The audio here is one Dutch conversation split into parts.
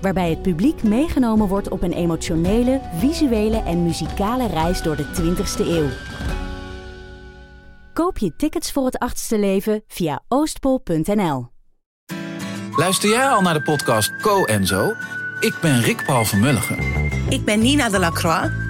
Waarbij het publiek meegenomen wordt op een emotionele, visuele en muzikale reis door de 20ste eeuw. Koop je tickets voor het achtste leven via oostpol.nl. Luister jij al naar de podcast Co en Zo? Ik ben Rick Paul van Mulligen. Ik ben Nina de Lacroix.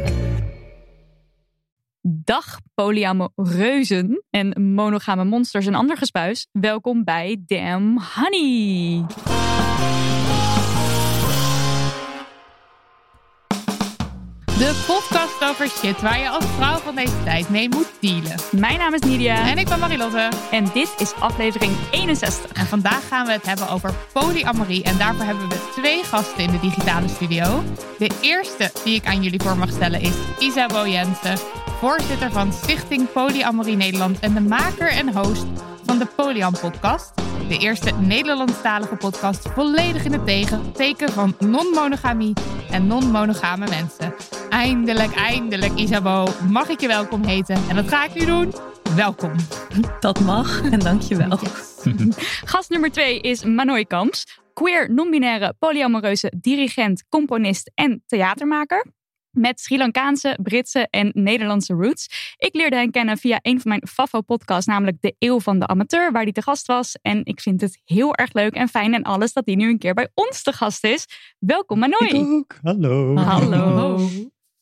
Dag polyamoreuzen en monogame monsters en ander gespuis. Welkom bij Damn Honey. De podcast over shit waar je als vrouw van deze tijd mee moet dealen. Mijn naam is Nidia. En ik ben Marilotte. En dit is aflevering 61. En vandaag gaan we het hebben over polyamorie. En daarvoor hebben we twee gasten in de digitale studio. De eerste die ik aan jullie voor mag stellen is Isabel Jensen. Voorzitter van Stichting Polyamorie Nederland. En de maker en host van de Polyam podcast. De eerste Nederlandstalige podcast volledig in het tegen, teken van non-monogamie en non-monogame mensen. Eindelijk, eindelijk, Isabel, mag ik je welkom heten? En dat ga ik nu doen. Welkom. Dat mag en dankjewel. Gast nummer twee is Manoy Kamps. Queer, non-binaire, polyamoreuze dirigent, componist en theatermaker met Sri Lankaanse, Britse en Nederlandse roots. Ik leerde hen kennen via een van mijn Fafo-podcasts, namelijk De Eeuw van de Amateur, waar hij te gast was. En ik vind het heel erg leuk en fijn en alles dat hij nu een keer bij ons te gast is. Welkom. Ik ook. Hallo. Hallo.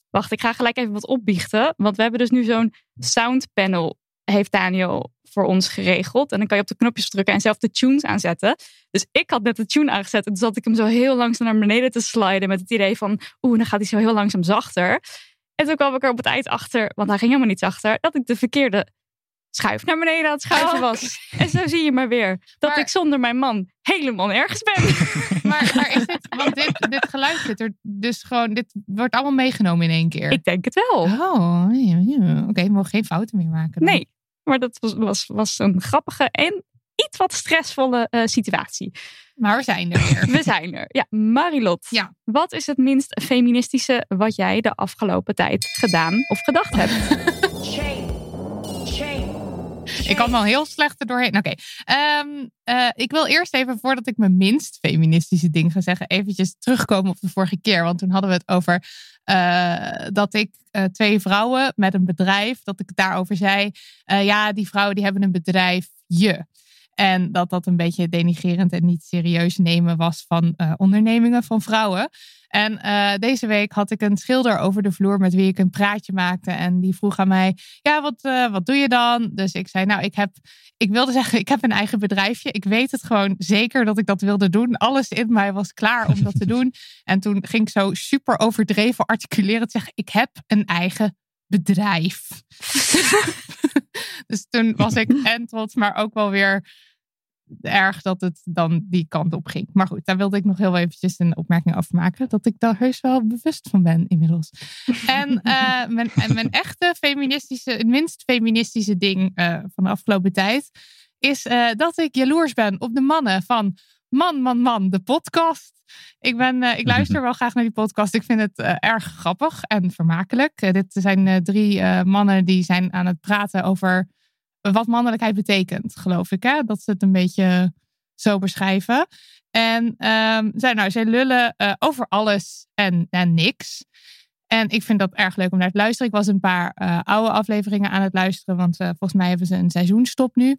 Wacht, ik ga gelijk even wat opbiechten. Want we hebben dus nu zo'n soundpanel, heeft Daniel voor ons geregeld. En dan kan je op de knopjes drukken en zelf de tunes aanzetten. Dus ik had net de tune aangezet. En toen zat ik hem zo heel langzaam naar beneden te sliden. Met het idee van, oeh, dan gaat hij zo heel langzaam zachter. En toen kwam ik er op het eind achter, want hij ging helemaal niet zachter, dat ik de verkeerde schuif naar beneden aan het schuiven Oh, was. En zo zie je maar weer dat Maar- ik zonder mijn man helemaal nergens ben. Maar, maar is dit, want dit, dit geluid zit er dus gewoon, dit wordt allemaal meegenomen in één keer. ik denk het wel. Oh, ja, ja. oké, we mogen geen fouten meer maken. dan. Nee, maar dat was, was, was een grappige en iets wat stressvolle eh, situatie. Maar we zijn er weer. We zijn er. Ja, Marilot. Ja. Wat is het minst feministische wat jij de afgelopen tijd gedaan of gedacht hebt? Ik kan wel heel slecht er doorheen. Oké. Ehm, eh, ik wil eerst even, voordat ik mijn minst feministische ding ga zeggen, eventjes terugkomen op de vorige keer. Want toen hadden we het over eh, dat ik eh, twee vrouwen met een bedrijf, dat ik daarover zei. eh, ja, die vrouwen die hebben een bedrijf, je. En dat dat een beetje denigerend en niet serieus nemen was van eh, ondernemingen van vrouwen. En eh, deze week had ik een schilder over de vloer met wie ik een praatje maakte. En die vroeg aan mij, ja, wat, eh, wat doe je dan? Dus ik zei, nou, ik heb, ik wilde zeggen, ik heb een eigen bedrijfje. Ik weet het gewoon zeker dat ik dat wilde doen. Alles in mij was klaar om dat te doen. En toen ging ik zo super overdreven articuleren zeggen, ik heb een eigen bedrijf. dus toen was ik en trots, maar ook wel weer erg dat het dan die kant op ging. Maar goed, daar wilde ik nog heel eventjes een opmerking over maken. Dat ik daar heus wel bewust van ben inmiddels. En eh, mijn, en mijn echte feministische, het minst feministische ding eh, van de afgelopen tijd... is eh, dat ik jaloers ben op de mannen van Man, Man, Man, de podcast. Ik, ben, ik luister wel graag naar die podcast. Ik vind het erg grappig en vermakelijk. Dit zijn drie mannen die zijn aan het praten over wat mannelijkheid betekent, geloof ik. Hè? Dat ze het een beetje zo beschrijven. En ehm, zij, nou, zij lullen eh, over alles en, en niks. En ik vind dat erg leuk om naar te luisteren. Ik was een paar eh, oude afleveringen aan het luisteren, want eh, volgens mij hebben ze een seizoenstop nu.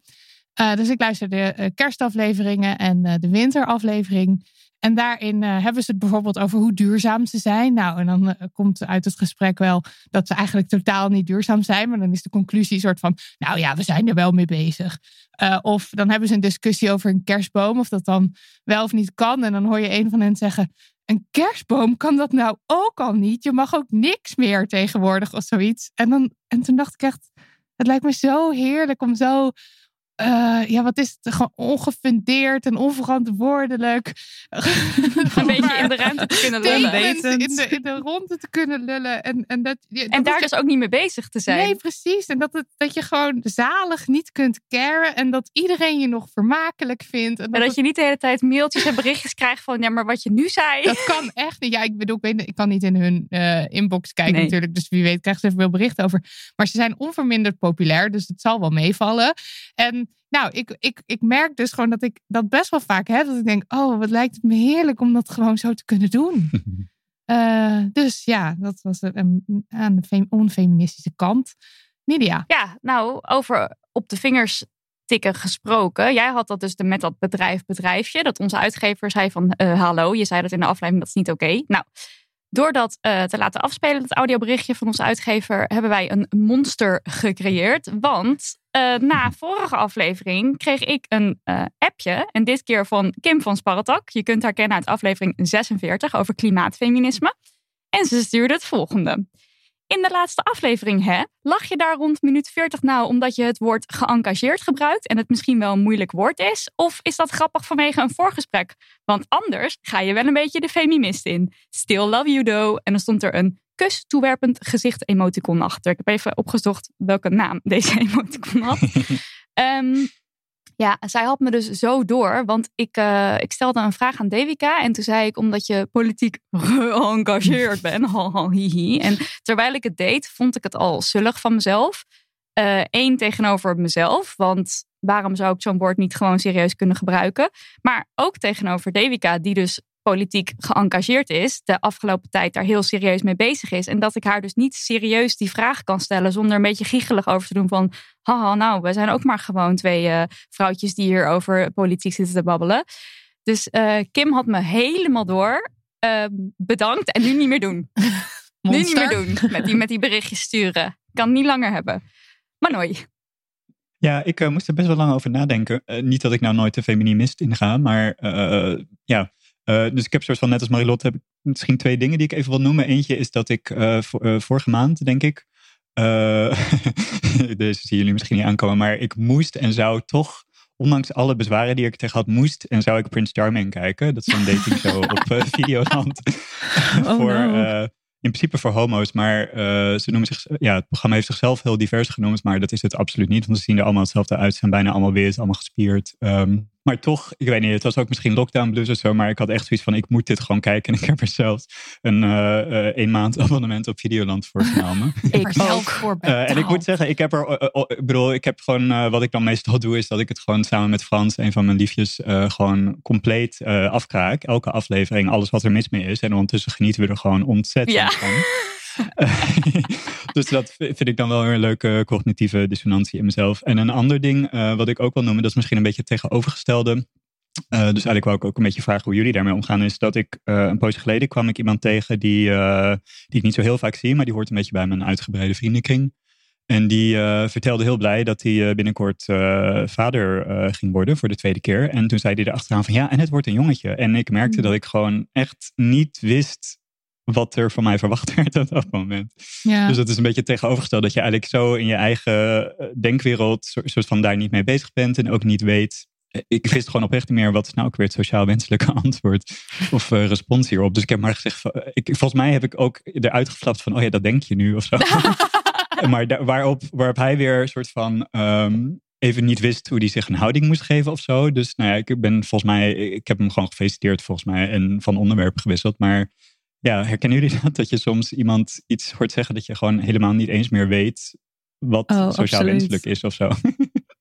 Dus ik luisterde de kerstafleveringen en de winteraflevering. En daarin uh, hebben ze het bijvoorbeeld over hoe duurzaam ze zijn. Nou, en dan uh, komt uit het gesprek wel dat ze eigenlijk totaal niet duurzaam zijn. Maar dan is de conclusie een soort van, nou ja, we zijn er wel mee bezig. Uh, of dan hebben ze een discussie over een kerstboom, of dat dan wel of niet kan. En dan hoor je een van hen zeggen, een kerstboom kan dat nou ook al niet. Je mag ook niks meer tegenwoordig of zoiets. En, dan, en toen dacht ik echt, het lijkt me zo heerlijk om zo uh, ja, wat is het? Gewoon ongefundeerd en onverantwoordelijk. een beetje in de ruimte te kunnen lullen. In de, in de ronde te kunnen lullen. En, en, dat, en daar dus ook niet mee bezig te zijn. Nee, precies. En dat, het, dat je gewoon zalig niet kunt caren. En dat iedereen je nog vermakelijk vindt. En dat, dat je niet de hele tijd mailtjes en berichtjes krijgt van... Ja, maar wat je nu zei... Dat kan echt niet. Ja, ik bedoel, ik, weet, ik kan niet in hun uh, inbox kijken nee. natuurlijk. Dus wie weet krijgen ze veel berichten over. Maar ze zijn onverminderd populair. Dus het zal wel meevallen. En nou, ik, ik, ik merk dus gewoon dat ik dat best wel vaak heb. Dat ik denk, oh, wat lijkt het me heerlijk om dat gewoon zo te kunnen doen. uh, dus ja, dat was een, aan de onfeministische kant. Nidia. Ja, nou, over op de vingers tikken gesproken. Jij had dat dus met dat bedrijf bedrijfje. Dat onze uitgever zei van, uh, hallo, je zei dat in de aflevering, dat is niet oké. Nou, door dat uh, te laten afspelen, het audioberichtje van onze uitgever, hebben wij een monster gecreëerd. Want uh, na vorige aflevering kreeg ik een uh, appje. En dit keer van Kim van Sparretak. Je kunt haar kennen uit aflevering 46 over klimaatfeminisme. En ze stuurde het volgende. In de laatste aflevering, hè, lag je daar rond minuut 40 nou omdat je het woord geëngageerd gebruikt en het misschien wel een moeilijk woord is? Of is dat grappig vanwege een voorgesprek? Want anders ga je wel een beetje de feminist in. Still love you though. En dan stond er een kus toewerpend gezicht emoticon achter. Ik heb even opgezocht welke naam deze emoticon had. um, ja, zij had me dus zo door, want ik, uh, ik stelde een vraag aan Devika en toen zei ik omdat je politiek geëngageerd bent, en terwijl ik het deed, vond ik het al zullig van mezelf. Eén uh, tegenover mezelf, want waarom zou ik zo'n woord niet gewoon serieus kunnen gebruiken? Maar ook tegenover Devika, die dus politiek geëngageerd is, de afgelopen tijd daar heel serieus mee bezig is. En dat ik haar dus niet serieus die vraag kan stellen zonder een beetje giechelig over te doen van, haha, nou, we zijn ook maar gewoon twee uh, vrouwtjes die hier over politiek zitten te babbelen. Dus uh, Kim had me helemaal door. Uh, bedankt en nu niet meer doen. nu niet meer doen met die, met die berichtjes sturen. Kan niet langer hebben. Maar nooit. Ja, ik uh, moest er best wel lang over nadenken. Uh, niet dat ik nou nooit de feminist inga, maar uh, ja, uh, dus ik heb soort van, net als Marilotte, heb ik misschien twee dingen die ik even wil noemen. Eentje is dat ik uh, voor, uh, vorige maand, denk ik, deze zien jullie misschien niet aankomen, maar ik moest en zou toch, ondanks alle bezwaren die ik tegen had, moest en zou ik Prince Charming kijken. Dat is een dating show op Videoland. oh, voor, no. in principe voor homo's, maar ze noemen zich, ja, het programma heeft zichzelf heel divers genoemd, maar dat is het absoluut niet, want ze zien er allemaal hetzelfde uit, ze zijn bijna allemaal wit, allemaal gespierd. Um, maar toch, ik weet niet, het was ook misschien lockdown blues of zo, maar ik had echt zoiets van, ik moet dit gewoon kijken. En ik heb er zelfs een uh, uh, een maand abonnement op Videoland voor genomen. ik ook. Voor uh, en ik moet zeggen, ik heb er, ik bedoel, ik heb gewoon, wat ik dan meestal doe, is dat ik het gewoon samen met Frans, een van mijn liefjes, gewoon compleet afkraak. Elke aflevering, alles wat er mis mee is. En ondertussen genieten we er gewoon ontzettend ja. van. dus dat vind ik dan wel een leuke cognitieve dissonantie in mezelf. En een ander ding uh, wat ik ook wil noemen, dat is misschien een beetje het tegenovergestelde. Uh, dus eigenlijk wou ik ook een beetje vragen hoe jullie daarmee omgaan. Is dat ik uh, een poosje geleden kwam ik iemand tegen die, die ik niet zo heel vaak zie, maar die hoort een beetje bij mijn uitgebreide vriendenkring. En die vertelde heel blij dat hij binnenkort vader ging worden voor de tweede keer. En toen zei hij erachteraan van ja, en het wordt een jongetje. En ik merkte mm. dat ik gewoon echt niet wist wat er van mij verwacht werd op dat moment. Ja. Dus dat is een beetje tegenovergesteld dat je eigenlijk zo in je eigen denkwereld soort van daar niet mee bezig bent en ook niet weet. Ik wist gewoon oprecht niet meer wat is nou ook weer het sociaal wenselijke antwoord of uh, respons hierop. Dus ik heb maar gezegd, van, ik, volgens mij heb ik ook eruit geflapt van, oh ja, dat denk je nu of zo. maar daar, waarop, waarop hij weer een soort van um, even niet wist hoe hij zich een houding moest geven of zo. Dus nou ja, ik ben volgens mij, ik heb hem gewoon gefeliciteerd volgens mij en van onderwerp gewisseld. Maar ja, herkennen jullie dat? Dat je soms iemand iets hoort zeggen dat je gewoon helemaal niet eens meer weet wat oh, sociaal wenselijk is of zo.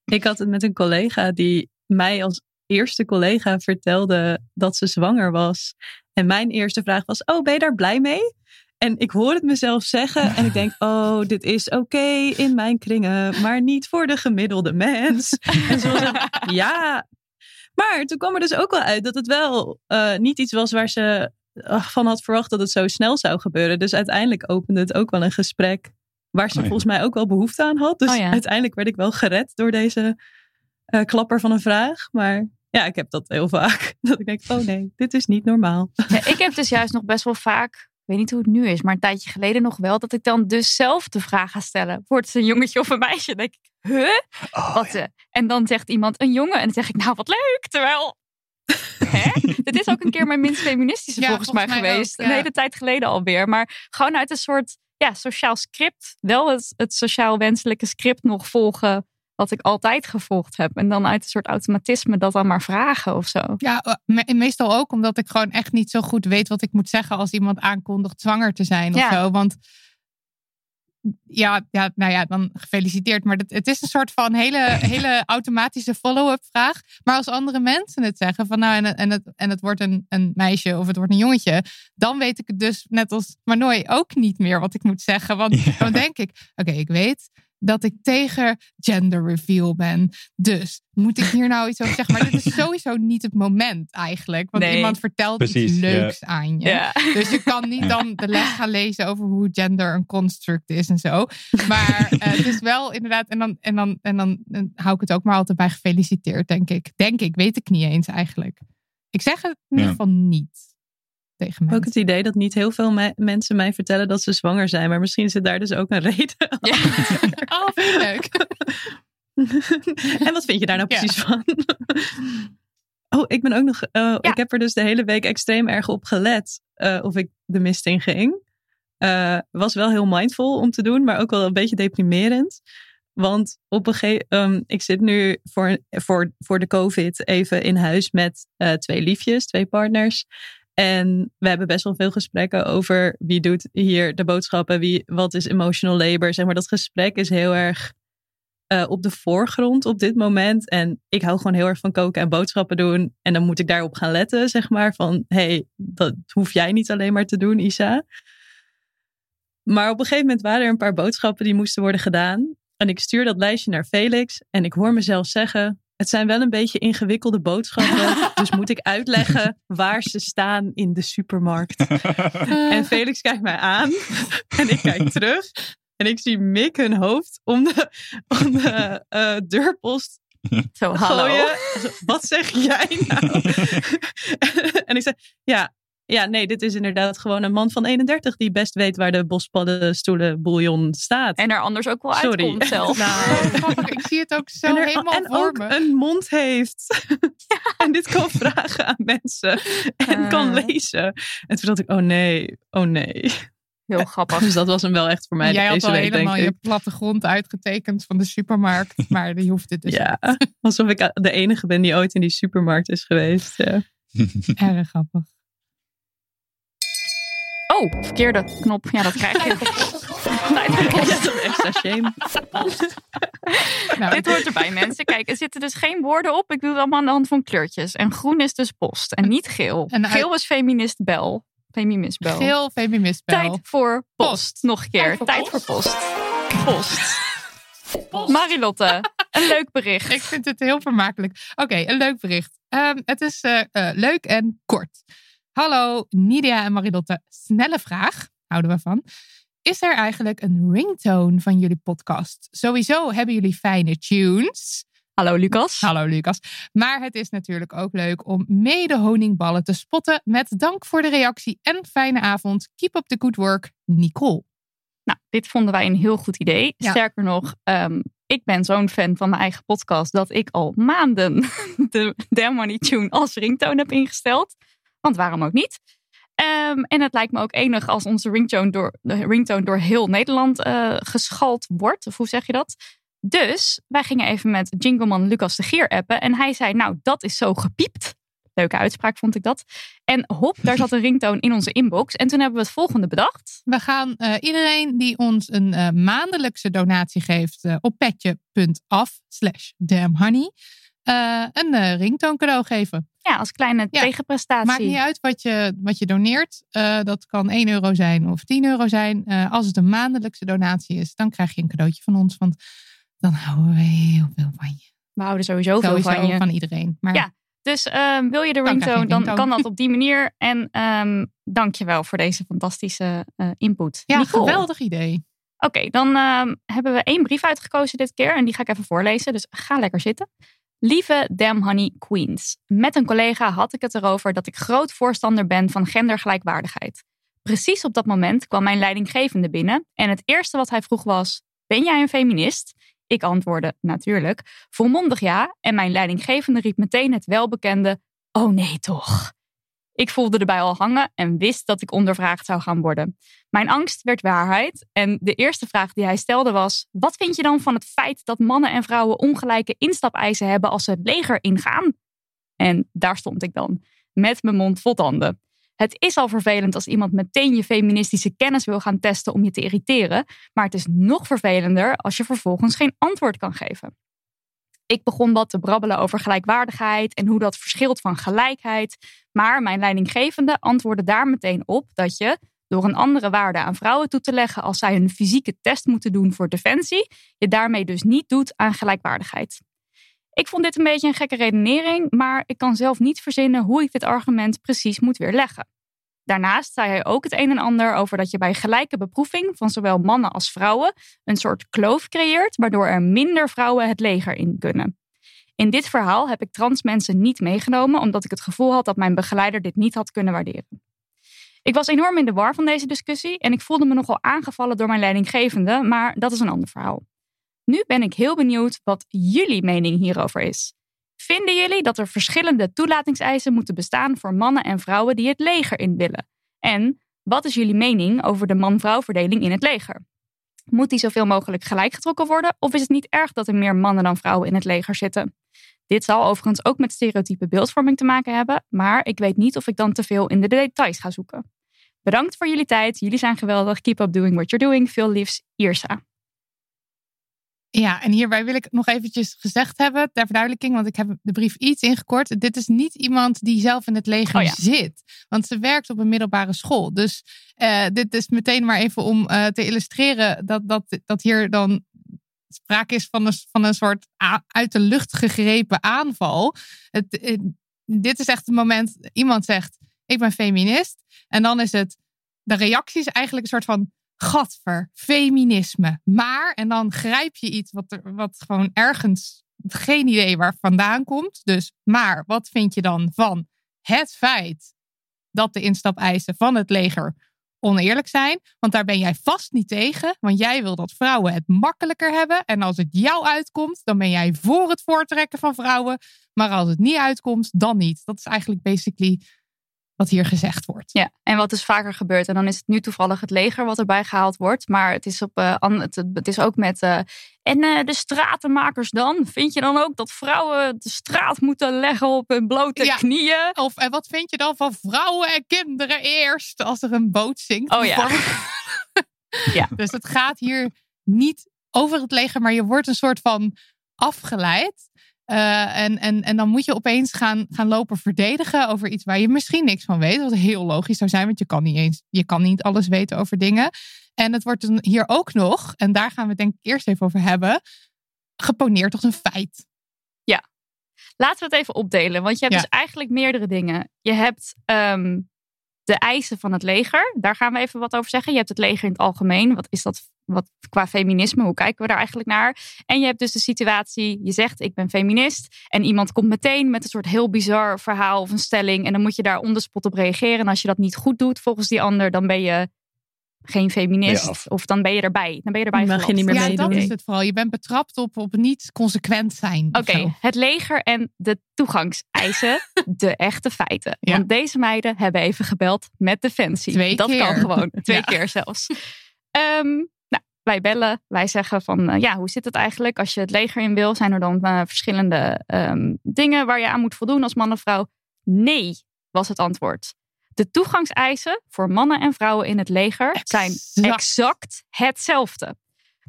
Ik had het met een collega die mij als eerste collega vertelde dat ze zwanger was. En mijn eerste vraag was: Oh, ben je daar blij mee? En ik hoor het mezelf zeggen en ik denk: Oh, dit is oké okay in mijn kringen, maar niet voor de gemiddelde mens. En zo was ja, Maar toen kwam er dus ook wel uit dat het wel uh, niet iets was waar ze van had verwacht dat het zo snel zou gebeuren. Dus uiteindelijk opende het ook wel een gesprek waar ze Oh ja. volgens mij ook wel behoefte aan had. Dus Oh ja. uiteindelijk werd ik wel gered door deze eh, klapper van een vraag. Maar ja, ik heb dat heel vaak. Dat ik denk, oh nee, dit is niet normaal. Ja, ik heb dus juist nog best wel vaak, ik weet niet hoe het nu is, maar een tijdje geleden nog wel, dat ik dan dus zelf de vraag ga stellen. Wordt het een jongetje of een meisje? Dan denk ik, huh? Wat, eh? En dan zegt iemand een jongen en dan zeg ik, nou wat leuk. Terwijl, hè? Dit is ook een keer mijn minst feministische Ja, volgens, mij, volgens mij geweest. ook, Een hele tijd geleden alweer. Maar gewoon uit een soort ja, sociaal script. Wel het, het sociaal wenselijke script nog volgen. Wat ik altijd gevolgd heb. En dan uit een soort automatisme dat dan maar vragen of zo. Ja, eh, me- meestal ook omdat ik gewoon echt niet zo goed weet wat ik moet zeggen als iemand aankondigt zwanger te zijn of Ja. zo. Want ja, ja, nou ja, dan gefeliciteerd. Maar het, het is een soort van hele, hele automatische follow-up vraag. Maar als andere mensen het zeggen van nou en, het- en, het, en het wordt een, een meisje of het wordt een jongetje. Dan weet ik het dus net als Manoy ook niet meer wat ik moet zeggen. Want Ja. dan denk ik, oké, ik weet dat ik tegen gender reveal ben. Dus moet ik hier nou iets over zeggen? Maar dit is sowieso niet het moment eigenlijk. Want Nee. iemand vertelt Precies, iets leuks aan je. Dus je kan niet dan de les gaan lezen over hoe gender een construct is en zo. Maar eh, het is wel inderdaad, en dan, en, dan, en dan eh, hou ik het ook maar altijd bij gefeliciteerd, denk ik. Denk ik, weet ik niet eens eigenlijk. Ik zeg het in ieder geval niet tegen Ook het idee dat niet heel veel me- mensen mij vertellen dat ze zwanger zijn. Maar misschien zit daar dus ook een reden Ja. Oh, leuk. en wat vind je daar nou Ja. precies van? Oh, ik ben ook nog. eh, Ik heb er dus de hele week extreem erg op gelet eh, of ik de mist in ging. Eh, was wel heel mindful om te doen, maar ook wel een beetje deprimerend. Want op een gegeven um, ik zit nu voor, voor, voor de COVID even in huis met twee liefjes, twee partners. En we hebben best wel veel gesprekken over wie doet hier de boodschappen, wie, wat is emotional labor. Zeg maar, dat gesprek is heel erg eh, op de voorgrond op dit moment. En ik hou gewoon heel erg van koken en boodschappen doen. En dan moet ik daarop gaan letten, zeg maar. Van, hey, dat hoef jij niet alleen maar te doen, Isa. Maar op een gegeven moment waren er een paar boodschappen die moesten worden gedaan. En ik stuur dat lijstje naar Felix. En ik hoor mezelf zeggen, het zijn wel een beetje ingewikkelde boodschappen. dus moet ik uitleggen waar ze staan in de supermarkt. En Felix kijkt mij aan. En ik kijk terug. En ik zie Mick hun hoofd om de, om de eh, deurpost Zo, hallo. gooien. Wat zeg jij nou? en ik zei, ja, ja, nee, dit is inderdaad gewoon een man van 31 die best weet waar de bospaddenstoelen bouillon staat. En er anders ook wel Sorry. uitkomt zelf. Nou, Oh. Ik zie het ook zo en er- helemaal en voor ook me. een mond heeft. en dit kan vragen aan mensen. En kan Eh. lezen. En toen dacht ik, oh nee, oh nee. Heel grappig. Dus dat was hem wel echt voor mij Jij had al week, helemaal je plattegrond uitgetekend van de supermarkt. Maar die hoeft het dus Ja, alsof ik de enige ben die ooit in die supermarkt is geweest. Ja. Erg grappig. Oh, verkeerde knop. Ja, dat krijg je. Extra shame. Nou, Dit hoort erbij, mensen. Kijk, er zitten dus geen woorden op. Ik doe het allemaal aan de hand van kleurtjes. En groen is dus post en niet geel. En uit- Geel is feminist bel. Feminist bel. Geel feministbel. Tijd voor post. Post. Nog een keer. Tijd voor Tijd voor post. Post. Marilotte, een leuk bericht. Ik vind het heel vermakelijk. Oké, een leuk bericht. Ehm, het is eh, eh, leuk en kort. Hallo, Nidia en Marilotte. Snelle vraag, houden we van. Is er eigenlijk een ringtone van jullie podcast? Sowieso hebben jullie fijne tunes. Hallo Lucas. Hallo Lucas. Maar het is natuurlijk ook leuk om mede honingballen te spotten. Met dank voor de reactie en fijne avond. Keep up the good work, Nicole. Nou, dit vonden wij een heel goed idee. Ja. Sterker nog, ehm, ik ben zo'n fan van mijn eigen podcast dat ik al maanden de Damn Money Tune als ringtone heb ingesteld. Want waarom ook niet? Ehm, en het lijkt me ook enig als onze ringtone door, de ringtone door heel Nederland eh, geschald wordt. Of hoe zeg je dat? Dus wij gingen even met Jingleman Lucas de Geer appen. En hij zei, nou dat is zo gepiept. Leuke uitspraak vond ik dat. En hop, daar zat een ringtone in onze inbox. En toen hebben we het volgende bedacht. We gaan eh, iedereen die ons een eh, maandelijkse donatie geeft op petje.af slash damnhoney een ringtone cadeau geven. Ja, als kleine Ja, tegenprestatie. Maakt niet uit wat je, wat je doneert. Eh, dat kan 1 euro zijn of 10 euro zijn. Eh, als het een maandelijkse donatie is, dan krijg je een cadeautje van ons. Want dan houden we heel veel van je. We houden sowieso veel van je. van iedereen. Maar Ja. Dus ehm, wil je de Dan ringtone, dan ringtone. kan dat op die manier. En ehm dank je wel voor deze fantastische eh, input. Ja, Nicole. geweldig idee. Oké, dan ehm, hebben we één brief uitgekozen dit keer. En die ga ik even voorlezen. Dus ga lekker zitten. Lieve Damn Honey Queens. Met een collega had ik het erover dat ik groot voorstander ben van gendergelijkwaardigheid. Precies op dat moment kwam mijn leidinggevende binnen. En het eerste wat hij vroeg was: Ben jij een feminist? Ik antwoordde natuurlijk. Volmondig ja. En mijn leidinggevende riep meteen het welbekende: Oh nee, toch. Ik voelde erbij al hangen en wist dat ik ondervraagd zou gaan worden. Mijn angst werd waarheid en de eerste vraag die hij stelde was: Wat vind je dan van het feit dat mannen en vrouwen ongelijke instapeisen hebben als ze het leger ingaan? En daar stond ik dan, met mijn mond vol tanden. Het is al vervelend als iemand meteen je feministische kennis wil gaan testen om je te irriteren, maar het is nog vervelender als je vervolgens geen antwoord kan geven. Ik begon wat te brabbelen over gelijkwaardigheid en hoe dat verschilt van gelijkheid. Maar mijn leidinggevende antwoordde daar meteen op dat je, door een andere waarde aan vrouwen toe te leggen als zij een fysieke test moeten doen voor defensie, je daarmee dus niet doet aan gelijkwaardigheid. Ik vond dit een beetje een gekke redenering, maar ik kan zelf niet verzinnen hoe ik dit argument precies moet weerleggen. Daarnaast zei hij ook het een en ander over dat je bij gelijke beproeving van zowel mannen als vrouwen een soort kloof creëert, waardoor er minder vrouwen het leger in kunnen. In dit verhaal heb ik trans mensen niet meegenomen, omdat ik het gevoel had dat mijn begeleider dit niet had kunnen waarderen. Ik was enorm in de war van deze discussie en ik voelde me nogal aangevallen door mijn leidinggevende, maar dat is een ander verhaal. Nu ben ik heel benieuwd wat jullie mening hierover is. Vinden jullie dat er verschillende toelatingseisen moeten bestaan voor mannen en vrouwen die het leger in willen? En wat is jullie mening over de man-vrouw verdeling in het leger? Moet die zoveel mogelijk gelijk getrokken worden of is het niet erg dat er meer mannen dan vrouwen in het leger zitten? Dit zal overigens ook met stereotype beeldvorming te maken hebben, maar ik weet niet of ik dan te veel in de details ga zoeken. Bedankt voor jullie tijd. Jullie zijn geweldig. Keep up doing what you're doing. Veel liefs, Irsa. Ja, en hierbij wil ik nog eventjes gezegd hebben, ter verduidelijking, want ik heb de brief iets ingekort. Dit is niet iemand die zelf in het leger Oh ja. zit, want ze werkt op een middelbare school. Dus eh, dit is meteen maar even om eh, te illustreren dat, dat, dat hier dan sprake is van een, van een soort uit de lucht gegrepen aanval. Het, dit is echt het moment, iemand zegt, ik ben feminist. En dan is het, de reactie is eigenlijk een soort van, gadver, feminisme. Maar, en dan grijp je iets wat, er, wat gewoon ergens, geen idee waar vandaan komt. Dus, maar, wat vind je dan van het feit dat de instapeisen van het leger oneerlijk zijn? Want daar ben jij vast niet tegen. Want jij wil dat vrouwen het makkelijker hebben. En als het jou uitkomt, dan ben jij voor het voortrekken van vrouwen. Maar als het niet uitkomt, dan niet. Dat is eigenlijk basically wat hier gezegd wordt. Ja, en wat dus vaker gebeurt. En dan is het nu toevallig het leger wat erbij gehaald wordt. Maar het is, op, eh, an- het, het is ook met. eh, en eh, de stratenmakers dan? Vind je dan ook dat vrouwen de straat moeten leggen op hun blote Ja. knieën? Of en wat vind je dan van vrouwen en kinderen eerst als er een boot zinkt? Oh ja. Ja. Dus het gaat hier niet over het leger, maar je wordt een soort van afgeleid. Eh, en, en, en dan moet je opeens gaan, gaan lopen verdedigen over iets waar je misschien niks van weet. Wat heel logisch zou zijn, want je kan niet eens, je kan niet alles weten over dingen. En het wordt dan hier ook nog, en daar gaan we het denk ik eerst even over hebben, geponeerd tot een feit. Laten we het even opdelen. Want je hebt Ja. dus eigenlijk meerdere dingen. Je hebt ehm, de eisen van het leger. Daar gaan we even wat over zeggen. Je hebt het leger in het algemeen. Wat is dat wat, qua feminisme? Hoe kijken we daar eigenlijk naar? En je hebt dus de situatie. Je zegt ik ben feminist. En iemand komt meteen met een soort heel bizar verhaal of een stelling. En dan moet je daar on the spot op reageren. En als je dat niet goed doet volgens die ander. Dan ben je geen feminist. Ben je af. of dan ben je erbij. Dan ben je erbij Mag je niet meer ja, meedoen. dat is het vooral. Je bent betrapt op, op niet consequent zijn. of Oké, zo. het leger en de toegangseisen, de echte feiten. Ja. Want deze meiden hebben even gebeld met Defensie. Twee dat keer. kan gewoon, twee Ja. keer zelfs. Ehm, nou, wij bellen, wij zeggen van, eh, ja, hoe zit het eigenlijk als je het leger in wil? Zijn er dan eh, verschillende ehm, dingen waar je aan moet voldoen als man of vrouw? Nee, was het antwoord. De toegangseisen voor mannen en vrouwen in het leger zijn Exact. hetzelfde.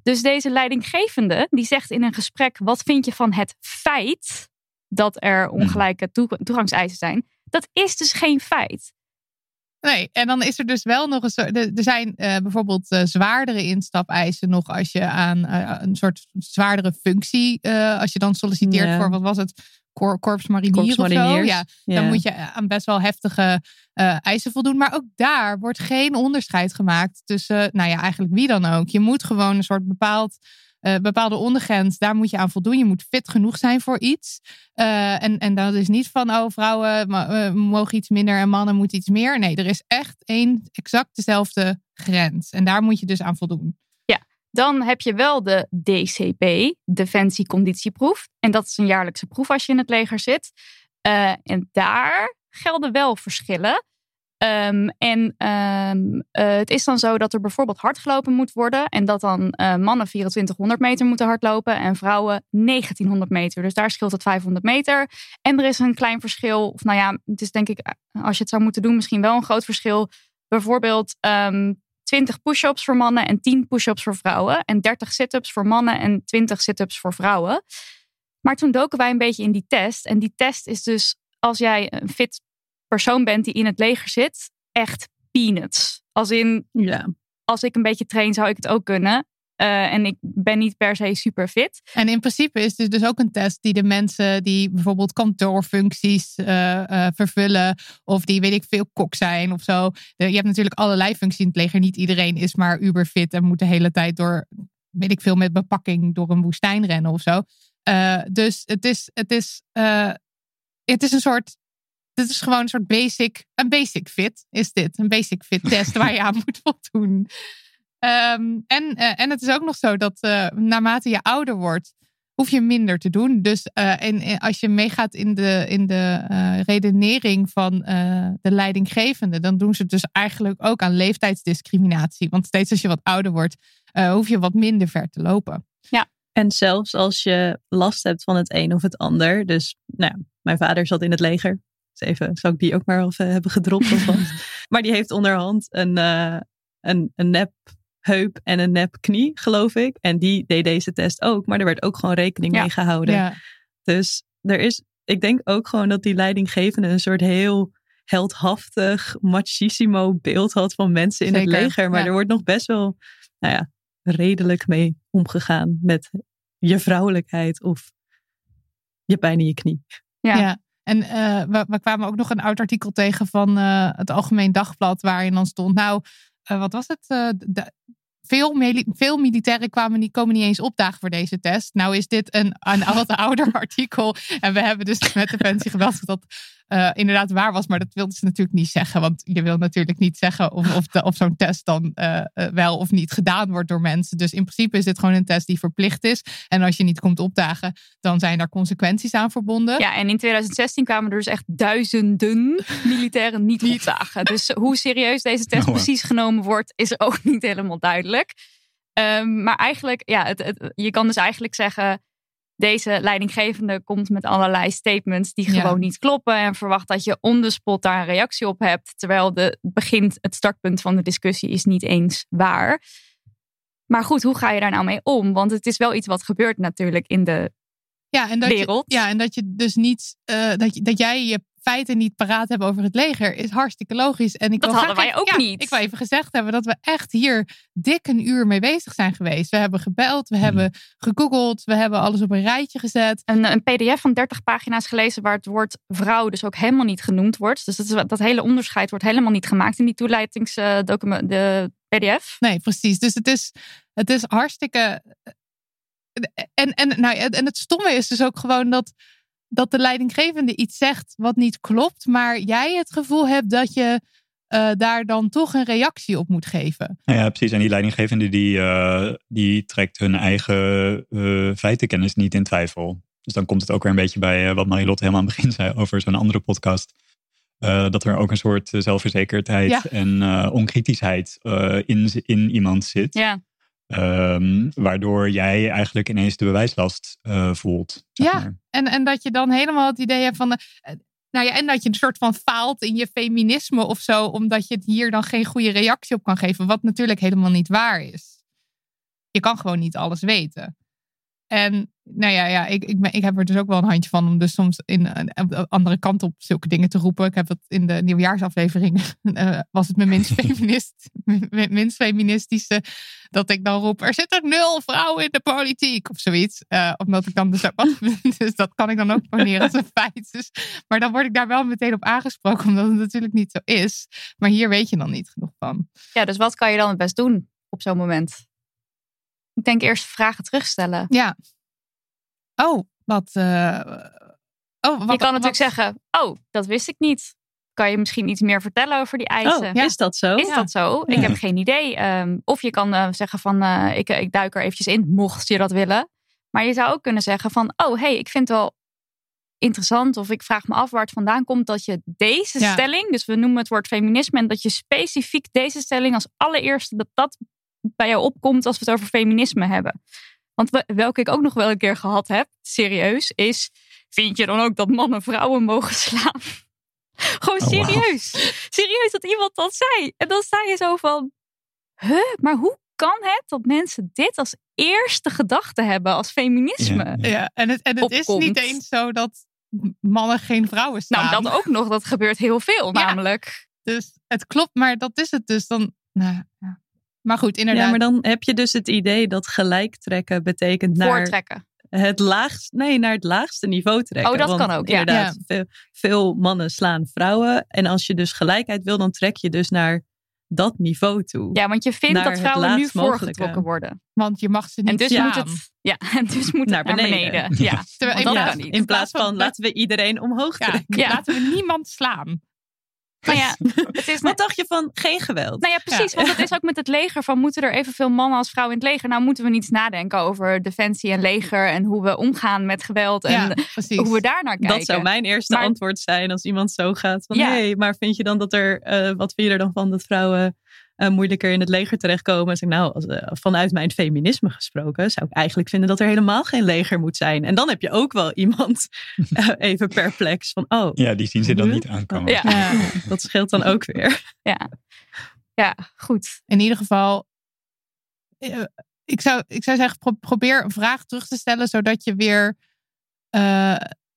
Dus deze leidinggevende die zegt in een gesprek: wat vind je van het feit dat er ongelijke toe- toegangseisen zijn? Dat is dus geen feit. Nee, en dan is er dus wel nog een soort. Er zijn uh, bijvoorbeeld uh, zwaardere instapeisen nog als je aan uh, een soort zwaardere functie. als je dan solliciteert ja. voor wat was het? Cor Korps Mariniers of zo. Ja, ja, dan moet je aan best wel heftige eisen voldoen. Maar ook daar wordt geen onderscheid gemaakt tussen, nou ja, eigenlijk wie dan ook. Je moet gewoon een soort bepaald uh, bepaalde ondergrens, daar moet je aan voldoen. Je moet fit genoeg zijn voor iets. Uh, en, en dat is niet van, oh, vrouwen uh, mogen iets minder en mannen moeten iets meer. Nee, er is echt één exact dezelfde grens. En daar moet je dus aan voldoen. Ja, dan heb je wel de DCP, Defensieconditieproef. En dat is een jaarlijkse proef als je in het leger zit. en daar gelden wel verschillen. Um, en um, uh, het is dan zo dat er bijvoorbeeld hard gelopen moet worden. En dat dan uh, mannen 2400 meter moeten hardlopen en vrouwen 1900 meter. Dus daar scheelt het 500 meter. En er is een klein verschil. Of nou ja, het is denk ik, eh, als je het zou moeten doen, misschien wel een groot verschil. Bijvoorbeeld um, 20 push-ups voor mannen en 10 push-ups voor vrouwen. En 30 sit-ups voor mannen en 20 sit-ups voor vrouwen. Maar toen doken wij een beetje in die test. En die test is dus als jij een fit persoon bent die in het leger zit, echt peanuts. Als in, ja. als ik een beetje train, zou ik het ook kunnen. Uh, en ik ben niet per se super fit. En in principe is dit dus ook een test die de mensen die bijvoorbeeld kantoorfuncties uh, uh, vervullen. Of die weet ik veel kok zijn of zo. je hebt natuurlijk allerlei functies in het leger. Niet iedereen is maar uber fit en moet de hele tijd door, weet ik veel, met bepakking door een woestijn rennen of zo. dus het is, het is, het is een soort dit is gewoon een soort basic, een basic fit is dit. Een basic fit test waar je aan moet voldoen. Um, en, uh, en het is ook nog zo dat uh, naarmate je ouder wordt, hoef je minder te doen. Dus uh, en, als je meegaat in de, in de redenering van de leidinggevende, dan doen ze dus eigenlijk ook aan leeftijdsdiscriminatie. Want steeds als je wat ouder wordt, hoef je wat minder ver te lopen. Ja. En zelfs als je last hebt van het een of het ander. Dus nou, mijn vader zat in het leger even, zou ik die ook maar even hebben gedropt of wat. maar die heeft onderhand een, uh, een, een nep heup en een nep knie, geloof ik. En die deed deze test ook, maar er werd ook gewoon rekening mee gehouden. Ja. Dus er is, ik denk ook gewoon dat die leidinggevende een soort heel heldhaftig, machisimo beeld had van mensen in het leger. Maar er wordt nog best wel, nou ja, redelijk mee omgegaan met je vrouwelijkheid of je pijn in je knie. ja. En uh, we, we, kwamen ook nog een oud artikel tegen van uh, het Algemeen Dagblad, waarin dan stond, nou, uh, wat was het? De, veel, veel militairen kwamen niet, komen niet eens opdagen voor deze test. Nou is dit een, een wat ouder artikel. En we hebben dus met de pensie gebeld dat uh, inderdaad waar was. Maar dat wilden ze natuurlijk niet zeggen. Want je wil natuurlijk niet zeggen of, of, of zo'n test dan uh, uh, wel of niet gedaan wordt door mensen. Dus in principe is dit gewoon een test die verplicht is. En als je niet komt opdagen, dan zijn daar consequenties aan verbonden. Ja, en in 2016 kwamen er dus echt duizenden militairen niet opdagen. Dus hoe serieus deze test oh, precies genomen wordt, is ook niet helemaal duidelijk. Um, maar eigenlijk, ja, het, het, je kan dus eigenlijk zeggen deze leidinggevende komt met allerlei statements die gewoon niet kloppen en verwacht dat je on the spot daar een reactie op hebt, terwijl de begint het startpunt van de discussie is niet eens waar. Maar goed, hoe ga je daar nou mee om? Want het is wel iets wat gebeurt natuurlijk in de ja, en dat wereld. Je, ja, en dat je dus niet uh, dat, je, dat jij je feiten niet paraat hebben over het leger is hartstikke logisch. En ik dat hadden wij ook niet. Ik wil even gezegd hebben dat we echt hier dik een uur mee bezig zijn geweest. We hebben gebeld, we hebben hmm. gegoogeld, we hebben alles op een rijtje gezet. Een, een pdf van 30 pagina's gelezen waar het woord vrouw dus ook helemaal niet genoemd wordt. Dus dat, is, dat hele onderscheid wordt helemaal niet gemaakt in die toeleidingsdocument, de pdf. Nee, precies. Dus het is, het is hartstikke... En, en, nou, en het stomme is dus ook gewoon dat dat de leidinggevende iets zegt wat niet klopt, maar jij het gevoel hebt dat je uh, daar dan toch een reactie op moet geven. Ja, precies. En die leidinggevende die, uh, die trekt hun eigen uh, feitenkennis niet in twijfel. Dus dan komt het ook weer een beetje bij wat Marilotte helemaal aan het begin zei over zo'n andere podcast. dat er ook een soort zelfverzekerdheid ja. en onkritischheid in, in iemand zit. Ja. Um, waardoor jij eigenlijk ineens de bewijslast uh, voelt. Ja, en, en dat je dan helemaal het idee hebt van. Uh, nou ja, en dat je een soort van faalt in je feminisme of zo, omdat je hier dan geen goede reactie op kan geven, wat natuurlijk helemaal niet waar is. Je kan gewoon niet alles weten. En nou ja, ja ik, ik, ik heb er dus ook wel een handje van om dus soms in een, een andere kant op zulke dingen te roepen. Ik heb het in de nieuwjaarsaflevering, eh, was het mijn minst, feminist, mijn minst feministische, dat ik dan roep, er zitten nul vrouwen in de politiek of zoiets. Eh, omdat ik dan dus, dus dat kan ik dan ook poneren als een feit. Dus, maar dan word ik daar wel meteen op aangesproken, omdat het natuurlijk niet zo is. Maar hier weet je dan niet genoeg van. Ja, dus wat kan je dan het best doen op zo'n moment? Ik denk eerst vragen terugstellen. Ja. Oh, wat. eh, oh, wat je kan natuurlijk wat- zeggen, oh, dat wist ik niet. Kan je misschien iets meer vertellen over die eisen? Oh, is dat zo? Is dat zo? Ik Ja. heb geen idee. Ehm, of je kan eh, zeggen van, eh, ik, ik duik er eventjes in, mocht je dat willen. Maar je zou ook kunnen zeggen van, oh, hey, ik vind het wel interessant. Of ik vraag me af waar het vandaan komt dat je deze Ja. stelling, dus we noemen het woord feminisme, en dat je specifiek deze stelling als allereerste, dat dat bij jou opkomt als we het over feminisme hebben. Want we- welke ik ook nog wel een keer gehad heb, serieus, is, vind je dan ook dat mannen vrouwen mogen slaan? Gewoon Oh, serieus. Serieus dat iemand dat zei. En dan sta je zo van, huh, maar hoe kan het dat mensen dit als eerste gedachte hebben als feminisme? Ja, ja. Ja, en het, en het is niet eens zo dat mannen geen vrouwen staan. Nou, dat ook nog, dat gebeurt heel veel Ja. namelijk. Dus het klopt, maar dat is het dus dan. Nou, ja. Maar goed, inderdaad. Ja, maar dan heb je dus het idee dat gelijk trekken betekent naar Voortrekken. het laagste, nee, naar het laagste niveau trekken. Oh, dat Want kan ook, ja. Inderdaad, Veel, veel mannen slaan vrouwen. En als je dus gelijkheid wil, dan trek je dus naar dat niveau toe. Ja, want je vindt dat vrouwen nu laagst voorgetrokken worden. Want je mag ze niet En dus slaan. moet het, ja, en dus moet Naar het naar beneden. beneden. Ja, Terwijl in kan plaats- niet. In plaats van laten we iedereen omhoog Ja, trekken. Ja. laten we niemand slaan. Nou ja, het is Wat dacht je van geen geweld? Nou ja, precies. Want het is ook met het leger van moeten er evenveel mannen als vrouwen in het leger. Nou moeten we niet eens nadenken over defensie en leger en hoe we omgaan met geweld en Ja, hoe we daar naar kijken. Dat zou mijn eerste Maar- antwoord zijn als iemand zo gaat. Van, Ja. hey, maar vind je dan dat er, eh, wat vind je er dan van dat vrouwen eh, moeilijker in het leger terechtkomen? Zeg ik, nou, als, eh, vanuit mijn feminisme gesproken, zou ik eigenlijk vinden dat er helemaal geen leger moet zijn. En dan heb je ook wel iemand eh, even perplex van, oh, Ja, die zien ze dan niet aankomen. Ja. Ja. dat scheelt dan ook weer. Ja. ja, goed. In ieder geval, ik zou, ik zou zeggen, pro- probeer een vraag terug te stellen, zodat je weer eh,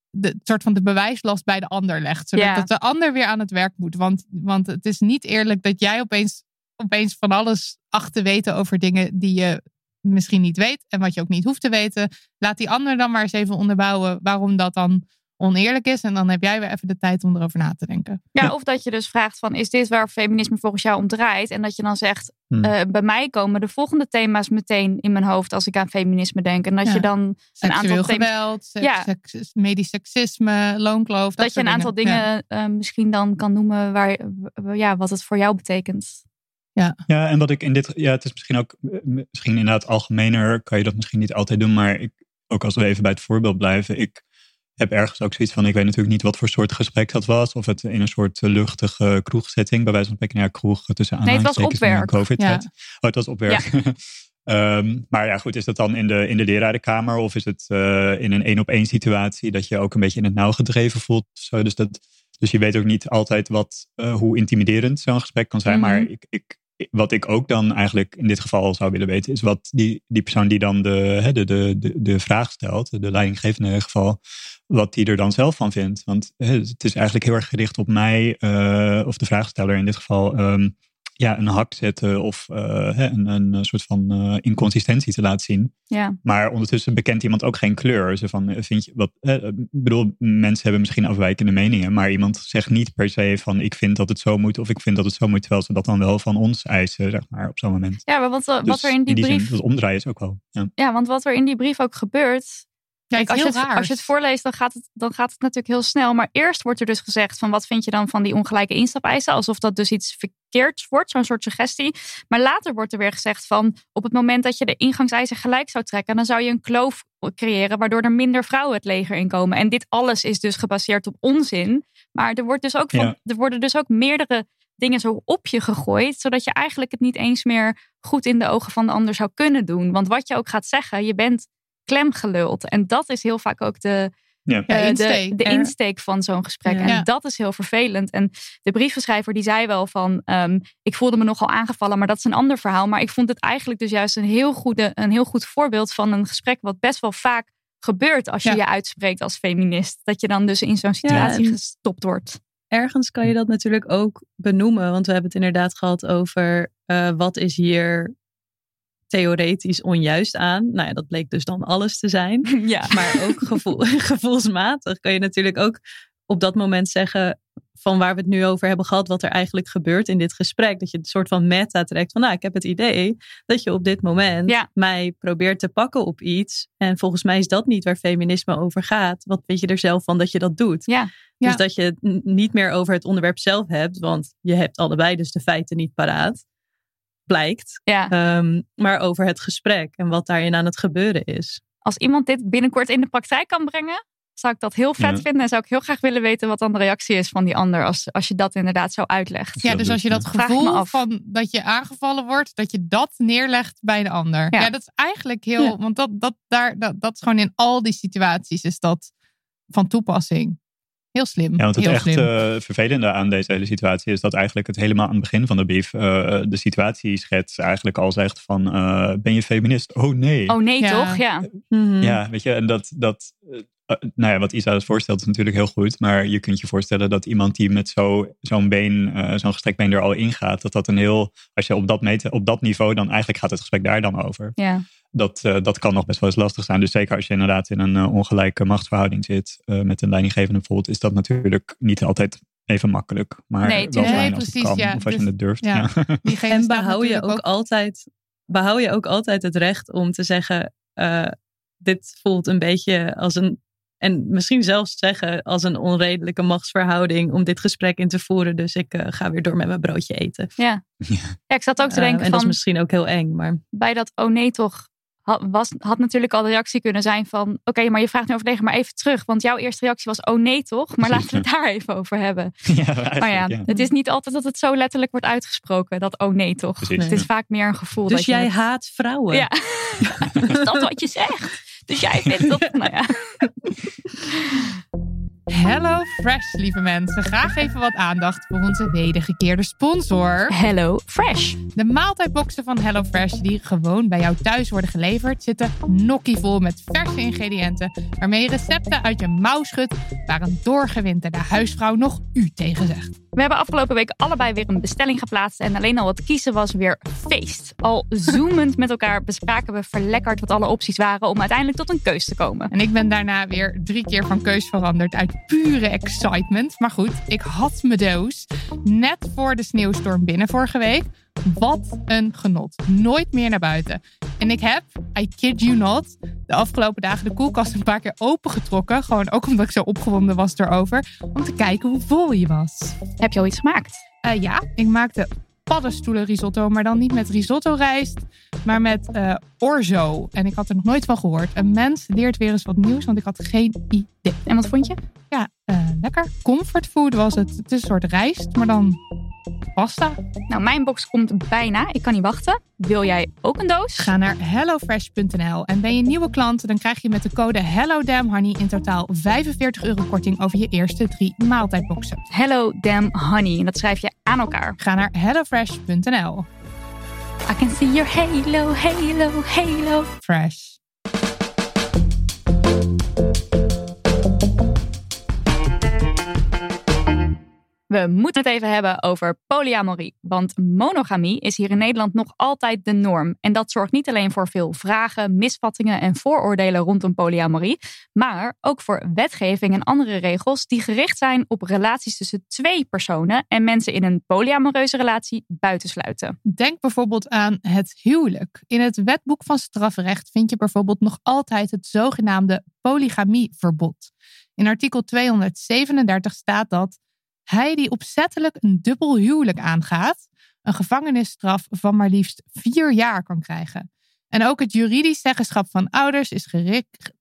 de het soort van de bewijslast bij de ander legt. Zodat Ja. de ander weer aan het werk moet. Want, want het is niet eerlijk dat jij opeens, opeens van alles acht te weten over dingen die je misschien niet weet en wat je ook niet hoeft te weten. Laat die ander dan maar eens even onderbouwen waarom dat dan oneerlijk is. En dan heb jij weer even de tijd om erover na te denken. Ja, of dat je dus vraagt van is dit waar feminisme volgens jou om draait? En dat je dan zegt, Hmm. eh, bij mij komen de volgende thema's meteen in mijn hoofd als ik aan feminisme denk. En dat Ja. je dan een aantal thema's, geweld, seks, Ja. seks- medisch seksisme, loonkloof. dat je een aantal dingen Ja. eh, misschien dan kan noemen waar, ja, wat het voor jou betekent. Ja, en wat ik in dit, ja, het is misschien ook, eh, misschien inderdaad algemener kan je dat misschien niet altijd doen, maar ik, ook als we even bij het voorbeeld blijven, ik heb ergens ook zoiets van, ik weet natuurlijk niet wat voor soort gesprek dat was, of het in een soort eh, luchtige kroegsetting, bij wijze van spreken, ja, kroeg tussen Nee, het was aanhalingstekens Ja. Oh, het was op werk. Ehm, maar ja, goed, is dat dan in de, in de lerarenkamer of is het eh, in een één op één situatie dat je ook een beetje in het nauw gedreven voelt? Zo, dus, dat, dus je weet ook niet altijd wat, hoe intimiderend zo'n gesprek kan zijn. Mhm. Maar ik, ik, wat ik ook dan eigenlijk in dit geval zou willen weten, is wat die, die persoon die dan de, de, de, de, vraag stelt, de leidinggevende in dit geval, wat die er dan zelf van vindt. Want het is eigenlijk heel erg gericht op mij, eh, of de vraagsteller in dit geval, ehm, ja, een hak zetten of eh, hè, een, een soort van eh, inconsistentie te laten zien. Ja. Maar ondertussen bekent iemand ook geen kleur. Zo van, eh, vind je wat, eh, ik bedoel, mensen hebben misschien afwijkende meningen, maar iemand zegt niet per se van ik vind dat het zo moet of ik vind dat het zo moet, terwijl ze dat dan wel van ons eisen, zeg maar, op zo'n moment. Ja, maar wat, wat Dus er in die, zin, brief. dat omdraaien is ook wel. Ja. Ja, want wat er in die brief ook gebeurt. Kijk, als, je het, als je het voorleest, dan gaat het, dan gaat het natuurlijk heel snel. Maar eerst wordt er dus gezegd van wat vind je dan van die ongelijke instapeisen? Alsof dat dus iets verkeerds wordt, zo'n soort suggestie. Maar later wordt er weer gezegd van op het moment dat je de ingangseisen gelijk zou trekken, dan zou je een kloof creëren waardoor er minder vrouwen het leger inkomen. En dit alles is dus gebaseerd op onzin. Maar er, wordt dus ook van, Ja. er worden dus ook meerdere dingen zo op je gegooid, zodat je eigenlijk het niet eens meer goed in de ogen van de ander zou kunnen doen. Want wat je ook gaat zeggen, je bent klemgeluld. En dat is heel vaak ook de, Ja. Ja, eh, insteek. de, de Er- insteek van zo'n gesprek. Ja. En dat is heel vervelend. En de brievenschrijver die zei wel van... ehm, ik voelde me nogal aangevallen, maar dat is een ander verhaal. Maar ik vond het eigenlijk dus juist een heel, goede, een heel goed voorbeeld van een gesprek... wat best wel vaak gebeurt als je Ja. je uitspreekt als feminist. Dat je dan dus in zo'n situatie gestopt wordt. ergens kan je dat natuurlijk ook benoemen. Want we hebben het inderdaad gehad over eh, wat is hier theoretisch onjuist aan. Nou ja, dat bleek dus dan alles te zijn. ja. Maar ook gevoel, gevoelsmatig kan je natuurlijk ook op dat moment zeggen van waar we het nu over hebben gehad, wat er eigenlijk gebeurt in dit gesprek. Dat je een soort van meta trekt van nou, ik heb het idee dat je op dit moment Ja. mij probeert te pakken op iets. En volgens mij is dat niet waar feminisme over gaat. Wat weet je er zelf van dat je dat doet? Ja. Dus dat je het niet meer over het onderwerp zelf hebt, want je hebt allebei dus de feiten niet paraat. Blijkt. ja. Ehm, maar over het gesprek en wat daarin aan het gebeuren is. Als iemand dit binnenkort in de praktijk kan brengen... zou ik dat heel vet Ja. vinden. En zou ik heel graag willen weten wat dan de reactie is van die ander... als, als je dat inderdaad zo uitlegt. Ja, dus als je dat gevoel van dat je aangevallen wordt, dat je dat neerlegt bij de ander. Ja. Ja, dat is eigenlijk heel, Ja. want dat, dat, daar, dat, dat is gewoon in al die situaties is dat van toepassing. Heel slim. Ja, want het heel echt slim. eh, vervelende aan deze hele situatie is dat eigenlijk het helemaal aan het begin van de brief eh, de situatieschets eigenlijk al zegt van eh, ben je feminist? Oh nee. Oh nee, Ja. toch? Ja. Mhm. Ja, weet je, en dat, dat nou ja, wat Isa het voorstelt is natuurlijk heel goed, maar je kunt je voorstellen dat iemand die met zo, zo'n been, eh, zo'n gestrekt been er al ingaat, dat dat een heel, als je op dat, meten, op dat niveau, dan eigenlijk gaat het gesprek daar dan over. ja. Dat, eh, dat kan nog best wel eens lastig zijn. Dus zeker als je inderdaad in een eh, ongelijke machtsverhouding zit, eh, met een leidinggevende bijvoorbeeld, is dat natuurlijk niet altijd even makkelijk. Maar Nee, wel tuurlijk. fijn Nee, als precies, kan, ja. of als je Dus- het durft. ja. Ja. En behoud je ook, altijd, behoud je ook altijd het recht om te zeggen: eh, dit voelt een beetje als een. En misschien zelfs zeggen als een onredelijke machtsverhouding om dit gesprek in te voeren. Dus ik eh, ga weer door met mijn broodje eten. Ja. Ik zat ook te denken en dat is van misschien ook heel eng. Maar bij dat oh nee toch had, was, had natuurlijk al de reactie kunnen zijn van oké, maar je vraagt nu overlegen maar even terug. Want jouw eerste reactie was oh nee toch? Maar laten we het daar even over hebben. ja, Maar ja, ja. het is niet altijd dat het zo letterlijk wordt uitgesproken. Dat oh nee toch? Precies, het is vaak meer een gevoel. dus dat jij haat vrouwen. Ja. is dat wat je zegt? Dus jij vindt dat... Nou ja. Hello Fresh, lieve mensen. Graag even wat aandacht voor onze wedergekeerde sponsor. Hello Fresh. De maaltijdboxen van HelloFresh die gewoon bij jou thuis worden geleverd, zitten nokkievol met verse ingrediënten waarmee je recepten uit je mouw schudt waar een doorgewinterde huisvrouw nog u tegen zegt. We hebben afgelopen week allebei weer een bestelling geplaatst. En alleen al het kiezen was weer feest. Al zoemend met elkaar bespraken we verlekkerd wat alle opties waren om uiteindelijk tot een keus te komen. En ik ben daarna weer drie keer van keus veranderd uit pure excitement. Maar goed, ik had mijn doos net voor de sneeuwstorm binnen vorige week. Wat een genot. Nooit meer naar buiten. En ik heb, I kid you not, de afgelopen dagen de koelkast een paar keer opengetrokken. Gewoon ook omdat ik zo opgewonden was erover. Om te kijken hoe vol je was. Heb je al iets gemaakt? Eh, ja, ik maakte paddenstoelen risotto, maar dan niet met risotto rijst, maar met eh, orzo. En ik had er nog nooit van gehoord. Een mens leert weer eens wat nieuws, want ik had geen idee. En wat vond je? Ja, eh, lekker. Comfortfood was het. Het is een soort rijst, maar dan pasta. Nou, mijn box komt bijna. Ik kan niet wachten. Wil jij ook een doos? Ga naar hellofresh.nl en ben je nieuwe klant, dan krijg je met de code HelloDamnHoney in totaal 45 euro korting over je eerste drie maaltijdboxen. Hello Damn Honey. En dat schrijf je aan elkaar. Ga naar hellofresh.nl. I can see your halo, halo, halo. Fresh. We moeten het even hebben over polyamorie. Want monogamie is hier in Nederland nog altijd de norm. En dat zorgt niet alleen voor veel vragen, misvattingen en vooroordelen rondom polyamorie. Maar ook voor wetgeving en andere regels die gericht zijn op relaties tussen twee personen. En mensen in een polyamoreuze relatie buitensluiten. Denk bijvoorbeeld aan het huwelijk. In het wetboek van strafrecht vind je bijvoorbeeld nog altijd het zogenaamde polygamieverbod. In artikel 237 staat dat hij die opzettelijk een dubbel huwelijk aangaat, een gevangenisstraf van maar liefst vier jaar kan krijgen. En ook het juridisch zeggenschap van ouders is gericht,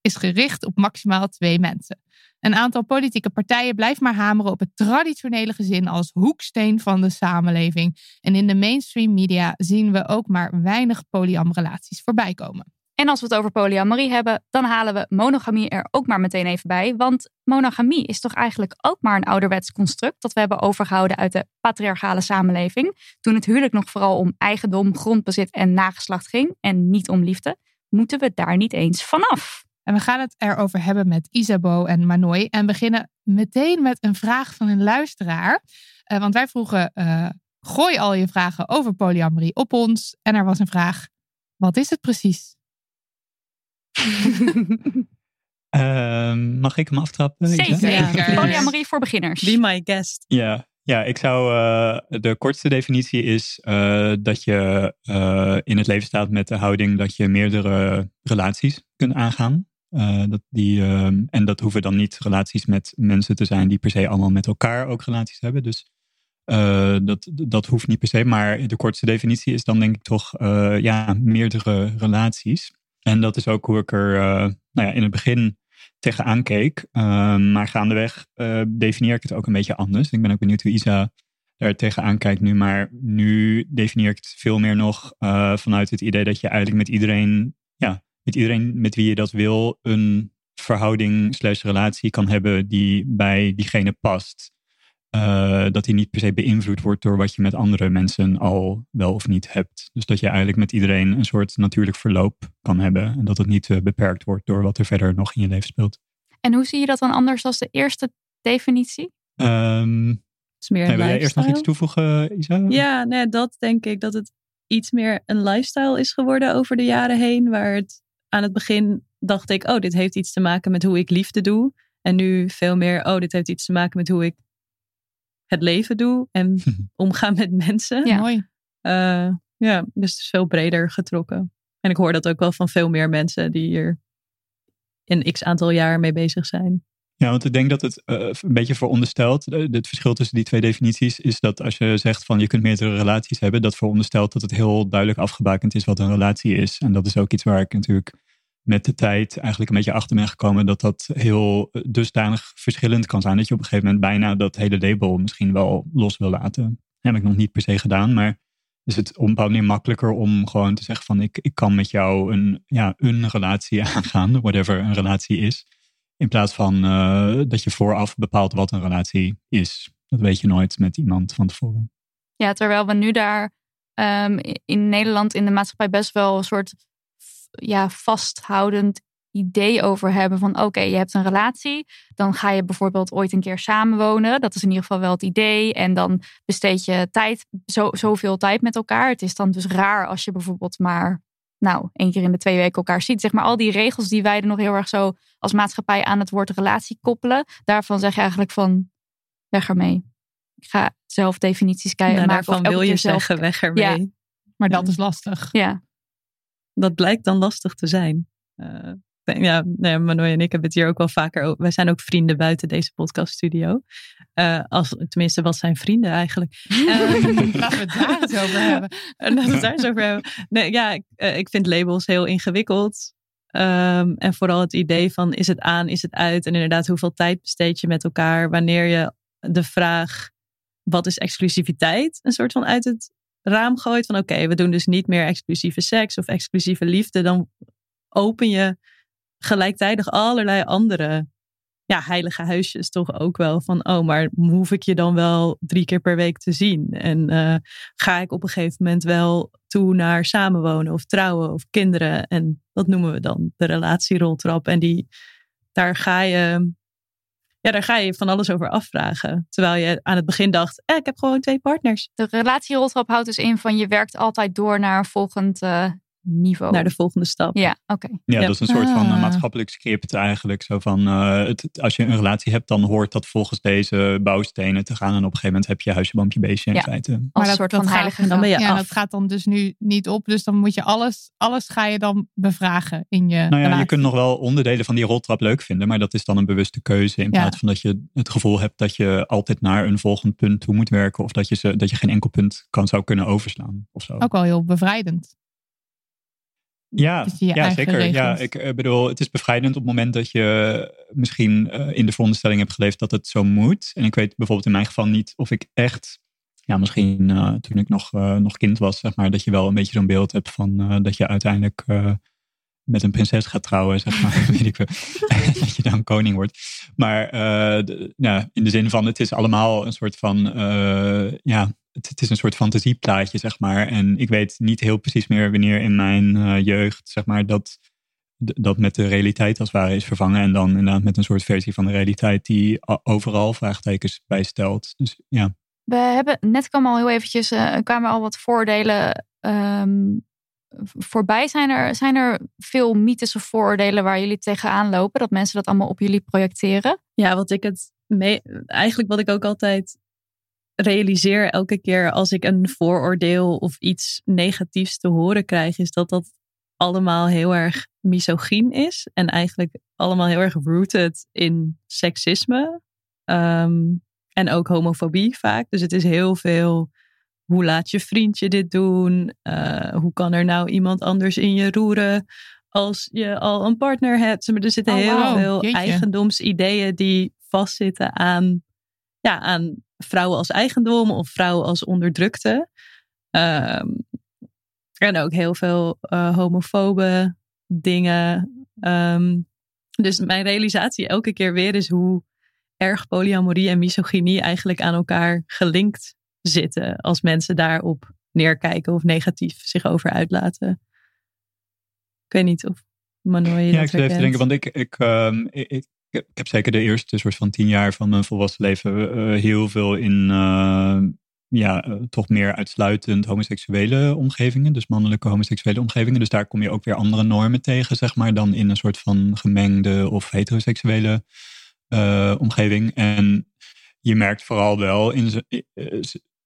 is gericht op maximaal twee mensen. Een aantal politieke partijen blijft maar hameren op het traditionele gezin als hoeksteen van de samenleving. En in de mainstream media zien we ook maar weinig polyamrelaties voorbij komen. En als we het over polyamorie hebben, dan halen we monogamie er ook maar meteen even bij. Want monogamie is toch eigenlijk ook maar een ouderwets construct dat we hebben overgehouden uit de patriarchale samenleving. Toen het huwelijk nog vooral om eigendom, grondbezit en nageslacht ging en niet om liefde, moeten we daar niet eens vanaf. En we gaan het erover hebben met Isabeau en Manoy. En beginnen meteen met een vraag van een luisteraar. Uh, want wij vroegen, uh, gooi al je vragen over polyamorie op ons. En er was een vraag, wat is het precies? Uh, mag ik hem aftrappen? Zeker. Ja. Polyamorie voor beginners. Be my guest. Ja, ja ik zou. Uh, de kortste definitie is uh, dat je uh, in het leven staat met de houding dat je meerdere relaties kunt aangaan. dat die, ehm, en dat hoeven dan niet relaties met mensen te zijn die per se allemaal met elkaar ook relaties hebben. Dus dat, dat hoeft niet per se. Maar de kortste definitie is dan denk ik toch ja, meerdere relaties. En dat is ook hoe ik er uh, nou ja, in het begin tegenaan keek. Uh, maar gaandeweg uh, definieer ik het ook een beetje anders. Ik ben ook benieuwd hoe Isa er tegenaan kijkt nu. Maar nu definieer ik het veel meer nog vanuit het idee dat je eigenlijk met iedereen, ja, met iedereen met wie je dat wil, een verhouding slash relatie kan hebben die bij diegene past. Uh, dat die niet per se beïnvloed wordt door wat je met andere mensen al wel of niet hebt. Dus dat je eigenlijk met iedereen een soort natuurlijk verloop kan hebben. En dat het niet uh, beperkt wordt door wat er verder nog in je leven speelt. En hoe zie je dat dan anders als de eerste definitie? Um, is meer wil jij eerst nog iets toevoegen, Isa? Ja, nee, dat denk ik. Dat het iets meer een lifestyle is geworden over de jaren heen. Waar het aan het begin dacht ik, oh, dit heeft iets te maken met hoe ik liefde doe. En nu veel meer, oh, dit heeft iets te maken met hoe ik het leven doe en omgaan met mensen. Ja, mooi. Uh, ja, dus het is veel breder getrokken. En ik hoor dat ook wel van veel meer mensen die hier een x aantal jaar mee bezig zijn. Ja, want ik denk dat het uh, een beetje veronderstelt, uh, het verschil tussen die twee definities is dat als je zegt van je kunt meerdere relaties hebben, dat veronderstelt dat het heel duidelijk afgebakend is wat een relatie is. En dat is ook iets waar ik natuurlijk met de tijd eigenlijk een beetje achter ben gekomen dat dat heel eh, dusdanig verschillend kan zijn. Dat je op een gegeven moment bijna dat hele label misschien wel los wil laten. Dat heb ik nog niet per se gedaan, maar is het op makkelijker om gewoon te zeggen van ik, ik kan met jou een, ja, een relatie aangaan, whatever een relatie is. In plaats van uh, dat je vooraf bepaalt wat een relatie is. Dat weet je nooit met iemand van tevoren. Ja, terwijl we nu daar um, in Nederland in de maatschappij best wel een soort ja, vasthoudend idee over hebben van oké, je hebt een relatie, dan ga je bijvoorbeeld ooit een keer samenwonen. Dat is in ieder geval wel het idee. En dan besteed je tijd, zo, zoveel tijd met elkaar. Het is dan dus raar als je bijvoorbeeld maar nou, één keer in de twee weken elkaar ziet. Zeg maar al die regels die wij er nog heel erg zo als maatschappij aan het woord relatie koppelen. Daarvan zeg je eigenlijk van weg ermee. Ik ga zelf definities kijken. Nou, daarvan wil je zeggen weg ermee. Ja. Maar dat is lastig. Ja dat blijkt dan lastig te zijn. Uh, ja, nee, Manoy en ik hebben het hier ook wel vaker over. Wij zijn ook vrienden buiten deze podcaststudio. Uh, als, tenminste, wat zijn vrienden eigenlijk? Uh, laten we het daar eens over hebben. laten we het daar eens over hebben. Nee, ja, ik, ik vind labels heel ingewikkeld. Um, en vooral het idee van is het aan, is het uit? En inderdaad, hoeveel tijd besteed je met elkaar? Wanneer je de vraag wat is exclusiviteit een soort van uit het raam gooit van oké, we doen dus niet meer exclusieve seks of exclusieve liefde, dan open je gelijktijdig allerlei andere ja, heilige huisjes toch ook wel van oh, maar hoef ik je dan wel drie keer per week te zien? En uh, ga ik op een gegeven moment wel toe naar samenwonen of trouwen of kinderen? En dat noemen we dan de relatieroltrap. En die, daar ga je ja, daar ga je van alles over afvragen. Terwijl je aan het begin dacht, eh, ik heb gewoon twee partners. De relatieroltrap houdt dus in van je werkt altijd door naar een volgend uh, niveau. Naar de volgende stap. Ja, oké. Ja, dat is een soort van uh, maatschappelijk script eigenlijk. Zo van, uh, het, als je een relatie hebt, dan hoort dat volgens deze bouwstenen te gaan. En op een gegeven moment heb je huisje, boompje, beestje in ja. feite. Als maar een soort van heilige dan ben je Ja, af. dat gaat dan dus nu niet op. Dus dan moet je alles, alles ga je dan bevragen in je Nou ja, relatie. je kunt nog wel onderdelen van die roltrap leuk vinden. Maar dat is dan een bewuste keuze. In Ja. plaats van dat je het gevoel hebt dat je altijd naar een volgend punt toe moet werken. Of dat je, ze, dat je geen enkel punt kan zou kunnen overslaan. Of zo. Ook wel heel bevrijdend. Ja, ja zeker. Ja, ik eh, bedoel, het is bevrijdend op het moment dat je misschien eh, in de veronderstelling hebt geleefd dat het zo moet. En ik weet bijvoorbeeld in mijn geval niet of ik echt, ja, misschien eh, toen ik nog, eh, nog kind was, zeg maar, dat je wel een beetje zo'n beeld hebt van eh, dat je uiteindelijk eh, met een prinses gaat trouwen, zeg maar. weet ik wel. dat je dan koning wordt. Maar uh, ja, in de zin van het is allemaal een soort van, ja, het, het, is een soort fantasieplaatje, zeg maar. En ik weet niet heel precies meer wanneer in mijn uh, jeugd, zeg maar, dat, dat met de realiteit als het ware is vervangen. En dan inderdaad met een soort versie van de realiteit die overal vraagtekens bij stelt. Dus ja. We hebben net kwam al heel eventjes, uh, kwamen al wat voordelen um, voorbij. Zijn er, zijn er veel mythes of vooroordelen waar jullie tegenaan lopen? Dat mensen dat allemaal op jullie projecteren? Ja, wat ik het mee, eigenlijk wat ik ook altijd realiseer elke keer als ik een vooroordeel of iets negatiefs te horen krijg, is dat dat allemaal heel erg misogyn is. En eigenlijk allemaal heel erg rooted in seksisme. Um, en ook homofobie vaak. Dus het is heel veel. Hoe laat je vriendje dit doen? Uh, hoe kan er nou iemand anders in je roeren als je al een partner hebt? Maar er zitten Oh, heel veel Jeetje. eigendomsideeën die vastzitten aan, ja, aan vrouwen als eigendom of vrouwen als onderdrukte. Ehm, en ook heel veel eh, homofobe dingen. Ehm, dus mijn realisatie elke keer weer is hoe erg polyamorie en misogynie eigenlijk aan elkaar gelinkt zitten. Als mensen daarop neerkijken of negatief zich over uitlaten. Ik weet niet of Manoy Ja, ik zit even denken, want ik, ik, ehm, ik, ik, heb zeker de eerste soort van tien jaar van mijn volwassen leven eh, heel veel in eh, ja, eh, toch meer uitsluitend homoseksuele omgevingen, dus mannelijke homoseksuele omgevingen. Dus daar kom je ook weer andere normen tegen, zeg maar, dan in een soort van gemengde of heteroseksuele omgeving. En je merkt vooral wel in,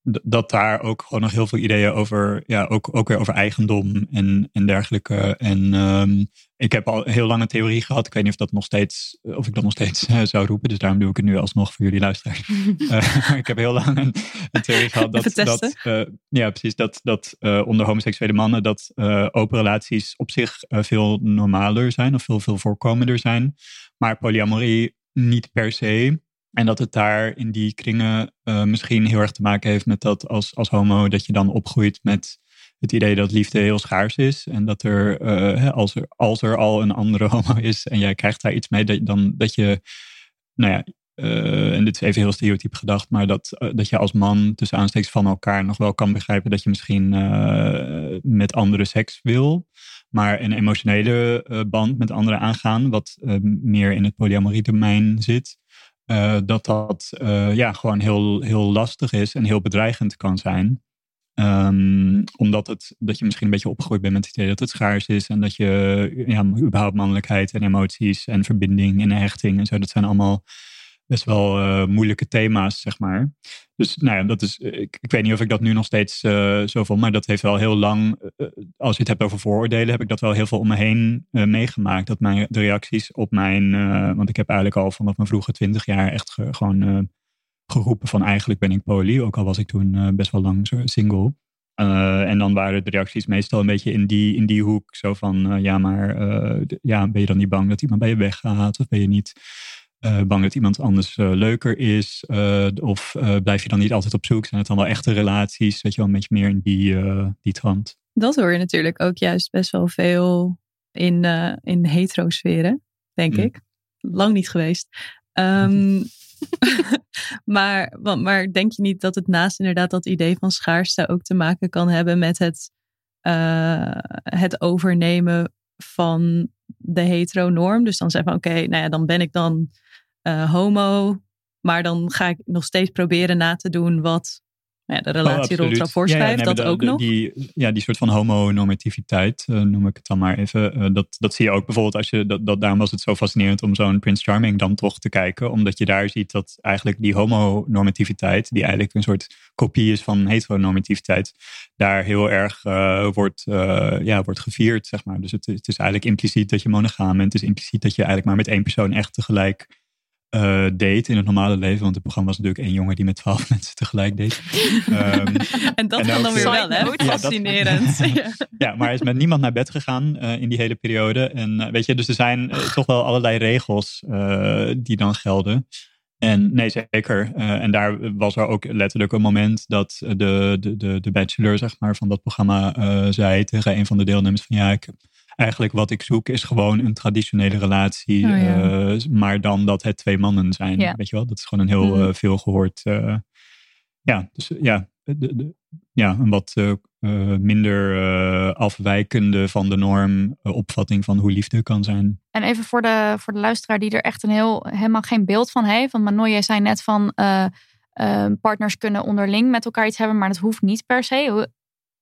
dat daar ook gewoon nog heel veel ideeën over, ja, ook, ook weer over eigendom en, en dergelijke. En ehm, ik heb al heel lang een theorie gehad. Ik weet niet of, dat nog steeds, of ik dat nog steeds eh, zou roepen. Dus daarom doe ik het nu alsnog voor jullie luisteraars. Eh, ik heb heel lang een, een theorie gehad dat, dat eh, ja, precies, dat, dat eh, onder homoseksuele mannen dat eh, open relaties op zich eh, veel normaler zijn of veel, veel voorkomender zijn. Maar polyamorie niet per se. En dat het daar in die kringen eh, misschien heel erg te maken heeft met dat als, als homo dat je dan opgroeit met het idee dat liefde heel schaars is. En dat er, eh, als, er als er al een andere homo is en jij krijgt daar iets mee, dat, dan dat je, nou ja, eh, en dit is even heel stereotyp gedacht, maar dat, eh, dat je als man tussen aanstekens van elkaar nog wel kan begrijpen dat je misschien met andere seks wil. Maar een emotionele band met anderen aangaan, wat meer in het polyamorie domein zit, dat dat ja, gewoon heel, heel lastig is en heel bedreigend kan zijn. Ehm, omdat het, dat je misschien een beetje opgegroeid bent met het idee dat het schaars is. En dat je ja, überhaupt mannelijkheid en emoties en verbinding en hechting en zo. Dat zijn allemaal best wel eh, moeilijke thema's, zeg maar. Dus nou ja, dat is, ik, ik weet niet of ik dat nu nog steeds eh, zo voel. Maar dat heeft wel heel lang, eh, als je het hebt over vooroordelen, heb ik dat wel heel veel om me heen eh, meegemaakt. Dat mijn, de reacties op mijn, eh, want ik heb eigenlijk al vanaf mijn vroege twintig jaar echt ge- gewoon eh, geroepen van eigenlijk ben ik poly. Ook al was ik toen eh, best wel lang single. Eh, en dan waren de reacties meestal een beetje in die, in die hoek. Zo van, eh, ja, maar ja, ben je dan niet bang dat iemand bij je weggaat? Of ben je niet bang dat iemand anders leuker is? Of blijf je dan niet altijd op zoek? Zijn het dan wel echte relaties? Weet je wel, een beetje meer in die, die trant. Dat hoor je natuurlijk ook juist best wel veel in, in hetero-sferen, denk Mm. ik. Lang niet geweest. Ehm, maar, maar denk je niet dat het naast inderdaad dat idee van schaarste ook te maken kan hebben met het, eh, het overnemen van de hetero-norm? Dus dan zeggen van oké, nou ja, dan ben ik dan eh, homo, maar dan ga ik nog steeds proberen na te doen wat ja, de Oh. Ja, ja, nee, dat ook de- nog. Die, ja, die soort van homonormativiteit, eh, noem ik het dan maar even. Eh, dat, dat zie je ook bijvoorbeeld als je, dat, dat, daarom was het zo fascinerend om zo'n Prince Charming dan toch te kijken. Omdat je daar ziet dat eigenlijk die homonormativiteit, die eigenlijk een soort kopie is van heteronormativiteit, daar heel erg eh, wordt, ja, wordt gevierd, zeg maar. Dus het, het is eigenlijk impliciet dat je monogaam bent. Het is impliciet dat je eigenlijk maar met één persoon echt tegelijk eh date in het normale leven. Want het programma was natuurlijk één jongen die met twaalf mensen tegelijk date. Ehm, En dat En kan dan weer wel, hè? Ja, Fascinerend. Ja. ja, maar hij is met niemand naar bed gegaan eh, in die hele periode. En eh, weet je, dus er zijn toch wel allerlei regels die dan gelden. En nee, zeker. En daar was er ook letterlijk een moment dat de, de, de, de bachelor zeg maar, van dat programma zei tegen een van de deelnemers van ja, ik, eigenlijk wat ik zoek is gewoon een traditionele relatie. Oh, ja. eh, maar dan dat het twee mannen zijn. Ja. Weet je wel? Dat is gewoon een heel Mhm. eh, veel gehoord. eh, ja, dus ja, de, de- ja, een wat minder afwijkende van de norm opvatting van hoe liefde kan zijn. En even voor de, voor de luisteraar die er echt een heel, helemaal geen beeld van heeft. Want Manoy, jij zei net van partners kunnen onderling met elkaar iets hebben, maar dat hoeft niet per se.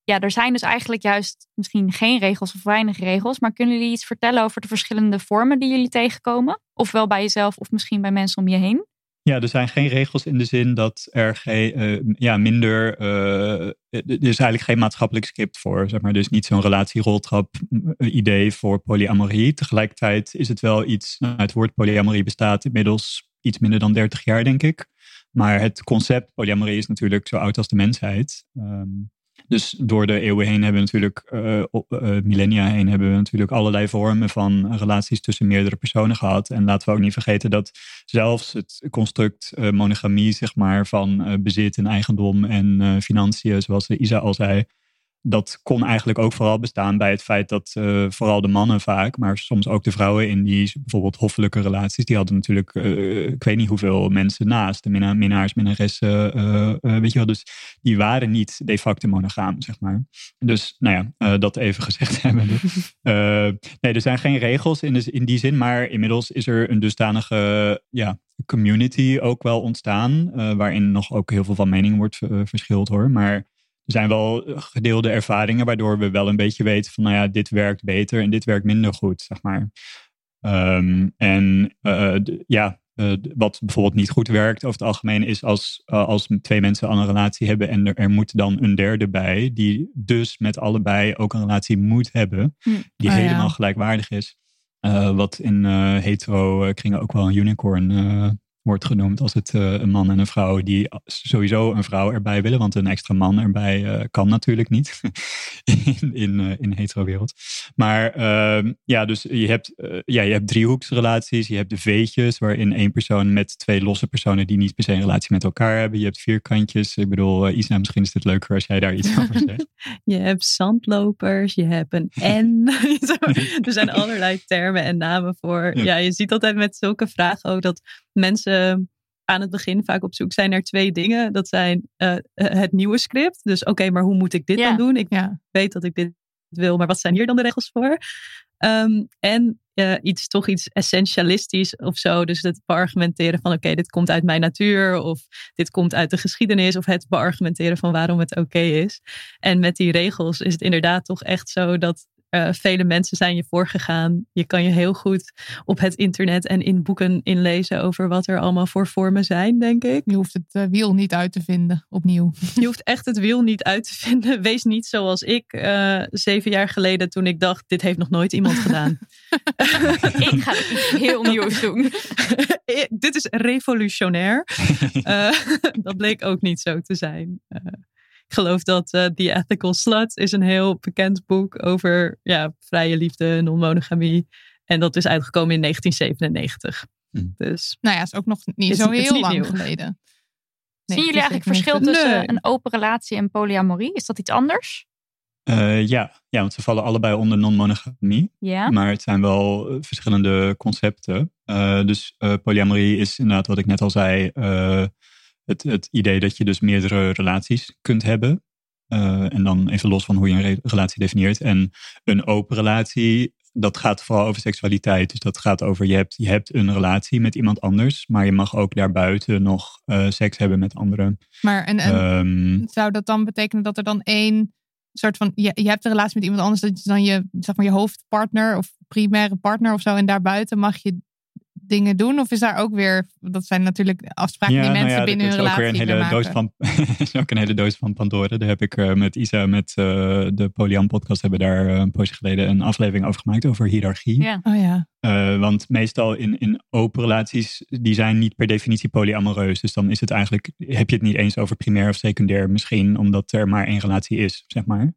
Ja, er zijn dus eigenlijk juist misschien geen regels of weinig regels. Maar kunnen jullie iets vertellen over de verschillende vormen die jullie tegenkomen? Ofwel bij jezelf of misschien bij mensen om je heen? Ja, er zijn geen regels in de zin dat er geen, eh, ja, minder. eh, er is eigenlijk geen maatschappelijk script voor. Zeg maar. Is niet zo'n relatieroltrap eh, idee voor polyamorie. Tegelijkertijd is het wel iets. nou, het woord polyamorie bestaat inmiddels iets minder dan 30 jaar, denk ik. Maar het concept polyamorie is natuurlijk zo oud als de mensheid. Ehm, dus door de eeuwen heen hebben we natuurlijk, eh, millennia heen, hebben we natuurlijk allerlei vormen van relaties tussen meerdere personen gehad. En laten we ook niet vergeten dat zelfs het construct eh, monogamie, zeg maar, van bezit en eigendom en financiën, zoals Isa al zei, dat kon eigenlijk ook vooral bestaan bij het feit dat eh, vooral de mannen vaak, maar soms ook de vrouwen in die bijvoorbeeld hoffelijke relaties, die hadden natuurlijk, eh, ik weet niet hoeveel mensen naast, de minna- minnaars, minnaressen, eh, weet je wel, dus die waren niet de facto monogaam, zeg maar. Dus, nou ja, dat even gezegd hebben. Nee, er zijn geen regels in, de, in die zin, maar inmiddels is er een dusdanige ja, community ook wel ontstaan, waarin nog ook heel veel van mening wordt verschild hoor. Maar zijn wel gedeelde ervaringen waardoor we wel een beetje weten van, nou ja, dit werkt beter en dit werkt minder goed, zeg maar. Ehm, en eh, d- ja, eh, wat bijvoorbeeld niet goed werkt over het algemeen is als, eh, als twee mensen al een relatie hebben en er, er moet dan een derde bij, die dus met allebei ook een relatie moet hebben, Hm. die Oh ja. helemaal gelijkwaardig is. Eh, wat in eh, hetero eh, kringen ook wel een unicorn eh, wordt genoemd. Als het eh, een man en een vrouw die sowieso een vrouw erbij willen. Want een extra man erbij eh, kan natuurlijk niet in, in, eh, in hetero wereld. Maar ehm, ja, dus je hebt, ja, je hebt driehoeksrelaties. Je hebt de veetjes waarin één persoon met twee losse personen die niet per se een relatie met elkaar hebben. Je hebt vierkantjes. Ik bedoel, Isa, misschien is dit leuker als jij daar iets over zegt. Je hebt zandlopers, je hebt een N. Er zijn allerlei termen en namen voor. Ja. je ziet altijd met zulke vragen ook dat mensen aan het begin vaak op zoek zijn naar twee dingen. Dat zijn eh, het nieuwe script. Dus oké, maar hoe moet ik dit Ja. dan doen? Ik Ja. weet dat ik dit wil, maar wat zijn hier dan de regels voor? Ehm, en eh, iets, toch iets essentialistisch of zo. Dus het beargumenteren van oké, dit komt uit mijn natuur. Of dit komt uit de geschiedenis. Of het beargumenteren van waarom het oké is. En met die regels is het inderdaad toch echt zo dat eh, vele mensen zijn je voorgegaan. Je kan je heel goed op het internet en in boeken inlezen over wat er allemaal voor vormen zijn, denk ik. Je hoeft het eh, wiel niet uit te vinden, opnieuw. Je hoeft echt het wiel niet uit te vinden. Wees niet zoals ik eh, zeven jaar geleden toen ik dacht, dit heeft nog nooit iemand gedaan. Ik ga iets heel nieuws doen. Dit is revolutionair. Eh, dat bleek ook niet zo te zijn. Ik geloof dat eh, The Ethical Slut is een heel bekend boek over ja, vrije liefde, non-monogamie. En dat is uitgekomen in 1997. Hm. Dus Nou ja, is ook nog niet Is- zo heel niet lang nieuw. geleden. Zien jullie eigenlijk verschil 1997? tussen Nee. een open relatie en polyamorie? Is dat iets anders? Eh, ja. ja, want ze vallen allebei onder non-monogamie. Ja. Maar het zijn wel eh, verschillende concepten. Eh, dus eh, polyamorie is inderdaad wat ik net al zei. Het, het idee dat je dus meerdere relaties kunt hebben. Eh, en dan even los van hoe je een re- relatie definieert. En een open relatie, dat gaat vooral over seksualiteit. Dus dat gaat over je hebt, je hebt een relatie met iemand anders. Maar je mag ook daarbuiten nog eh, seks hebben met anderen. Maar en, en Ehm, zou dat dan betekenen dat er dan één soort van. Je, je hebt een relatie met iemand anders, dat is dan je, zeg maar, je hoofdpartner of primaire partner of zo. En daarbuiten mag je dingen doen? Of is daar ook weer. Dat zijn natuurlijk afspraken die nou mensen ja, binnen hun is ook weer relatie een hele maken. doos van, is ook een hele doos van Pandora. Daar heb ik eh, met Isa, met eh, de Polyam podcast, hebben daar eh, een poosje geleden een aflevering over gemaakt over hiërarchie. Ja. Oh ja. Eh, want meestal in, in open relaties, die zijn niet per definitie polyamoreus. Dus dan is het eigenlijk, heb je het niet eens over primair of secundair misschien, omdat er maar één relatie is, zeg maar.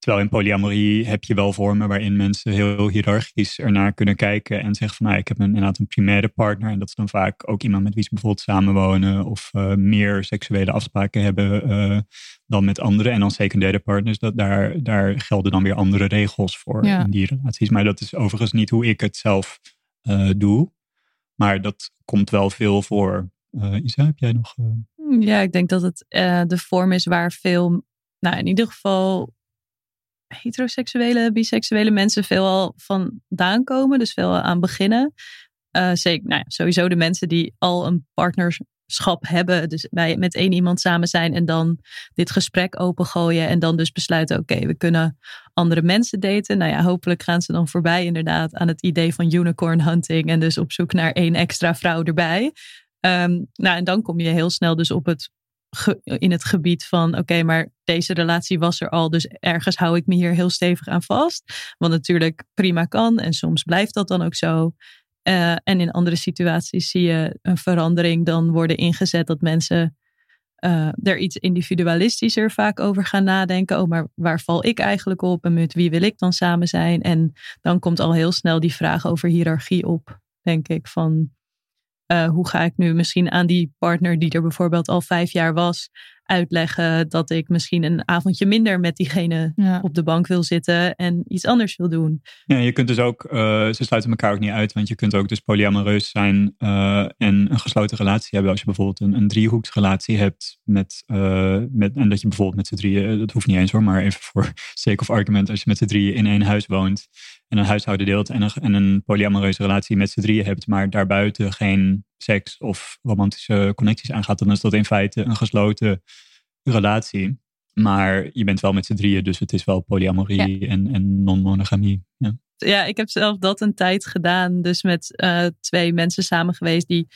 Terwijl in polyamorie heb je wel vormen waarin mensen heel hiërarchisch ernaar kunnen kijken en zeggen van nou, ik heb een, inderdaad een primaire partner. En dat is dan vaak ook iemand met wie ze bijvoorbeeld samenwonen of uh, meer seksuele afspraken hebben uh, dan met anderen. En dan secundaire partners, dat, daar, daar gelden dan weer andere regels voor Ja. in die relaties. Maar dat is overigens niet hoe ik het zelf uh, doe. Maar dat komt wel veel voor. Isa, heb jij nog... Ja, ik denk dat het de vorm is waar veel, nou in ieder geval heteroseksuele, biseksuele mensen veelal vandaan komen. Dus veel aan beginnen. Uh, zeker, nou ja, sowieso de mensen die al een partnerschap hebben. Dus bij, met één iemand samen zijn en dan dit gesprek opengooien. En dan dus besluiten, oké, we kunnen andere mensen daten. Nou ja, hopelijk gaan ze dan voorbij inderdaad aan het idee van unicorn hunting. En dus op zoek naar één extra vrouw erbij. Um, nou, en dan kom je heel snel dus op het in het gebied van oké, maar deze relatie was er al, dus ergens hou ik me hier heel stevig aan vast. Wat natuurlijk prima kan en soms blijft dat dan ook zo. Uh, en in andere situaties zie je een verandering dan worden ingezet dat mensen uh, er iets individualistischer vaak over gaan nadenken. Oh, maar waar val ik eigenlijk op en met wie wil ik dan samen zijn? En dan komt al heel snel die vraag over hiërarchie op, denk ik, van uh, hoe ga ik nu misschien aan die partner die er bijvoorbeeld al vijf jaar was, uitleggen dat ik misschien een avondje minder met diegene ja. op de bank wil zitten en iets anders wil doen. Ja, je kunt dus ook, uh, ze sluiten elkaar ook niet uit, want je kunt ook dus polyamoreus zijn uh, en een gesloten relatie hebben. Als je bijvoorbeeld een, een driehoeksrelatie hebt met, met, en dat je bijvoorbeeld met z'n drieën, dat hoeft niet eens hoor, maar even voor sake of argument, als je met z'n drieën in één huis woont en een huishouden deelt en een, en een polyamoreuze relatie met z'n drieën hebt, maar daarbuiten geen seks of romantische connecties aangaat, dan is dat in feite een gesloten relatie. Maar je bent wel met z'n drieën, dus het is wel polyamorie ja. en, en non-monogamie. Ja. ja, ik heb zelf dat een tijd gedaan. Dus met uh, twee mensen samen geweest die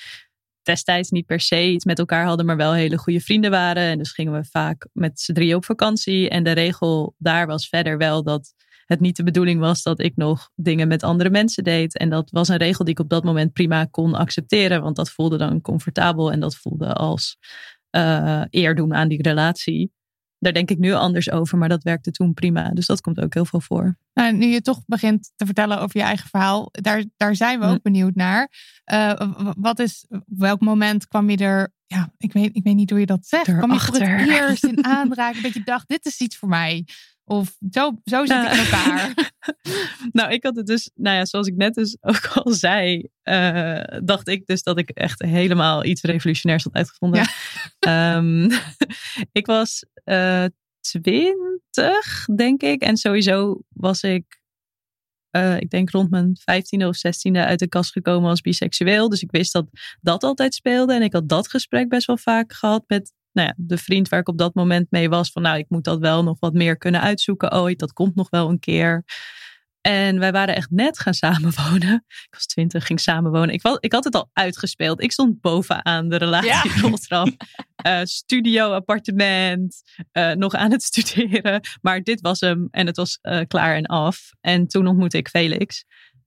destijds niet per se iets met elkaar hadden, maar wel hele goede vrienden waren. En dus gingen we vaak met z'n drieën op vakantie. En de regel daar was verder wel dat het niet de bedoeling was dat ik nog dingen met andere mensen deed. En dat was een regel die ik op dat moment prima kon accepteren, want dat voelde dan comfortabel en dat voelde als uh, eer doen aan die relatie. Daar denk ik nu anders over, maar dat werkte toen prima. Dus dat komt ook heel veel voor. Nou, nu je toch begint te vertellen over je eigen verhaal, daar, daar zijn we ook hm. benieuwd naar. Uh, wat is, welk moment kwam je er, ja, ik weet, ik weet niet hoe je dat zegt. Kwam je voor het eerst in aanraking dat je dacht, dit is iets voor mij? Of zo, zo zit ik in elkaar. nou, ik had het dus, nou ja, zoals ik net dus ook al zei, uh, dacht ik dus dat ik echt helemaal iets revolutionairs had uitgevonden. Ja. Um, ik was uh, twintig, denk ik. En sowieso was ik, uh, ik denk rond mijn vijftiende of zestiende uit de kast gekomen als biseksueel. Dus ik wist dat dat altijd speelde. En ik had dat gesprek best wel vaak gehad met nou ja, de vriend waar ik op dat moment mee was. Van nou, ik moet dat wel nog wat meer kunnen uitzoeken ooit. Dat komt nog wel een keer. En wij waren echt net gaan samenwonen. Ik was twintig, ging samenwonen. Ik, was, ik had het al uitgespeeld. Ik stond bovenaan de. Ja. Uh, studio, appartement. Uh, nog aan het studeren. Maar dit was hem. En het was uh, klaar en af. En toen ontmoette ik Felix.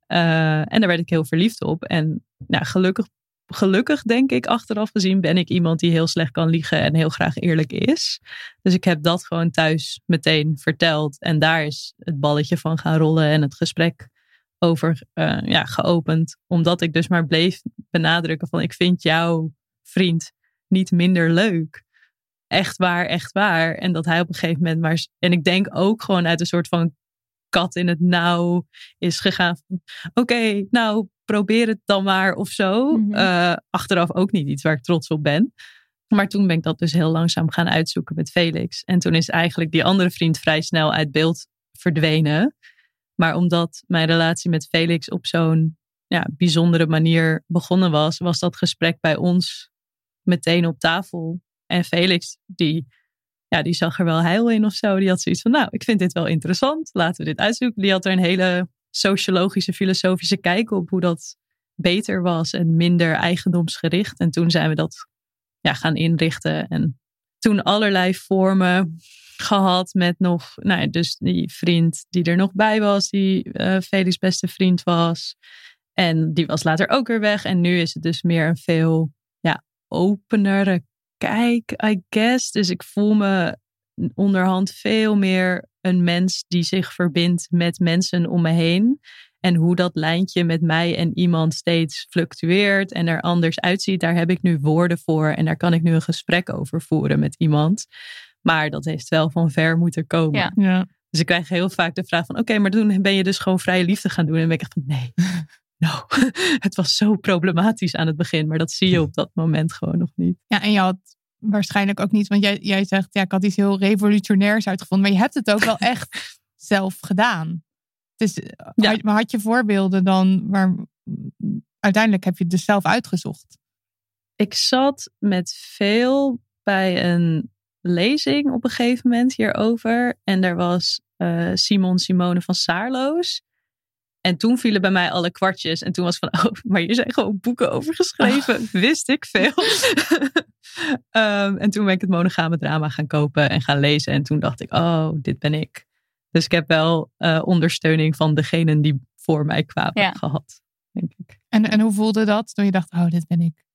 En daar werd ik heel verliefd op. En nou, gelukkig gelukkig denk ik achteraf gezien ben ik iemand die heel slecht kan liegen en heel graag eerlijk is. Dus ik heb dat gewoon thuis meteen verteld en daar is het balletje van gaan rollen en het gesprek over uh, ja, geopend. Omdat ik dus maar bleef benadrukken van ik vind jouw vriend niet minder leuk. Echt waar, echt waar. En dat hij op een gegeven moment maar... En ik denk ook gewoon uit een soort van kat in het nauw is gegaan. Oké, nou probeer het dan maar of zo. Mm-hmm. Uh, achteraf ook niet iets waar ik trots op ben. Maar toen ben ik dat dus heel langzaam gaan uitzoeken met Felix. En toen is eigenlijk die andere vriend vrij snel uit beeld verdwenen. Maar omdat mijn relatie met Felix op zo'n ja, bijzondere manier begonnen was, was dat gesprek bij ons meteen op tafel. En Felix, die, ja, die zag er wel heil in of zo. Die had zoiets van, nou, ik vind dit wel interessant. Laten we dit uitzoeken. Die had er een hele sociologische, filosofische kijk op hoe dat beter was en minder eigendomsgericht. En toen zijn we dat ja, gaan inrichten. En toen allerlei vormen gehad met nog, nou ja, dus die vriend die er nog bij was, die uh, Felix' beste vriend was. En die was later ook weer weg. En nu is het dus meer een veel ja, openere kijk, I guess. Dus ik voel me onderhand veel meer een mens die zich verbindt met mensen om me heen. En hoe dat lijntje met mij en iemand steeds fluctueert en er anders uitziet, daar heb ik nu woorden voor en daar kan ik nu een gesprek over voeren met iemand. Maar dat heeft wel van ver moeten komen. Ja. Ja. Dus ik krijg heel vaak de vraag van, oké, maar toen ben je dus gewoon vrije liefde gaan doen. En dan ben ik echt van, nee, nou, het was zo problematisch aan het begin. Maar dat zie je op dat moment gewoon nog niet. Ja, en je had waarschijnlijk ook niet, want jij, jij zegt, ja, ik had iets heel revolutionairs uitgevonden, maar je hebt het ook wel echt zelf gedaan. Dus, Ja. had- maar had je voorbeelden dan waar uiteindelijk heb je het dus zelf uitgezocht? Ik zat met veel bij een lezing op een gegeven moment hierover. En daar was eh, Simon Simone van Saarloos. En toen vielen bij mij alle kwartjes. En toen was van, oh, maar hier zijn gewoon boeken over geschreven. Wist ik veel. Ehm, en toen ben ik het monogame drama gaan kopen en gaan lezen. En toen dacht ik, oh, dit ben ik. Dus ik heb wel eh, ondersteuning van degenen die voor mij kwamen Ja. gehad, denk ik. En, en hoe voelde dat toen je dacht, oh, dit ben ik?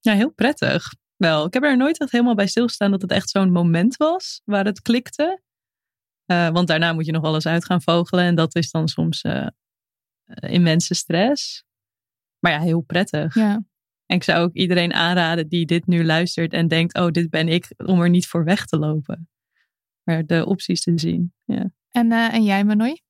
Ja, heel prettig. Wel, ik heb er nooit echt helemaal bij stilgestaan dat het echt zo'n moment was waar het klikte. Eh, want daarna moet je nog alles uit gaan vogelen en dat is dan soms eh, eh, immense stress. Maar ja, heel prettig. Ja. En ik zou ook iedereen aanraden die dit nu luistert en denkt, oh, dit ben ik, om er niet voor weg te lopen. Maar de opties te zien. Ja. En, eh, en jij, Manoy?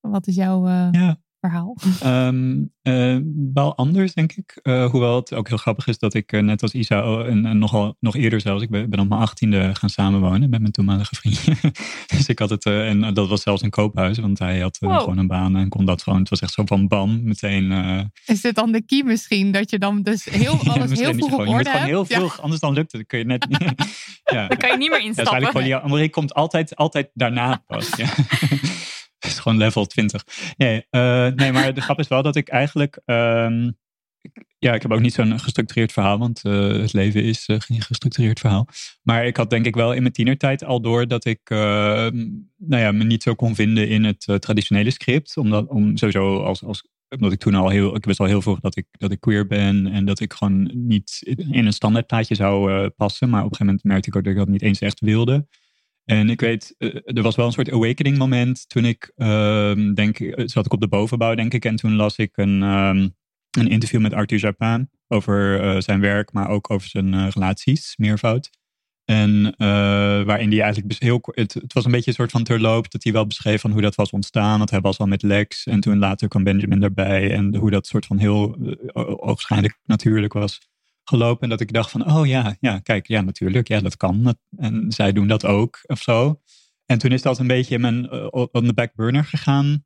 Wat is jouw eh, Ja. Verhaal? Ehm, eh, wel anders, denk ik. Eh, hoewel het ook heel grappig is dat ik, eh, net als Isa, oh, en, en nogal, nog eerder zelfs, ik ben, ben op mijn achttiende gaan samenwonen met mijn toenmalige vriend. dus ik had het, en dat was zelfs een koophuis, want hij had Wow. gewoon een baan en kon dat gewoon. Het was echt zo van bam, meteen. eh, Is dit dan de key misschien? Dat je dan dus heel, ja, alles heel vroeg op orde heel? Ja. vroeg, anders dan lukt het. Dan kun je net ja. Dan kan je niet meer Ja, instappen. eigenlijk gewoon, ja, André komt altijd, altijd daarna pas. Het is gewoon level 20. Nee, eh, nee, maar de grap is wel dat ik eigenlijk... ehm, ja, ik heb ook niet zo'n gestructureerd verhaal, want eh, het leven is eh, geen gestructureerd verhaal. Maar ik had denk ik wel in mijn tienertijd al door dat ik eh, nou ja, me niet zo kon vinden in het traditionele script. Omdat, om sowieso als, als omdat ik toen al heel, ik wist al heel vroeg dat ik, dat ik queer ben en dat ik gewoon niet in een standaardplaatje zou passen. Maar op een gegeven moment merkte ik ook dat ik dat niet eens echt wilde. En ik weet, eh, er was wel een soort awakening moment toen ik, ehm, denk, eh, zat ik op de bovenbouw denk ik. En toen las ik een, ehm, een interview met Arthur Japin over eh, zijn werk, maar ook over zijn relaties, meervoud. En waarin hij eigenlijk heel, het, het was een beetje een soort van terloop dat hij wel beschreef van hoe dat was ontstaan. Want hij was al met Lex en toen later kwam Benjamin daarbij. En hoe dat soort van heel oogschijnlijk natuurlijk was gelopen. En dat ik dacht van, oh ja, ja, kijk, ja natuurlijk, ja dat kan. En zij doen dat ook of zo. En toen is dat een beetje in mijn, eh, on the back burner gegaan.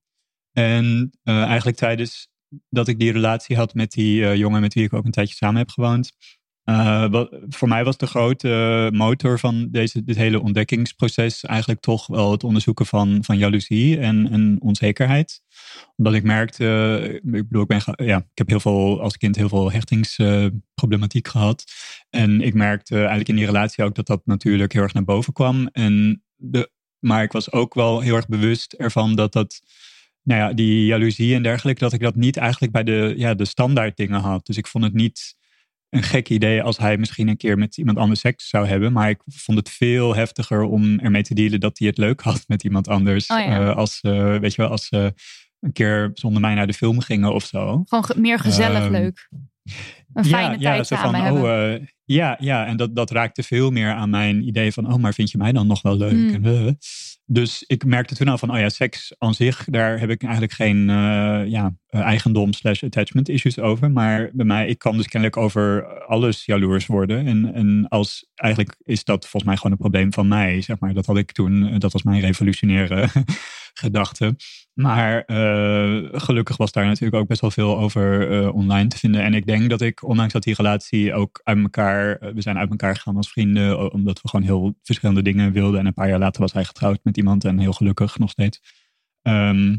En eh, eigenlijk tijdens dat ik die relatie had met die eh, jongen met wie ik ook een tijdje samen heb gewoond. Eh, voor mij was de grote motor van deze, dit hele ontdekkingsproces eigenlijk toch wel het onderzoeken van, van jaloezie en, en onzekerheid. Omdat ik merkte, ik bedoel, ik, ben, ja, ik heb heel veel als kind heel veel hechtingsproblematiek gehad. En ik merkte eigenlijk in die relatie ook dat dat natuurlijk heel erg naar boven kwam. En de, maar ik was ook wel heel erg bewust ervan dat dat nou ja, die jaloezie en dergelijke, dat ik dat niet eigenlijk bij de, ja, de standaard dingen had. Dus ik vond het niet een gek idee als hij misschien een keer met iemand anders seks zou hebben. Maar ik vond het veel heftiger om ermee te dealen dat hij het leuk had met iemand anders. Oh ja. Eh, als, eh, weet je wel, als ze een keer zonder mij naar de film gingen of zo. Gewoon ge- meer gezellig Ehm, leuk. Een fijne tijd zo samen van, hebben. Oh, ja, ja, en dat, dat raakte veel meer aan mijn idee van, oh, maar vind je mij dan nog wel leuk? Mm. En, eh, dus ik merkte toen al van, oh ja, seks aan zich, daar heb ik eigenlijk geen eh, ja, eh, eigendom slash attachment issues over. Maar bij mij, ik kan dus kennelijk over alles jaloers worden. En, en als, eigenlijk is dat volgens mij gewoon een probleem van mij, zeg maar. Dat had ik toen, eh, dat was mijn revolutionaire gedachte. Maar eh, gelukkig was daar natuurlijk ook best wel veel over eh, online te vinden. En ik denk dat ik, ondanks dat die relatie ook uit elkaar, eh, we zijn uit elkaar gegaan als vrienden, omdat we gewoon heel verschillende dingen wilden. En een paar jaar later was hij getrouwd met iemand en heel gelukkig nog steeds. Ehm,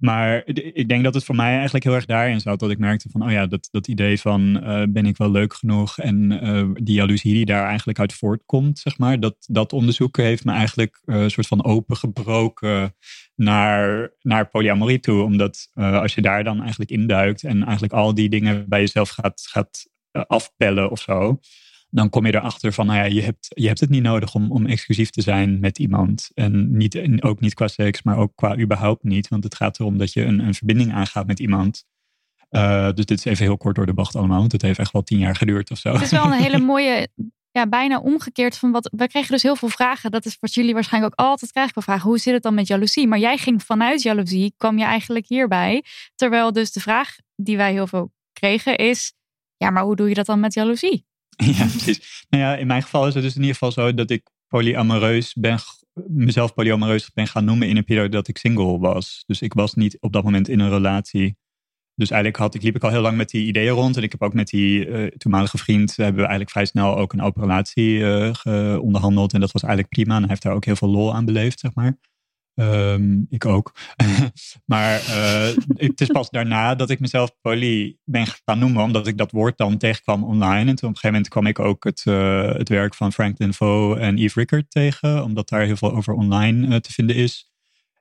maar ik denk dat het voor mij eigenlijk heel erg daarin zat. Dat ik merkte van, oh ja, dat, dat idee van eh, ben ik wel leuk genoeg? En eh, die jaloezie die daar eigenlijk uit voortkomt, zeg maar. Dat, dat onderzoeken heeft me eigenlijk eh, een soort van opengebroken naar, naar polyamorie toe. Omdat eh, als je daar dan eigenlijk induikt en eigenlijk al die dingen bij jezelf gaat, gaat eh, afpellen of zo. Dan kom je erachter van, nou ja, je hebt, je hebt het niet nodig om, om exclusief te zijn met iemand. En, niet, en ook niet qua seks, maar ook qua überhaupt niet. Want het gaat erom dat je een, een verbinding aangaat met iemand. Uh, dus dit is even heel kort door de bocht allemaal, want het heeft echt wel tien jaar geduurd of zo. Het is wel een hele mooie, ja, bijna omgekeerd van wat. We kregen dus heel veel vragen. Dat is wat jullie waarschijnlijk ook altijd krijgen. We vragen, hoe zit het dan met jaloezie? Maar jij ging vanuit jaloezie, kwam je eigenlijk hierbij. Terwijl dus de vraag die wij heel veel kregen is, ja, maar hoe doe je dat dan met jaloezie? Ja, precies. Nou ja, in mijn geval is het dus in ieder geval zo dat ik polyamoreus ben, mezelf polyamoreus ben gaan noemen in een periode dat ik single was. Dus ik was niet op dat moment in een relatie. Dus eigenlijk had ik, liep ik al heel lang met die ideeën rond. En ik heb ook met die uh, toenmalige vriend, hebben we eigenlijk vrij snel ook een open relatie uh, onderhandeld. En dat was eigenlijk prima. En hij heeft daar ook heel veel lol aan beleefd, zeg maar. Um, ik ook. maar uh, het is pas daarna dat ik mezelf poly ben gaan noemen, omdat ik dat woord dan tegenkwam online. En toen op een gegeven moment kwam ik ook het, uh, het werk van Franklin Foe en Eve Rickard tegen, omdat daar heel veel over online uh, te vinden is.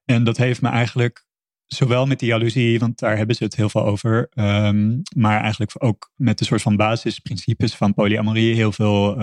En dat heeft me eigenlijk, zowel met die jaloezie, want daar hebben ze het heel veel over, um, maar eigenlijk ook met de soort van basisprincipes van polyamorie heel veel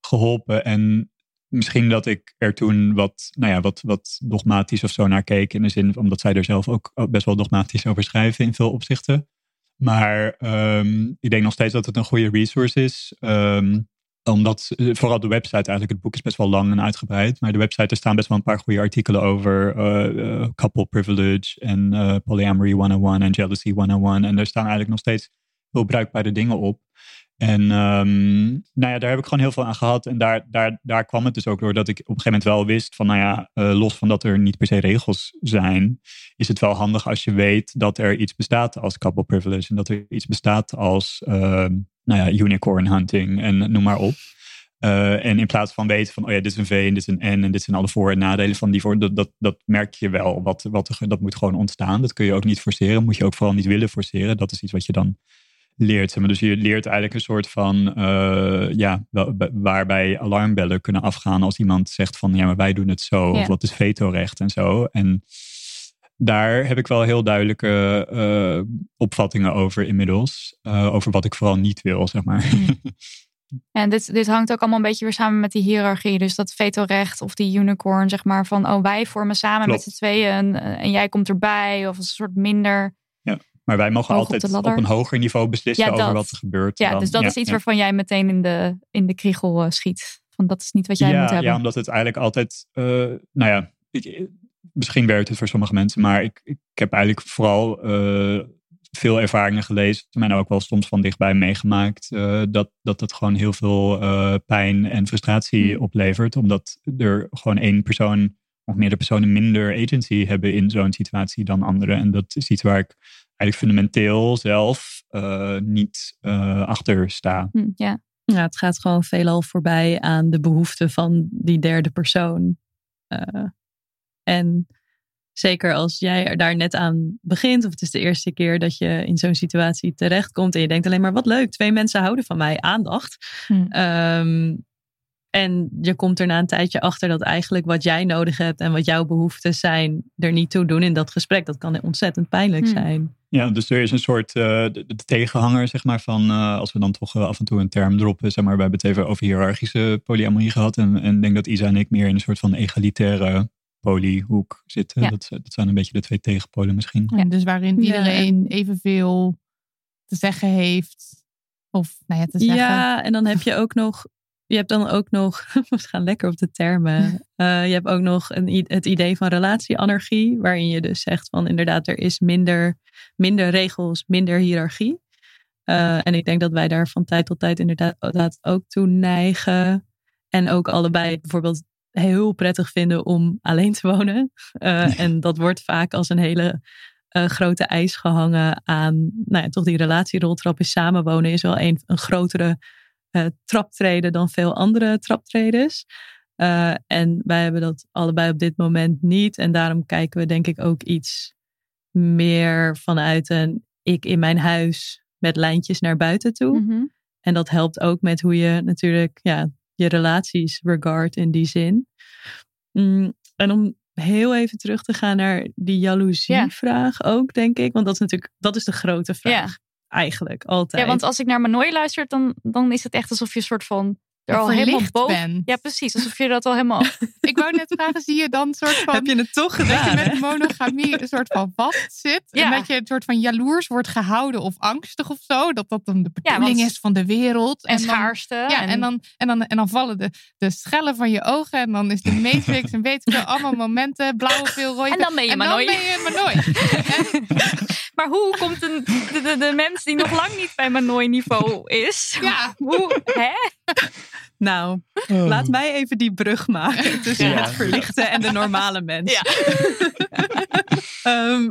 geholpen. En misschien dat ik er toen wat, nou ja, wat, wat dogmatisch of zo naar keek. In de zin, omdat zij er zelf ook best wel dogmatisch over schrijven in veel opzichten. Maar um, ik denk nog steeds dat het een goede resource is. Um, omdat eh, vooral de website eigenlijk, het boek is best wel lang en uitgebreid. Maar de website, er staan best wel een paar goede artikelen over uh, uh, couple privilege en uh, polyamory 101 en jealousy 101. En er staan eigenlijk nog steeds heel bruikbare dingen op. En um, nou ja, daar heb ik gewoon heel veel aan gehad. En daar, daar, daar kwam het dus ook door dat ik op een gegeven moment wel wist van, nou ja, uh, los van dat er niet per se regels zijn, is het wel handig als je weet dat er iets bestaat als couple privilege. En dat er iets bestaat als, uh, nou ja, unicorn hunting en noem maar op. Uh, en in plaats van weten van, oh ja, dit is een V en dit is een N en dit zijn alle voor- en nadelen van die voor, dat, dat, dat merk je wel. Wat, wat, dat moet gewoon ontstaan. Dat kun je ook niet forceren, moet je ook vooral niet willen forceren. Dat is iets wat je dan leert. Dus je leert eigenlijk een soort van, uh, ja, waarbij alarmbellen kunnen afgaan als iemand zegt van, ja, maar wij doen het zo, ja. of wat is vetorecht en zo. En daar heb ik wel heel duidelijke uh, opvattingen over inmiddels, uh, over wat ik vooral niet wil, zeg maar. En dit, dit hangt ook allemaal een beetje weer samen met die hiërarchie. Dus dat vetorecht of die unicorn, zeg maar, van oh, wij vormen samen Klopt. met z'n tweeën en, en jij komt erbij. Of een soort minder maar wij mogen Hoog altijd op, op, een hoger niveau beslissen Ja, over dat. wat er gebeurt. Ja, dan. dus dat Ja, is iets ja. waarvan jij meteen in de, in de kriegel eh, schiet. Van dat is niet wat jij moet hebben. Ja, omdat het eigenlijk altijd, eh, nou ja, ik- misschien werkt het voor sommige mensen, maar ik, ik heb eigenlijk vooral eh, veel ervaringen gelezen en ook wel soms van dichtbij meegemaakt, dat, dat het gewoon heel veel pijn en frustratie Hmm. oplevert, omdat er gewoon één persoon of meerdere personen minder agency hebben in zo'n situatie dan anderen. En dat is iets waar ik eigenlijk fundamenteel zelf eh, niet eh, achter sta. Hm, ja. Ja, het gaat gewoon veelal voorbij aan de behoeften van die derde persoon. Eh, en zeker als jij er daar net aan begint, of het is de eerste keer dat je in zo'n situatie terechtkomt en je denkt alleen maar wat leuk, twee mensen houden van mij, aandacht. Hm. Ehm, en je komt er na een tijdje achter dat eigenlijk wat jij nodig hebt en wat jouw behoeften zijn, er niet toe doen in dat gesprek. Dat kan ontzettend pijnlijk Hm. zijn. Ja, dus er is een soort eh, de, de tegenhanger, zeg maar, van eh, als we dan toch eh, af en toe een term droppen, zeg maar, we hebben het even over hiërarchische polyamorie gehad. En, en ik denk dat Isa en ik meer in een soort van egalitaire polyhoek zitten. Ja. Dat, dat zijn een beetje de twee tegenpolen misschien. Ja, dus waarin Ja, iedereen evenveel te zeggen heeft. Of nou ja, te zeggen. Ja, en dan heb je ook nog. Je hebt dan ook nog. We gaan lekker op de termen. Eh, je hebt ook nog een, het idee van relatieanarchie. Waarin je dus zegt van inderdaad, er is minder, minder regels, minder hiërarchie. Eh, en ik denk dat wij daar van tijd tot tijd inderdaad ook toe neigen. En ook allebei bijvoorbeeld heel prettig vinden om alleen te wonen. Eh, en dat wordt vaak als een hele grote eis gehangen aan, nou ja, toch die relatieroltrap is samenwonen is wel een, een grotere eh, traptreden dan veel andere traptredens. Eh, en wij hebben dat allebei op dit moment niet. En daarom kijken we denk ik ook iets meer vanuit een ik in mijn huis met lijntjes naar buiten toe. Mhm. En dat helpt ook met hoe je natuurlijk ja, je relaties regard in die zin. Mm, en om heel even terug te gaan naar die jaloezievraag ook, denk ik. Want dat is natuurlijk dat is de grote vraag. Eigenlijk, altijd. Ja, want als ik naar Manoy luister, dan, dan is het echt alsof je een soort van er al helemaal boven. bent. Ja, precies. Alsof je dat al helemaal. Ik wou net vragen, zie je dan een soort van... Heb je het toch dat gedaan, je hè? met monogamie een soort van vast zit. Ja. En dat je een soort van jaloers wordt gehouden of angstig of zo. Dat dat dan de Ja, bedoeling want- is van de wereld. En dan- schaarste. Ja, en, dan, en, dan, en dan vallen de, de schellen van je ogen. En dan is de matrix en weet ik veel. Allemaal momenten. Blauwe veel, rode En dan ben je en dan Manoy. ben je Manoy. Maar hoe komt een, de, de, de mens die nog lang niet bij Manoy niveau is? Ja. Hoe, hè? Nou, laat mij even die brug maken tussen Ja. het verlichte en de normale mens. Ja. Ehm,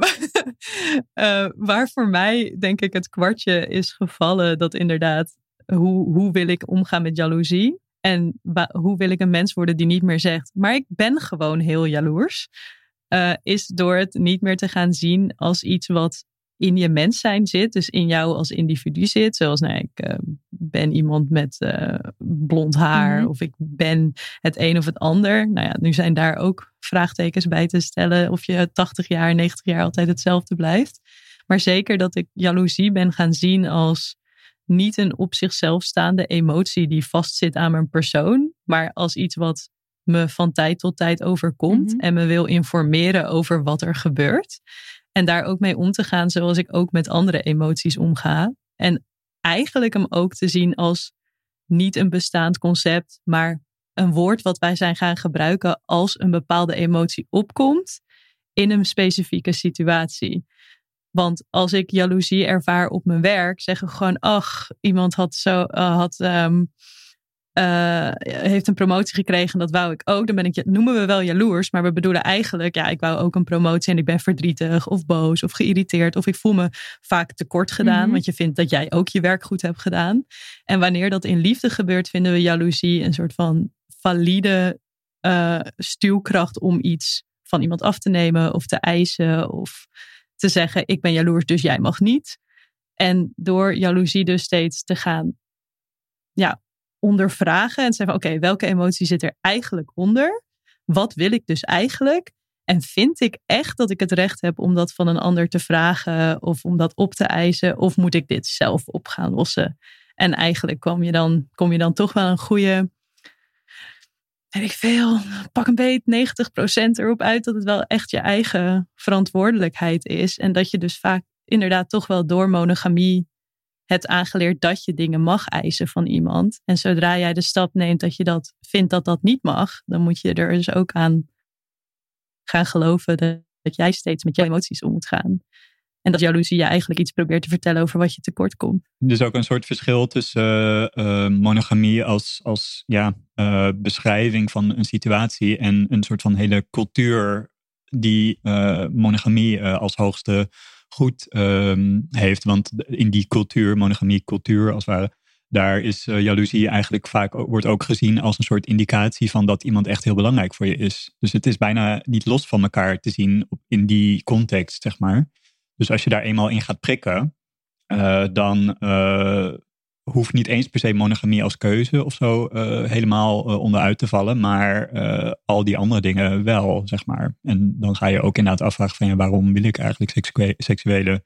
eh, waar voor mij denk ik het kwartje is gevallen dat inderdaad, hoe, hoe wil ik omgaan met jaloezie? En hoe wil ik een mens worden die niet meer zegt, maar ik ben gewoon heel jaloers. eh, is door het niet meer te gaan zien als iets wat in je mens zijn zit, dus in jou als individu zit. Zoals, nou, ik eh, ben iemand met eh, blond haar Mhm. of ik ben het een of het ander. Nou ja, nu zijn daar ook vraagtekens bij te stellen of je 80 jaar, 90 jaar altijd hetzelfde blijft. Maar zeker dat ik jaloezie ben gaan zien als niet een op zichzelf staande emotie die vastzit aan mijn persoon, maar als iets wat me van tijd tot tijd overkomt Mhm. en me wil informeren over wat er gebeurt. En daar ook mee om te gaan zoals ik ook met andere emoties omga. En eigenlijk hem ook te zien als niet een bestaand concept, maar een woord wat wij zijn gaan gebruiken als een bepaalde emotie opkomt in een specifieke situatie. Want als ik jaloezie ervaar op mijn werk, zeggen we gewoon, ach, iemand had zo, eh, had, ehm, eh, heeft een promotie gekregen, dat wou ik ook. Dan ben ik, noemen we wel jaloers, maar we bedoelen eigenlijk, ja, ik wou ook een promotie en ik ben verdrietig of boos of geïrriteerd of ik voel me vaak tekort gedaan, Mhm. want je vindt dat jij ook je werk goed hebt gedaan. En wanneer dat in liefde gebeurt, vinden we jaloezie een soort van valide eh, stuwkracht om iets van iemand af te nemen of te eisen of te zeggen: Ik ben jaloers, dus jij mag niet. En door jaloezie dus steeds te gaan ja, ondervragen en zeggen: Oké, welke emotie zit er eigenlijk onder? Wat wil ik dus eigenlijk? En vind ik echt dat ik het recht heb om dat van een ander te vragen of om dat op te eisen? Of moet ik dit zelf op gaan lossen? En eigenlijk kom je dan, kom je dan toch wel een goede, weet ik veel, pak een beet 90% erop uit dat het wel echt je eigen verantwoordelijkheid is. En dat je dus vaak inderdaad toch wel door monogamie het aangeleerd dat je dingen mag eisen van iemand. En zodra jij de stap neemt dat je dat vindt dat dat niet mag, dan moet je er dus ook aan gaan geloven dat, jij steeds met jouw emoties om moet gaan. En dat jaloezie je eigenlijk iets probeert te vertellen over wat je tekort komt. Dus ook een soort verschil tussen eh, eh, monogamie als, als ja, eh, beschrijving van een situatie en een soort van hele cultuur die monogamie als hoogste goed ehm, heeft. Want in die cultuur, monogamie cultuur als het ware, daar is eh, jaloezie eigenlijk vaak wordt ook gezien als een soort indicatie van dat iemand echt heel belangrijk voor je is. Dus het is bijna niet los van elkaar te zien in die context, zeg maar. Dus als je daar eenmaal in gaat prikken, eh, dan eh, hoeft niet eens per se monogamie als keuze of zo eh, helemaal eh, onderuit te vallen, maar eh, al die andere dingen wel, zeg maar. En dan ga je ook inderdaad afvragen van ja, waarom wil ik eigenlijk seksuele,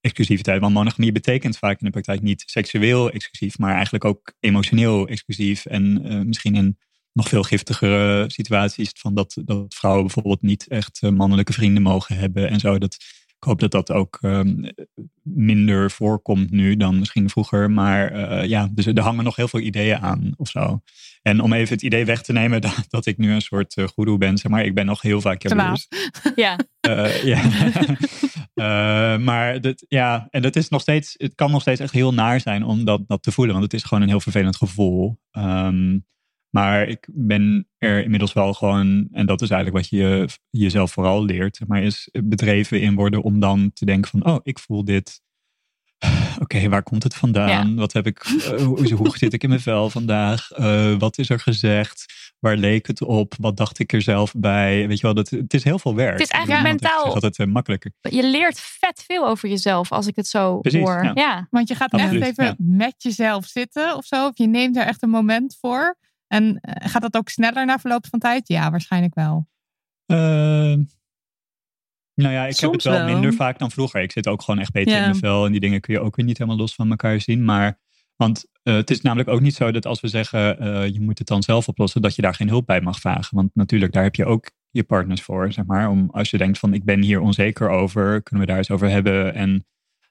exclusiviteit? Want monogamie betekent vaak in de praktijk niet seksueel exclusief, maar eigenlijk ook emotioneel exclusief en misschien in nog veel giftigere situaties van dat, dat vrouwen bijvoorbeeld niet echt mannelijke vrienden mogen hebben en zo. Dat, ik hoop dat dat ook ehm, minder voorkomt nu dan misschien vroeger. Maar eh, ja, dus er hangen nog heel veel ideeën aan of zo. En om even het idee weg te nemen dat, dat ik nu een soort uh, goeroe ben, zeg maar, ik ben nog heel vaak jaloers. Ja. Uh, ja. uh, maar dat, ja, en dat is nog steeds, het kan nog steeds echt heel naar zijn om dat, dat te voelen, want het is gewoon een heel vervelend gevoel. Um, maar ik ben er inmiddels wel gewoon, en dat is eigenlijk wat je jezelf vooral leert, maar is bedreven in worden om dan te denken van, oh, ik voel dit. Oké, okay, waar komt het vandaan? Ja. Wat heb ik, uh, hoe, hoe zit ik in mijn vel vandaag? Uh, wat is er gezegd? Waar leek het op? Wat dacht ik er zelf bij? Weet je wel, dat, het is heel veel werk. Het is eigenlijk ja. mentaal. Ik altijd uh, makkelijker. Je leert vet veel over jezelf als ik het zo Precies, hoor. Ja. ja. Want je gaat Absoluut, echt even ja. met jezelf zitten of zo. Of je neemt er echt een moment voor. En gaat dat ook sneller na verloop van tijd? Ja, waarschijnlijk wel. Uh, Nou ja, ik heb het wel, wel. minder vaak dan vroeger. Ik zit ook gewoon echt beter Ja. in mijn vel. En die dingen kun je ook weer niet helemaal los van elkaar zien. Maar, want eh, het is namelijk ook niet zo dat als we zeggen... eh, je moet het dan zelf oplossen, dat je daar geen hulp bij mag vragen. Want natuurlijk, daar heb je ook je partners voor, zeg maar. Om, als je denkt van, ik ben hier onzeker over, kunnen we daar eens over hebben. En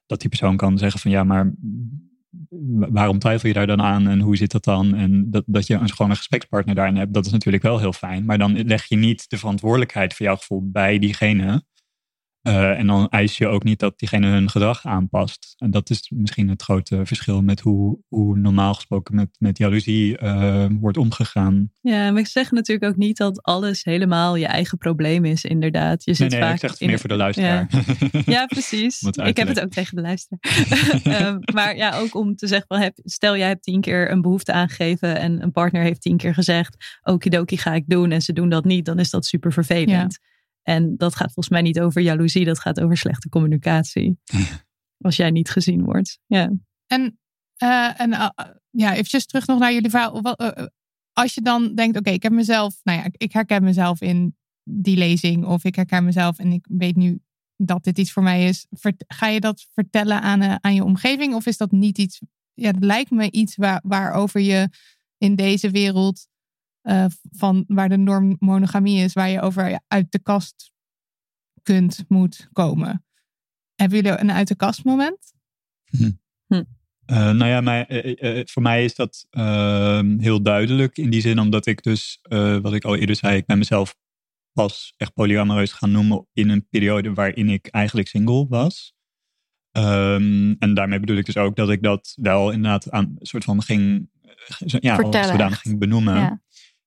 dat die persoon kan zeggen van, ja, maar waarom twijfel je daar dan aan en hoe zit dat dan? En dat, dat je een, gewoon een gesprekspartner daarin hebt, dat is natuurlijk wel heel fijn. Maar dan leg je niet de verantwoordelijkheid voor jouw gevoel bij diegene. Eh, en dan eis je ook niet dat diegene hun gedrag aanpast. En dat is misschien het grote verschil met hoe, hoe normaal gesproken met, met jaloezie eh, wordt omgegaan. Ja, maar ik zeg natuurlijk ook niet dat alles helemaal je eigen probleem is, inderdaad. Je zit Nee, nee, vaak ik zeg het in meer voor de luisteraar. Ja, precies. Ik heb het ook tegen de luisteraar. Ehm, maar ja, ook om te zeggen, van, heb, stel jij hebt tien keer een behoefte aangegeven en een partner heeft tien keer gezegd, okidoki ga ik doen en ze doen dat niet, dan is dat super vervelend. En dat gaat volgens mij niet over jaloezie, dat gaat over slechte communicatie. Als jij niet gezien wordt. Ja. En, eh, en eh, ja, eventjes terug nog naar jullie verhaal. Eh, als je dan denkt, oké, ik heb mezelf, nou ja, ik- herken mezelf in die lezing. Of ik herken mezelf en ik weet nu dat dit iets voor mij is. Vert- ga je dat vertellen aan, aan je omgeving? Of is dat niet iets, ja, het lijkt me iets waar, waarover je in deze wereld eh, van waar de norm monogamie is, waar je over uit de kast kunt, moet komen. Hebben jullie een uit de kast moment? Eh, nou ja, mij, eh, voor mij is dat ehm, heel duidelijk in die zin, omdat ik dus, eh, wat ik al eerder zei, ik ben mezelf pas echt polyamoreus gaan noemen in een periode waarin ik eigenlijk single was. Ehm, en daarmee bedoel ik dus ook dat ik dat wel inderdaad aan een soort van ging, ja, zodanig ging benoemen. Ja.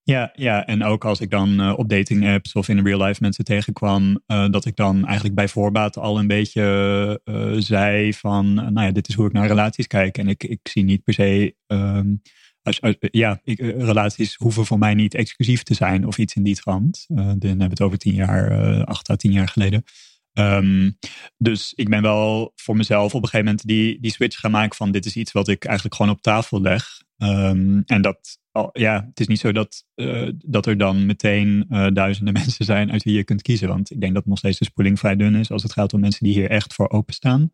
Ja, ja, en ook als ik dan eh, op dating apps of in real life mensen tegenkwam, eh, dat ik dan eigenlijk bij voorbaat al een beetje eh, zei van, nou ja, dit is hoe ik naar relaties kijk. En ik, ik zie niet per se, ehm, als, als- ja, ik, relaties hoeven voor mij niet exclusief te zijn of iets in die trant. Dan hebben we het over tien jaar, acht à tien jaar geleden. Ehm, dus ik ben wel voor mezelf op een gegeven moment die, die switch gaan maken van dit is iets wat ik eigenlijk gewoon op tafel leg. Ehm, en dat, ja, het is niet zo dat, eh, dat er dan meteen eh, duizenden mensen zijn uit wie je kunt kiezen. Want ik denk dat nog steeds de spoeling vrij dun is als het gaat om mensen die hier echt voor openstaan.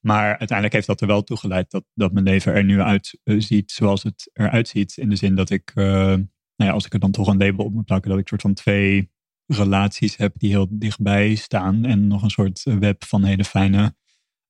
Maar uiteindelijk heeft dat er wel toe geleid dat, dat mijn leven er nu uit eh, zoals het eruit ziet. In de zin dat ik, nou ja, als ik er dan toch een label op moet plakken, dat ik soort van twee relaties heb die heel dichtbij staan. En nog een soort web van hele fijne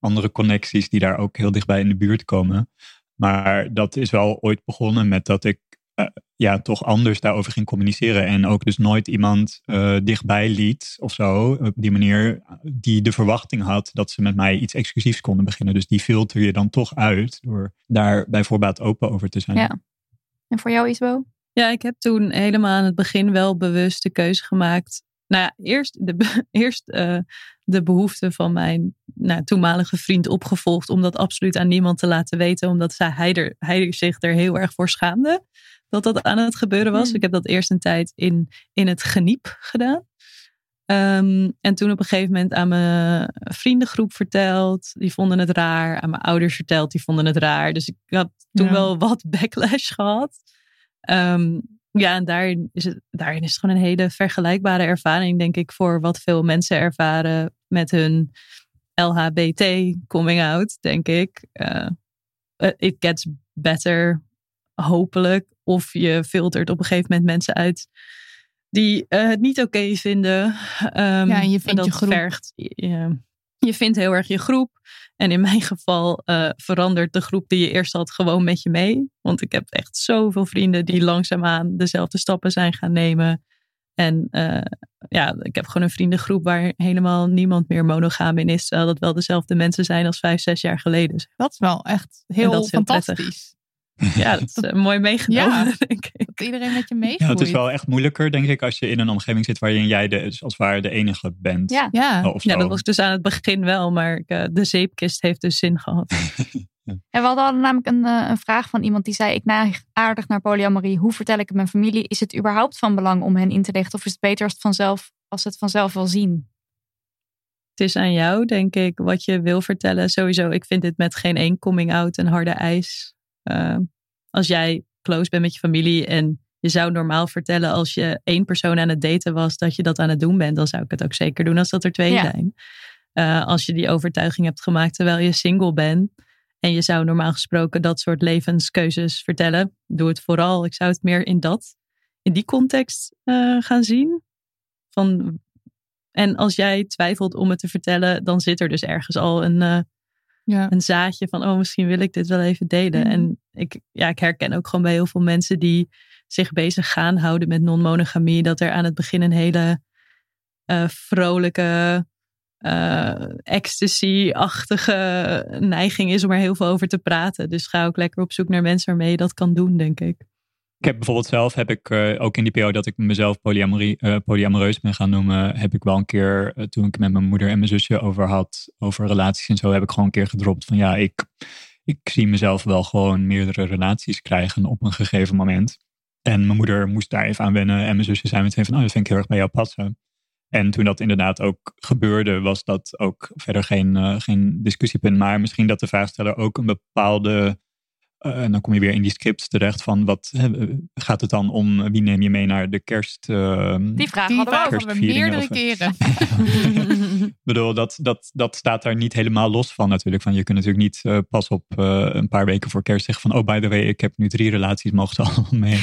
andere connecties die daar ook heel dichtbij in de buurt komen. Maar dat is wel ooit begonnen met dat ik eh, ja, toch anders daarover ging communiceren. En ook dus nooit iemand eh, dichtbij liet of zo. Op die manier die de verwachting had dat ze met mij iets exclusiefs konden beginnen. Dus die filter je dan toch uit door daar bij voorbaat open over te zijn. Ja. En voor jou, Isbo? Ja, ik heb toen helemaal aan het begin wel bewust de keuze gemaakt. Nou ja, eerst de, eerst, eh, de behoefte van mijn nou, toenmalige vriend opgevolgd. Om dat absoluut aan niemand te laten weten. Omdat zij, hij, er, hij zich er heel erg voor schaamde. Dat dat aan het gebeuren was. Hmm. Ik heb dat eerst een tijd in, in het geniep gedaan. Ehm, en toen op een gegeven moment aan mijn vriendengroep verteld. Die vonden het raar. Aan mijn ouders verteld. Die vonden het raar. Dus ik had toen Ja. wel wat backlash gehad. Ehm, ja, en daarin is, het, daarin is het gewoon een hele vergelijkbare ervaring, denk ik, voor wat veel mensen ervaren met hun LHBT coming out, denk ik. Eh, it gets better, hopelijk. Of je filtert op een gegeven moment mensen uit die eh, het niet oké vinden. Ehm, Ja, en je vindt dat je groep. Vergt, ja, je vindt heel erg je groep. En in mijn geval eh, verandert de groep die je eerst had gewoon met je mee. Want ik heb echt zoveel vrienden die langzaamaan dezelfde stappen zijn gaan nemen. En eh, ja, ik heb gewoon een vriendengroep waar helemaal niemand meer monogaam in is. Terwijl dat wel dezelfde mensen zijn als vijf, zes jaar geleden. Dat is wel echt heel, dat is heel fantastisch. Ja, dat is eh, mooi meegenomen, Ja. denk ik. Dat iedereen met je Ja, meegroeit. het is wel echt moeilijker, denk ik, als je in een omgeving zit waarin jij de, als het ware de enige bent. Ja. Ja, Of Ja, dat was dus aan het begin wel, maar eh, de zeepkist heeft dus zin gehad. En we hadden namelijk een, eh, een vraag van iemand die zei: Ik neig aardig naar polyamorie. Hoe vertel ik het mijn familie? Is het überhaupt van belang om hen in te lichten? Of is het beter als, het vanzelf, als ze het vanzelf wel zien? Het is aan jou, denk ik, wat je wil vertellen. Sowieso, ik vind dit met geen één coming out een harde eis. Eh, als jij close bent met je familie en je zou normaal vertellen als je één persoon aan het daten was dat je dat aan het doen bent, dan zou ik het ook zeker doen als dat er twee Ja. zijn. Eh, als je die overtuiging hebt gemaakt terwijl je single bent en je zou normaal gesproken dat soort levenskeuzes vertellen, doe het vooral. Ik zou het meer in dat, in die context eh, gaan zien. Van, en als jij twijfelt om het te vertellen, dan zit er dus ergens al een, eh, Ja. een zaadje van, oh, misschien wil ik dit wel even delen. Mhm. En ik, ja, ik herken ook gewoon bij heel veel mensen die zich bezig gaan houden met non-monogamie, dat er aan het begin een hele eh, vrolijke, eh, ecstasy-achtige neiging is om er heel veel over te praten. Dus ga ook lekker op zoek naar mensen waarmee je dat kan doen, denk ik. Ik heb bijvoorbeeld zelf, heb ik eh, ook in die periode dat ik mezelf polyamorie, eh, polyamoreus ben gaan noemen, heb ik wel een keer, eh, toen ik met mijn moeder en mijn zusje over had, over relaties en zo, heb ik gewoon een keer gedropt van ja, ik, ik zie mezelf wel gewoon meerdere relaties krijgen op een gegeven moment. En mijn moeder moest daar even aan wennen en mijn zusje zei meteen van, oh, dat vind ik heel erg bij jou passen. En toen dat inderdaad ook gebeurde, was dat ook verder geen, geen discussiepunt. Maar misschien dat de vraagsteller ook een bepaalde eh, en dan kom je weer in die scripts terecht van wat hè, gaat het dan om wie neem je mee naar de kerst? eh, Die vraag Die hadden we meerdere of- keren. Ik bedoel, dat, dat, dat staat daar niet helemaal los van natuurlijk. Van, je kunt natuurlijk niet eh, pas op eh, een paar weken voor kerst zeggen van... oh, by the way, ik heb nu drie relaties, mogen ze allemaal mee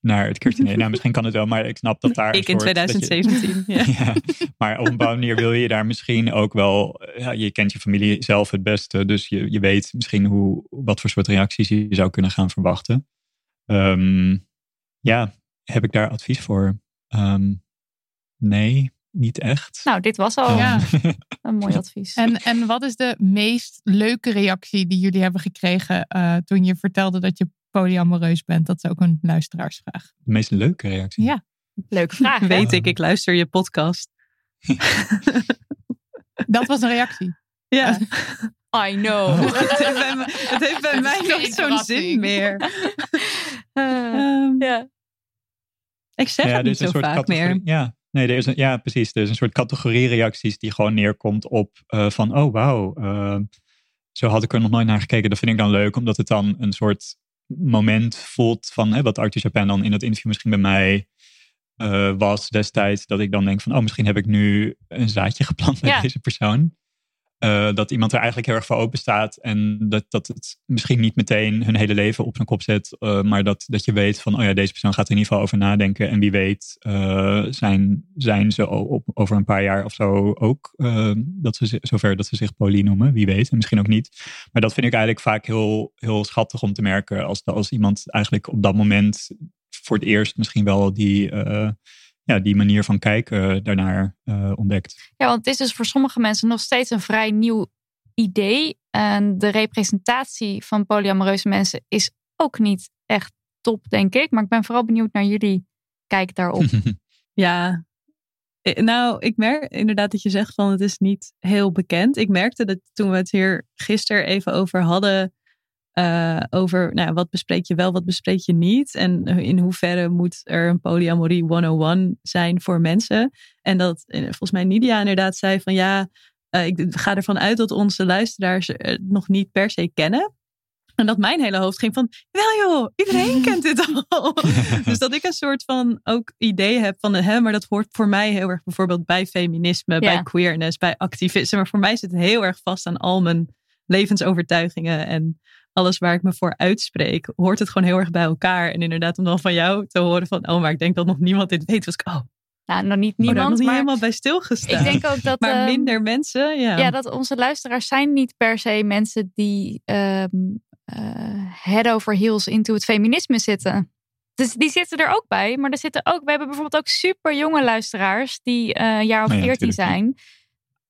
naar het kerstdiner? nou, misschien kan het wel, maar ik snap dat daar... een ik in soort- dat je- 2017. ja. ja, maar op een bepaalde manier wil je daar misschien ook wel. Ja, je kent je familie zelf het beste. Dus je, je weet misschien hoe, wat voor soort reacties je zou kunnen gaan verwachten. Ehm, ja, heb ik daar advies voor? Ehm, nee, niet echt. Nou, dit was al Ja. een mooi advies. En, en wat is de meest leuke reactie die jullie hebben gekregen eh, toen je vertelde dat je polyamoreus bent? Dat is ook een luisteraarsvraag. De meest leuke reactie. Ja. Leuke vraag. Weet ik, ik luister je podcast. Dat was een reactie. Ja, I know. het heeft bij, me- het heeft bij Het mij geen zo'n zin meer. Eh, Ehm, ja. ik zeg Ja, het er niet zo soort vaak meer. Ja, nee, er is een, ja, precies. Er is een soort categorie reacties die gewoon neerkomt op eh, van, oh wauw, eh, zo had ik er nog nooit naar gekeken. Dat vind ik dan leuk, omdat het dan een soort moment voelt van hè, wat Arthur Japan dan in dat interview misschien bij mij eh, was destijds. Dat ik dan denk van, oh misschien heb ik nu een zaadje geplant bij Ja. deze persoon. Eh, dat iemand er eigenlijk heel erg voor open staat. En dat, dat het misschien niet meteen hun hele leven op zijn kop zet. eh, maar dat, dat je weet van, oh ja, deze persoon gaat er in ieder geval over nadenken. En wie weet eh, zijn, zijn ze op, over een paar jaar of zo ook. dat ze, zover dat ze zich poly noemen. Wie weet. En misschien ook niet. Maar dat vind ik eigenlijk vaak heel, heel schattig om te merken. Als, als iemand eigenlijk op dat moment voor het eerst misschien wel die... eh, ja, die manier van kijken daarnaar eh, ontdekt. Ja, want het is dus voor sommige mensen nog steeds een vrij nieuw idee. En de representatie van polyamoreuze mensen is ook niet echt top, denk ik. Maar ik ben vooral benieuwd naar jullie kijk daarop. Ja, Eh, nou, ik merk inderdaad dat je zegt van het is niet heel bekend. Ik merkte dat toen we het hier gisteren even over hadden. Eh, over nou, wat bespreek je wel, wat bespreek je niet. En in hoeverre moet er een polyamorie 101 zijn voor mensen. En dat eh, volgens mij Nidia inderdaad zei van ja, eh, ik ga ervan uit dat onze luisteraars het nog niet per se kennen. En dat mijn hele hoofd ging van, wel joh, iedereen kent dit al. dus dat ik een soort van ook idee heb van, hè, maar dat hoort voor mij heel erg bijvoorbeeld bij feminisme, bij queerness, bij activisme. Maar voor mij zit het heel erg vast aan al mijn levensovertuigingen en alles waar ik me voor uitspreek, hoort het gewoon heel erg bij elkaar. En inderdaad om dan van jou te horen van, oh, maar ik denk dat nog niemand dit weet, was ik, oh, Nou, nog niet oh, niemand, nog niet maar helemaal bij stilgestaan. ik denk ook dat... maar ehm, minder mensen, ja. Ja, dat onze luisteraars zijn niet per se mensen die ehm eh, head over heels into het feminisme zitten. Dus die zitten er ook bij. Maar er zitten ook, we hebben bijvoorbeeld ook super jonge luisteraars die eh, een jaar of Oh 14 tuurlijk, ja. zijn.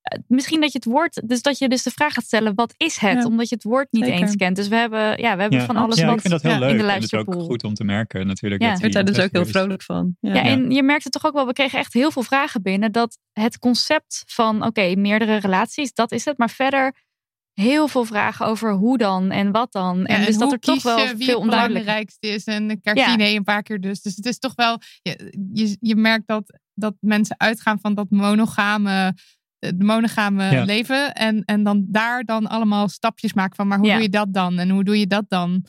Eh, Misschien dat je het woord, dus dat je dus de vraag gaat stellen, wat is het? Ja, Omdat je het woord niet zeker. eens kent. Dus we hebben, ja, we hebben Ja, van alles ja, wat ik vind dat heel ja, in leuk. in de en het is ook goed om te merken natuurlijk. Ja. dat Ik werd daar dus ook heel vrolijk van. Ja, en je merkt het toch ook wel, we kregen echt heel veel vragen binnen. Dat het concept van, oké, meerdere relaties, dat is het. Maar verder heel veel vragen over hoe dan en wat dan. En Ja, dus dat er toch wel wie veel het onduidelijk belangrijkste is. En de kerstdiner een paar keer dus. Dus het is toch wel... Je, je, je merkt dat, dat mensen uitgaan van dat monogame... Het monogame Ja. leven. En, en dan daar dan allemaal stapjes maken van... Maar hoe Ja. doe je dat dan? En hoe doe je dat dan?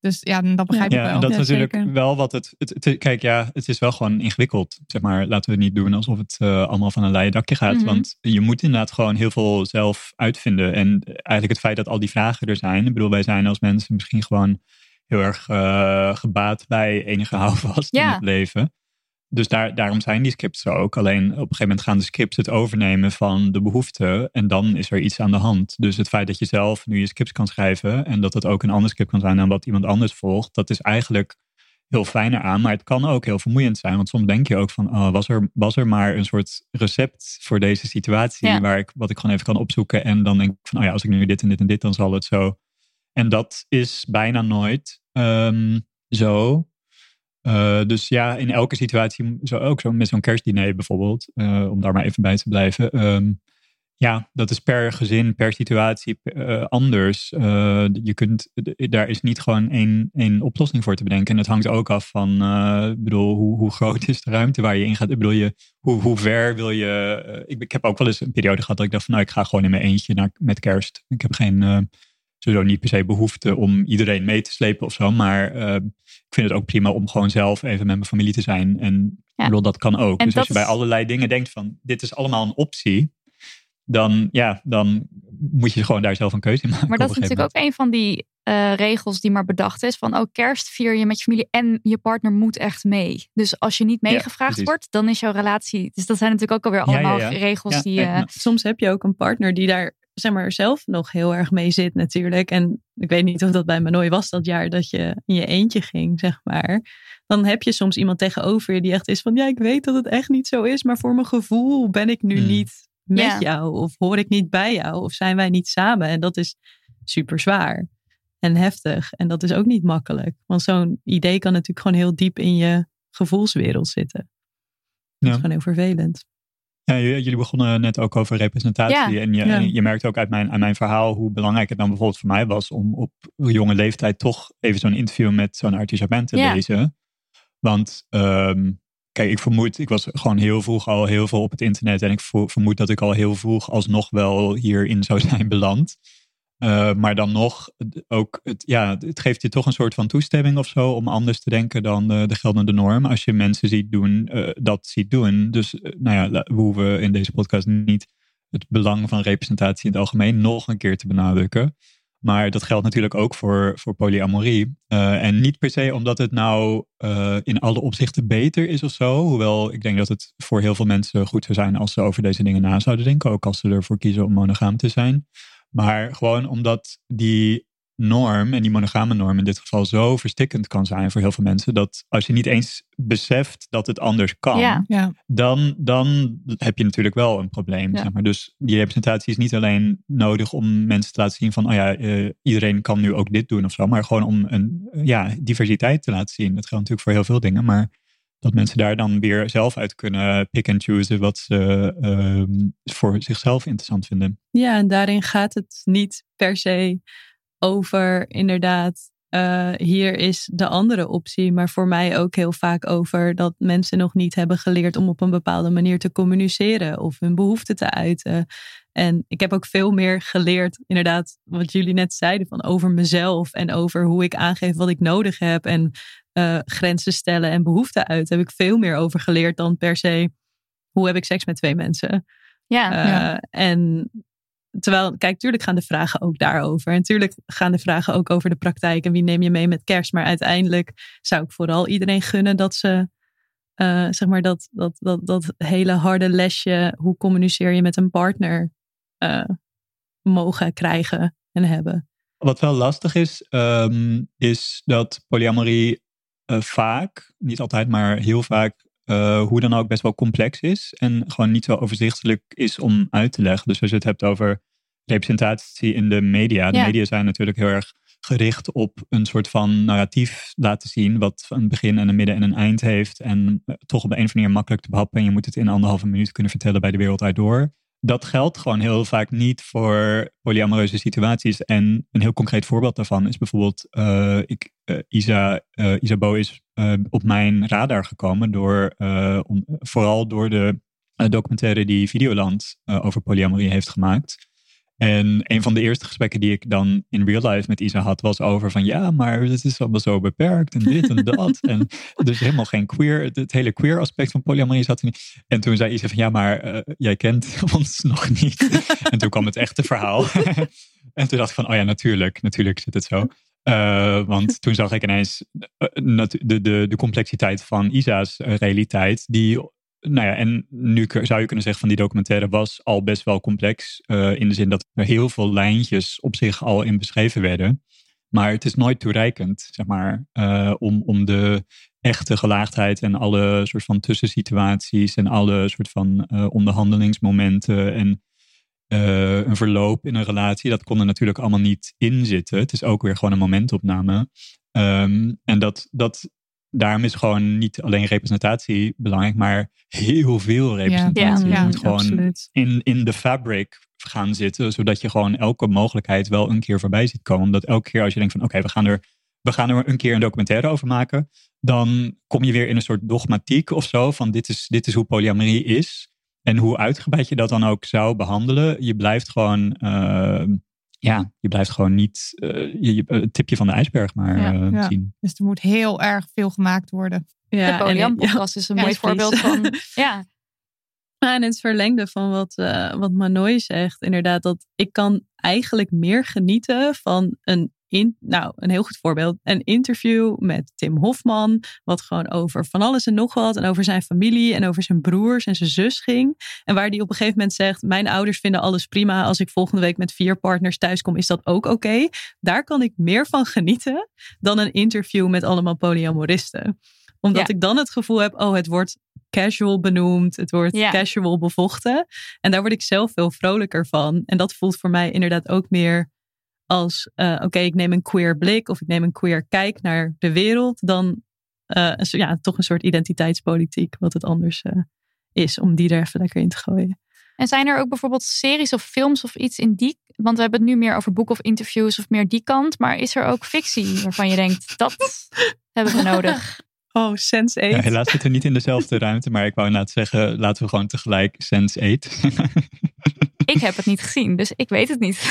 Dus ja, dat begrijp ik Ja, wel. en dat is natuurlijk zeker. wel wat het, het, het- Kijk, ja, het is wel gewoon ingewikkeld. Zeg maar, laten we het niet doen alsof het eh, allemaal van een leien dakje gaat. Mhm. Want je moet inderdaad gewoon heel veel zelf uitvinden. En eigenlijk het feit dat al die vragen er zijn. Ik bedoel, wij zijn als mensen misschien gewoon heel erg eh, gebaat bij enige houvast in het leven. Dus daar, daarom zijn die scripts er ook. Alleen op een gegeven moment gaan de scripts het overnemen van de behoefte. En dan is er iets aan de hand. Dus het feit dat je zelf nu je scripts kan schrijven. En dat het ook een ander script kan zijn dan wat iemand anders volgt. Dat is eigenlijk heel fijn eraan. Maar het kan ook heel vermoeiend zijn. Want soms denk je ook van, oh, was, er, was er maar een soort recept voor deze situatie. Ja. Waar ik, wat ik gewoon even kan opzoeken. En dan denk ik van, oh ja, als ik nu dit en dit en dit, dan zal het zo. En dat is bijna nooit ehm, zo. Eh, dus ja, in elke situatie, zo ook zo met zo'n kerstdiner bijvoorbeeld, eh, om daar maar even bij te blijven. ehm, ja, dat is per gezin, per situatie eh, anders. Je kunt, daar is niet gewoon één, één oplossing voor te bedenken. En het hangt ook af van, ik bedoel, hoe, hoe groot is de ruimte waar je in gaat? Ik bedoel, je, hoe, hoe ver wil je... ik, ik heb ook wel eens een periode gehad dat ik dacht van, nou, ik ga gewoon in mijn eentje naar, met kerst. Ik heb geen, sowieso niet per se behoefte om iedereen mee te slepen of zo. Maar eh, ik vind het ook prima om gewoon zelf even met mijn familie te zijn. En Ja. ik bedoel, dat kan ook. En dus als je bij allerlei dingen denkt van, dit is allemaal een optie. Dan, ja, dan moet je gewoon daar zelf een keuze in maken. Maar dat is natuurlijk ook een van die eh, regels die maar bedacht is. Van, oh, kerst vier je met je familie en je partner moet echt mee. Dus als je niet meegevraagd precies. wordt, dan is jouw relatie... Dus dat zijn natuurlijk ook alweer Ja, ja, allemaal ja. regels Ja, die... ja, eh, nou, Soms heb je ook een partner die daar zeg maar, zelf nog heel erg mee zit natuurlijk. En ik weet niet of dat bij Manoy was dat jaar dat je in je eentje ging, zeg maar. Dan heb je soms iemand tegenover je die echt is van... ja, ik weet dat het echt niet zo is, maar voor mijn gevoel ben ik nu Hmm. niet met Ja. jou. Of hoor ik niet bij jou. Of zijn wij niet samen. En dat is super zwaar en heftig. En dat is ook niet makkelijk. Want zo'n idee kan natuurlijk gewoon heel diep in je gevoelswereld zitten. Dat Ja. is gewoon heel vervelend. Ja, jullie begonnen net ook over representatie. Ja. En je, Ja. je merkt ook uit mijn, uit mijn verhaal hoe belangrijk het dan bijvoorbeeld voor mij was om op jonge leeftijd toch even zo'n interview met zo'n Artie Chapin te Ja. lezen. Want ehm, kijk, ik vermoed, ik was gewoon heel vroeg al heel veel op het internet. En ik vermoed dat ik al heel vroeg alsnog wel hierin zou zijn beland. Eh, maar dan nog, ook, het, ja, het geeft je toch een soort van toestemming of zo om anders te denken dan de, de geldende norm. Als je mensen ziet doen, eh, dat ziet doen. Dus eh, nou ja, we hoeven in deze podcast niet het belang van representatie in het algemeen nog een keer te benadrukken. Maar dat geldt natuurlijk ook voor, voor polyamorie. Eh, en niet per se omdat het nou eh, in alle opzichten beter is of zo. Hoewel ik denk dat het voor heel veel mensen goed zou zijn als ze over deze dingen na zouden denken. Ook als ze ervoor kiezen om monogaam te zijn. Maar gewoon omdat die norm, en die monogame norm in dit geval, zo verstikkend kan zijn voor heel veel mensen. Dat als je niet eens beseft dat het anders kan, Ja. Ja. dan, dan heb je natuurlijk wel een probleem. Ja. Zeg maar. Dus die representatie is niet alleen nodig om mensen te laten zien van, oh ja, eh, iedereen kan nu ook dit doen of zo. Maar gewoon om een ja, diversiteit te laten zien. Dat geldt natuurlijk voor heel veel dingen. Maar dat mensen daar dan weer zelf uit kunnen pick and choose wat ze ehm, voor zichzelf interessant vinden. Ja, en daarin gaat het niet per se over inderdaad, eh, hier is de andere optie, maar voor mij ook heel vaak over dat mensen nog niet hebben geleerd om op een bepaalde manier te communiceren of hun behoeften te uiten. En ik heb ook veel meer geleerd, inderdaad, wat jullie net zeiden, van over mezelf en over hoe ik aangeef wat ik nodig heb en eh, grenzen stellen en behoeften uit. Heb ik veel meer over geleerd dan per se hoe heb ik seks met twee mensen. ja. Eh, Ja. En terwijl, kijk, tuurlijk gaan de vragen ook daarover. En tuurlijk gaan de vragen ook over de praktijk en wie neem je mee met kerst. Maar uiteindelijk zou ik vooral iedereen gunnen dat ze, eh, zeg maar, dat, dat, dat, dat hele harde lesje, hoe communiceer je met een partner, eh, mogen krijgen en hebben. Wat wel lastig is, ehm, is dat polyamorie eh, vaak, niet altijd, maar heel vaak, eh, hoe dan ook best wel complex is. En gewoon niet zo overzichtelijk is om uit te leggen. Dus als je het hebt over representatie in de media. De Ja. media zijn natuurlijk heel erg gericht op een soort van narratief laten zien. Wat een begin en een midden en een eind heeft. En eh, toch op de een of andere manier makkelijk te behappen. En je moet het in anderhalve minuut kunnen vertellen bij de wereld uit door dat geldt gewoon heel vaak niet voor polyamoreuze situaties. En een heel concreet voorbeeld daarvan is bijvoorbeeld, eh, ik, eh, Isa, Isabeau is op mijn radar gekomen door, vooral door de documentaire die Videoland over polyamorie heeft gemaakt. En een van de eerste gesprekken die ik dan in real life met Isa had, was over van ja, maar het is allemaal zo beperkt en dit en dat. en dus helemaal geen queer, het, hele queer aspect van polyamorie zat er niet. En toen zei Isa van ja, maar uh, jij kent ons nog niet. en toen kwam het echte verhaal. en toen dacht ik van oh ja, natuurlijk, natuurlijk zit het zo. Uh, want toen zag ik ineens de, de, de complexiteit van Isa's realiteit, die nou ja, en nu zou je kunnen zeggen van die documentaire was al best wel complex. Uh, in de zin dat er heel veel lijntjes op zich al in beschreven werden. Maar het is nooit toereikend, zeg maar, uh, om, om de echte gelaagdheid en alle soort van tussensituaties en alle soort van uh, onderhandelingsmomenten en een verloop in een relatie, dat kon er natuurlijk allemaal niet in zitten. Het is ook weer gewoon een momentopname. Um, en dat, dat daarom is gewoon niet alleen representatie belangrijk, maar heel veel representatie. Ja, je moet gewoon in, in de fabric gaan zitten, zodat je gewoon elke mogelijkheid wel een keer voorbij ziet komen. Omdat elke keer als je denkt van oké, we gaan er we gaan er een keer een documentaire over maken, dan kom je weer in een soort dogmatiek of zo van dit is, dit is hoe polyamorie is. En hoe uitgebreid je dat dan ook zou behandelen, je blijft gewoon uh, ja, je blijft gewoon niet uh, je, het tipje van de ijsberg maar ja, uh, ja. zien. Dus er moet heel erg veel gemaakt worden. Ja, de Polian-podcast is een mooi voorbeeld van... Ja. En in het verlengde van wat, uh, wat Manoy zegt, inderdaad, dat ik kan eigenlijk meer genieten van een in, nou, een heel goed voorbeeld. Een interview met Tim Hofman. Wat gewoon over van alles en nog wat. En over zijn familie en over zijn broers en zijn zus ging. En waar die op een gegeven moment zegt: Mijn ouders vinden alles prima. Als ik volgende week met vier partners thuiskom, is dat ook oké. Daar kan ik meer van genieten dan een interview met allemaal polyamoristen omdat ik dan het gevoel heb, oh, het wordt casual benoemd, het wordt casual bevochten. En daar word ik zelf veel vrolijker van. En dat voelt voor mij inderdaad ook meer als uh, oké, ik neem een queer blik of ik neem een queer kijk naar de wereld, dan uh, ja, toch een soort identiteitspolitiek, wat het anders uh, is, om die er even lekker in te gooien. En zijn er ook bijvoorbeeld series of films of iets in die, want we hebben het nu meer over boeken of interviews of meer die kant, maar is er ook fictie waarvan je denkt, dat hebben we nodig? Oh, Sense 8. Ja, helaas zitten we niet in dezelfde ruimte, maar ik wou inderdaad zeggen, laten we gewoon tegelijk Sense 8. ik heb het niet gezien, dus ik weet het niet.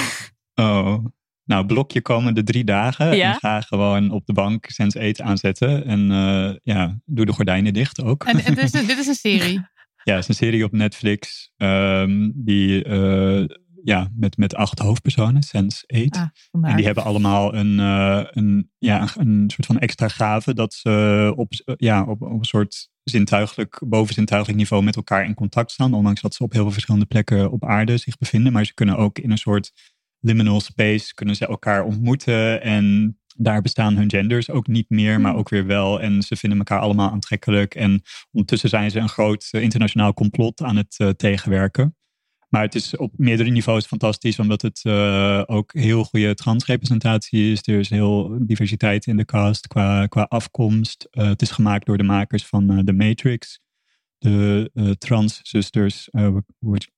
Oh, nou, blokje komende drie dagen. Ja. En ga gewoon op de bank Sense eten aanzetten. En uh, ja, doe de gordijnen dicht ook. En, en dit, is een, dit is een serie? ja, het is een serie op Netflix. Um, die, uh, ja, met, met acht hoofdpersonen, Sense 8. Ah, en die hebben allemaal een, uh, een, ja, een soort van extra gave. Dat ze op, ja, op, op een soort zintuigelijk, bovenzintuigelijk niveau met elkaar in contact staan. Ondanks dat ze op heel veel verschillende plekken op aarde zich bevinden. Maar ze kunnen ook in een soort liminal space kunnen ze elkaar ontmoeten. En daar bestaan hun genders ook niet meer, maar hmm. ook weer wel. En ze vinden elkaar allemaal aantrekkelijk. En ondertussen zijn ze een groot eh, internationaal complot aan het uh, tegenwerken. Maar het is op meerdere niveaus fantastisch, omdat het uh, ook heel goede transrepresentatie is. Er is heel diversiteit in de cast qua, qua afkomst. Uh, het is gemaakt door de makers van The Matrix. De transzusters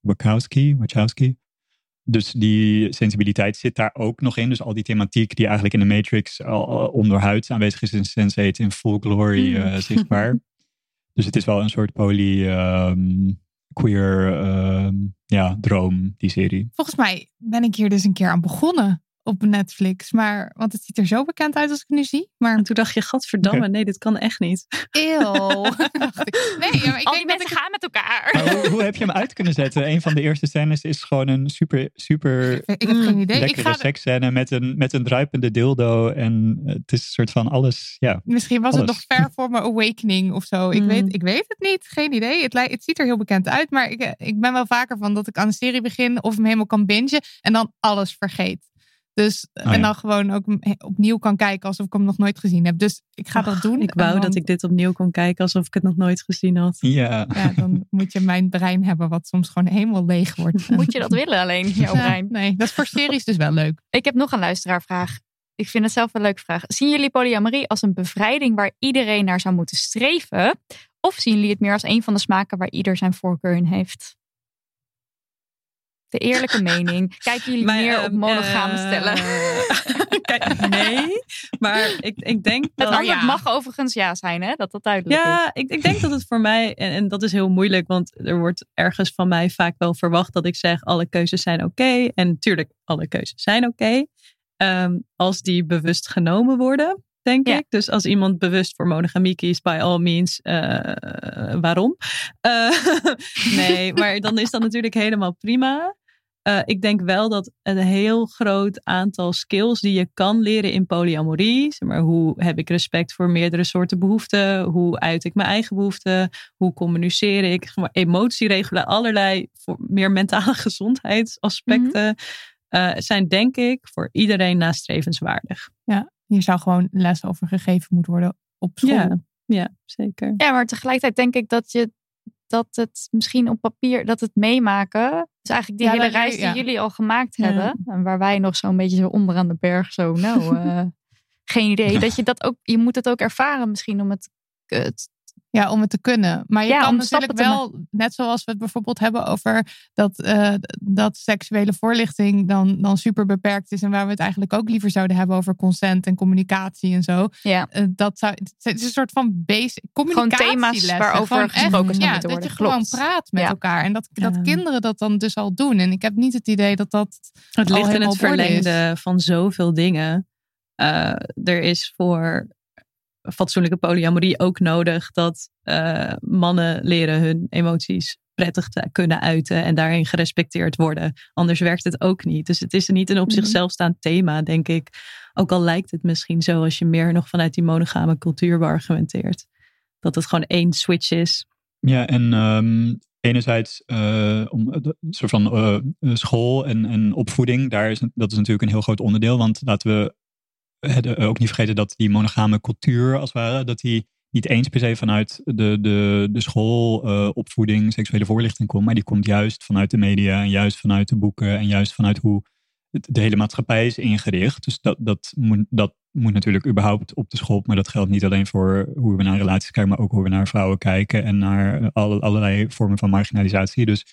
Wachowski. Wachowski dus die sensibiliteit zit daar ook nog in. Dus al die thematiek die eigenlijk in de Matrix al onderhuids aanwezig is in Sense8 in full glory uh, zichtbaar. dus het is wel een soort poly um, queer um, ja, droom, die serie. Volgens mij ben ik hier dus een keer aan begonnen op Netflix. Maar, want het ziet er zo bekend uit als ik het nu zie. Maar en toen dacht je, gadverdamme, nee, dit kan echt niet. Eeuw. nee, maar ik Al die mensen ik... gaan met elkaar. hoe, hoe, heb je hem uit kunnen zetten? Een van de eerste scènes is gewoon een super, super ik heb geen idee. lekkere ik ga... seksscène met een, met een druipende dildo. En het is een soort van alles, ja. Misschien was het nog ver voor mijn awakening of zo. Ik, weet, mm. ik weet het niet, geen idee. Het, lijkt, het ziet er heel bekend uit. Maar ik, ik ben wel vaker van dat ik aan een serie begin of hem helemaal kan bingen. En dan alles vergeet. Dus, oh, en dan gewoon ook opnieuw kan kijken alsof ik hem nog nooit gezien heb. Dus ik ga dat doen. Ik wou dat ik dit opnieuw kon kijken alsof ik het nog nooit gezien had. Ja. ja dan moet je mijn brein hebben wat soms gewoon helemaal leeg wordt. Moet je dat willen alleen, jouw brein? Nee, dat is voor series dus wel leuk. Ik heb nog een luisteraarvraag. Ik vind het zelf een leuke vraag. Zien jullie polyamorie als een bevrijding waar iedereen naar zou moeten streven? Of zien jullie het meer als een van de smaken waar ieder zijn voorkeur in heeft? De eerlijke mening. Kijken jullie Maar, meer op ehm, monogame eh, stellen? kijk, nee, maar ik, ik denk Het dat... antwoord mag overigens ja zijn, hè? Dat dat duidelijk is. Ja, ik, ik denk dat het voor mij, en, en dat is heel moeilijk, want er wordt ergens van mij vaak wel verwacht dat ik zeg: alle keuzes zijn oké. En natuurlijk, alle keuzes zijn oké. Ehm, als die bewust genomen worden, denk Ja. ik. Dus als iemand bewust voor monogamie kiest, by all means, eh, waarom? Eh, nee, maar dan is dat natuurlijk helemaal prima. Eh, ik denk wel dat een heel groot aantal skills die je kan leren in polyamorie. Zeg maar hoe heb ik respect voor meerdere soorten behoeften? Hoe uit ik mijn eigen behoeften? Hoe communiceer ik? Zeg maar, emotieregelen, allerlei voor meer mentale gezondheidsaspecten. eh, zijn denk ik voor iedereen nastrevenswaardig. Hier zou gewoon les over gegeven moeten worden op school. Ja. Ja, zeker. Ja, maar tegelijkertijd denk ik dat je dat het misschien op papier, dat het meemaken, dus eigenlijk die Ja, hele reis die ja. jullie al gemaakt Ja. hebben, en waar wij nog zo'n beetje zo onderaan de berg zo, nou, eh, geen idee, dat je dat ook, je moet het ook ervaren misschien om het, het Ja, om het te kunnen. Maar je Ja, kan natuurlijk wel, net zoals we het bijvoorbeeld hebben over dat, eh, dat seksuele voorlichting dan, dan super beperkt is. En waar we het eigenlijk ook liever zouden hebben over consent en communicatie en zo. ja, Eh, dat zou, het is een soort van basic communicatie. thema's waarover gesproken zou ja, dat worden, je gewoon praat met Ja. elkaar. En dat, dat Ja. kinderen dat dan dus al doen. En ik heb niet het idee dat dat Het al ligt in het is. verlengde van zoveel dingen. Eh, er is voor fatsoenlijke polyamorie ook nodig dat eh, mannen leren hun emoties prettig te kunnen uiten en daarin gerespecteerd worden. Anders werkt het ook niet. Dus het is niet een op Mhm. zichzelf staand thema, denk ik. Ook al lijkt het misschien zo als je meer nog vanuit die monogame cultuur beargumenteert. Dat het gewoon één switch is. Ja, en ehm, enerzijds eh, om, eh, de- een soort van eh, eh, school en, en opvoeding, daar is, dat is natuurlijk een heel groot onderdeel. Want laten we eh, ook niet vergeten dat die monogame cultuur, als het ware, dat die niet eens per se vanuit de, de, de school, eh, opvoeding, seksuele voorlichting komt, maar die komt juist vanuit de media en juist vanuit de boeken en juist vanuit hoe het- de hele maatschappij is ingericht. Dus dat, dat, moet, dat moet natuurlijk überhaupt op de school. Maar dat geldt niet alleen voor hoe we naar relaties kijken, maar ook hoe we naar vrouwen kijken en naar eh, alle, allerlei vormen van marginalisatie. Dus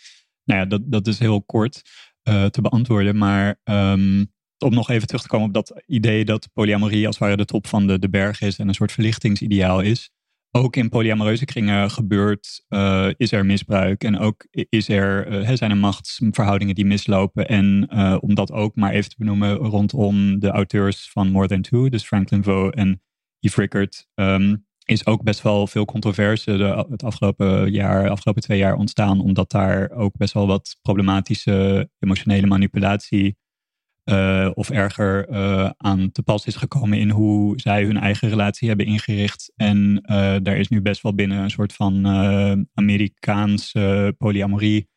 nou ja, dat, dat is heel kort eh, te beantwoorden. Maar ehm, om nog even terug te komen op dat idee dat polyamorie als het ware de top van de, de berg is en een soort verlichtingsideaal is. Ook in polyamoreuze kringen gebeurt, eh, is er misbruik en ook is er, eh, zijn er machtsverhoudingen die mislopen. En eh, om dat ook maar even te benoemen rondom de auteurs van More Than Two, dus Franklin Vo en Eve Rickert, ehm, is ook best wel veel controverse de, het afgelopen jaar, afgelopen twee jaar ontstaan, omdat daar ook best wel wat problematische emotionele manipulatie eh, of erger eh, aan te pas is gekomen in hoe zij hun eigen relatie hebben ingericht. En eh, daar is nu best wel binnen een soort van Amerikaanse polyamorie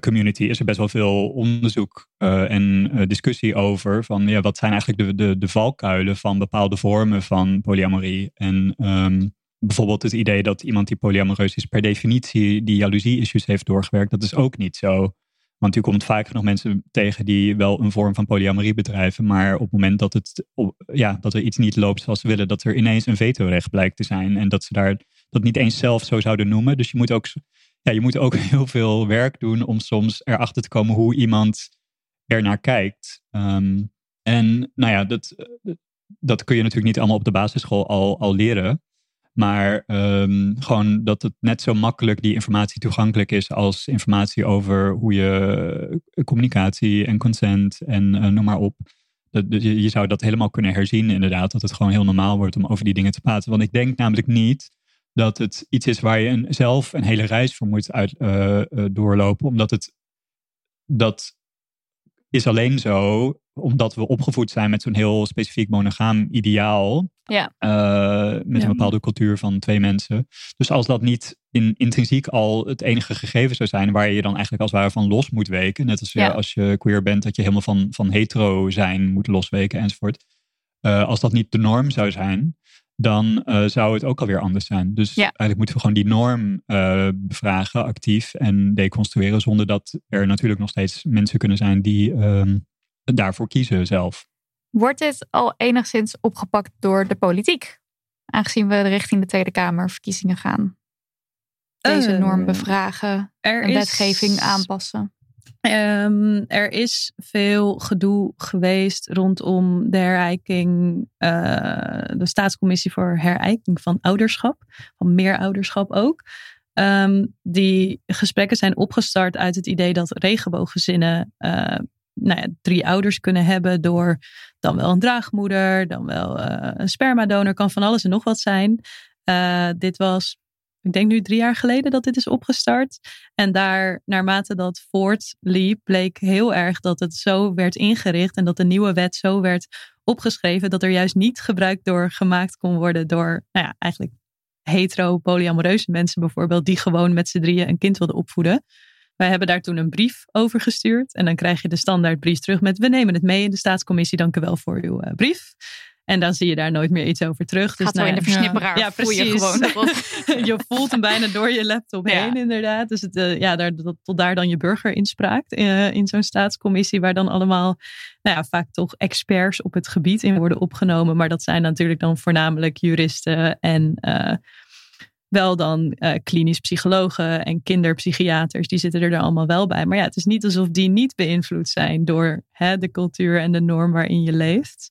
community is er best wel veel onderzoek en discussie over van ja, wat zijn eigenlijk de, de, de valkuilen van bepaalde vormen van polyamorie. En ehm, bijvoorbeeld het idee dat iemand die polyamoreus is per definitie die jaloezie-issues heeft doorgewerkt, dat is ook niet zo. Want u komt vaak nog mensen tegen die wel een vorm van polyamorie bedrijven, maar op het moment dat, het, ja, dat er iets niet loopt zoals ze willen, dat er ineens een vetorecht blijkt te zijn en dat ze daar dat niet eens zelf zo zouden noemen. Dus je moet ook, ja, je moet ook heel veel werk doen om soms erachter te komen hoe iemand er naar kijkt. Ehm, en nou ja, dat, dat kun je natuurlijk niet allemaal op de basisschool al, al leren. Maar ehm, gewoon dat het net zo makkelijk die informatie toegankelijk is als informatie over hoe je eh, communicatie en consent en eh, noem maar op. Dat, je, zou dat helemaal kunnen herzien, inderdaad. Dat het gewoon heel normaal wordt om over die dingen te praten. Want ik denk namelijk niet dat het iets is waar je een, zelf een hele reis voor moet uit, eh, doorlopen. Omdat het dat is alleen zo omdat we opgevoed zijn met zo'n heel specifiek monogaam ideaal. Ja. Eh, met Ja. een bepaalde cultuur van twee mensen. Dus als dat niet in, intrinsiek al het enige gegeven zou zijn waar je je dan eigenlijk als het ware van los moet weken. Net als je, Ja. als je queer bent, dat je helemaal van, van hetero zijn moet losweken enzovoort. Eh, als dat niet de norm zou zijn, dan eh, zou het ook alweer anders zijn. Dus Ja. eigenlijk moeten we gewoon die norm eh, bevragen, actief en deconstrueren, zonder dat er natuurlijk nog steeds mensen kunnen zijn die ehm, daarvoor kiezen zelf. Wordt dit al enigszins opgepakt door de politiek? Aangezien we richting de Tweede Kamerverkiezingen gaan. Deze Eh, norm bevragen Er en is- wetgeving aanpassen. Ehm, er is veel gedoe geweest rondom de herijking, eh, de staatscommissie voor herijking van ouderschap, van meer ouderschap ook. Ehm, die gesprekken zijn opgestart uit het idee dat regenbooggezinnen uh, nou ja, drie ouders kunnen hebben door dan wel een draagmoeder, dan wel uh, een spermadonor, kan van alles en nog wat zijn. dit was ik denk nu drie jaar geleden dat dit is opgestart. En daar, naarmate dat voortliep, bleek heel erg dat het zo werd ingericht en dat de nieuwe wet zo werd opgeschreven dat er juist niet gebruik door gemaakt kon worden door, nou ja, eigenlijk hetero, polyamoreuze mensen bijvoorbeeld, die gewoon met z'n drieën een kind wilden opvoeden. Wij hebben daar toen een brief over gestuurd. En dan krijg je de standaardbrief terug met: We nemen het mee in de staatscommissie. Dank u wel voor uw uh, brief. En dan zie je daar nooit meer iets over terug. Dus Gaat nou, in de versnipperaar. Ja, precies. Je, gewoon je voelt hem bijna door je laptop heen, inderdaad. Dus het, uh, ja, daar, tot daar dan je burgerinspraak uh, in zo'n staatscommissie, waar dan allemaal, nou ja, vaak toch experts op het gebied in worden opgenomen. Maar dat zijn natuurlijk dan voornamelijk juristen en wel dan uh, klinisch psychologen en kinderpsychiaters. Die zitten er allemaal wel bij. Maar ja, het is niet alsof die niet beïnvloed zijn door hè, de cultuur en de norm waarin je leeft.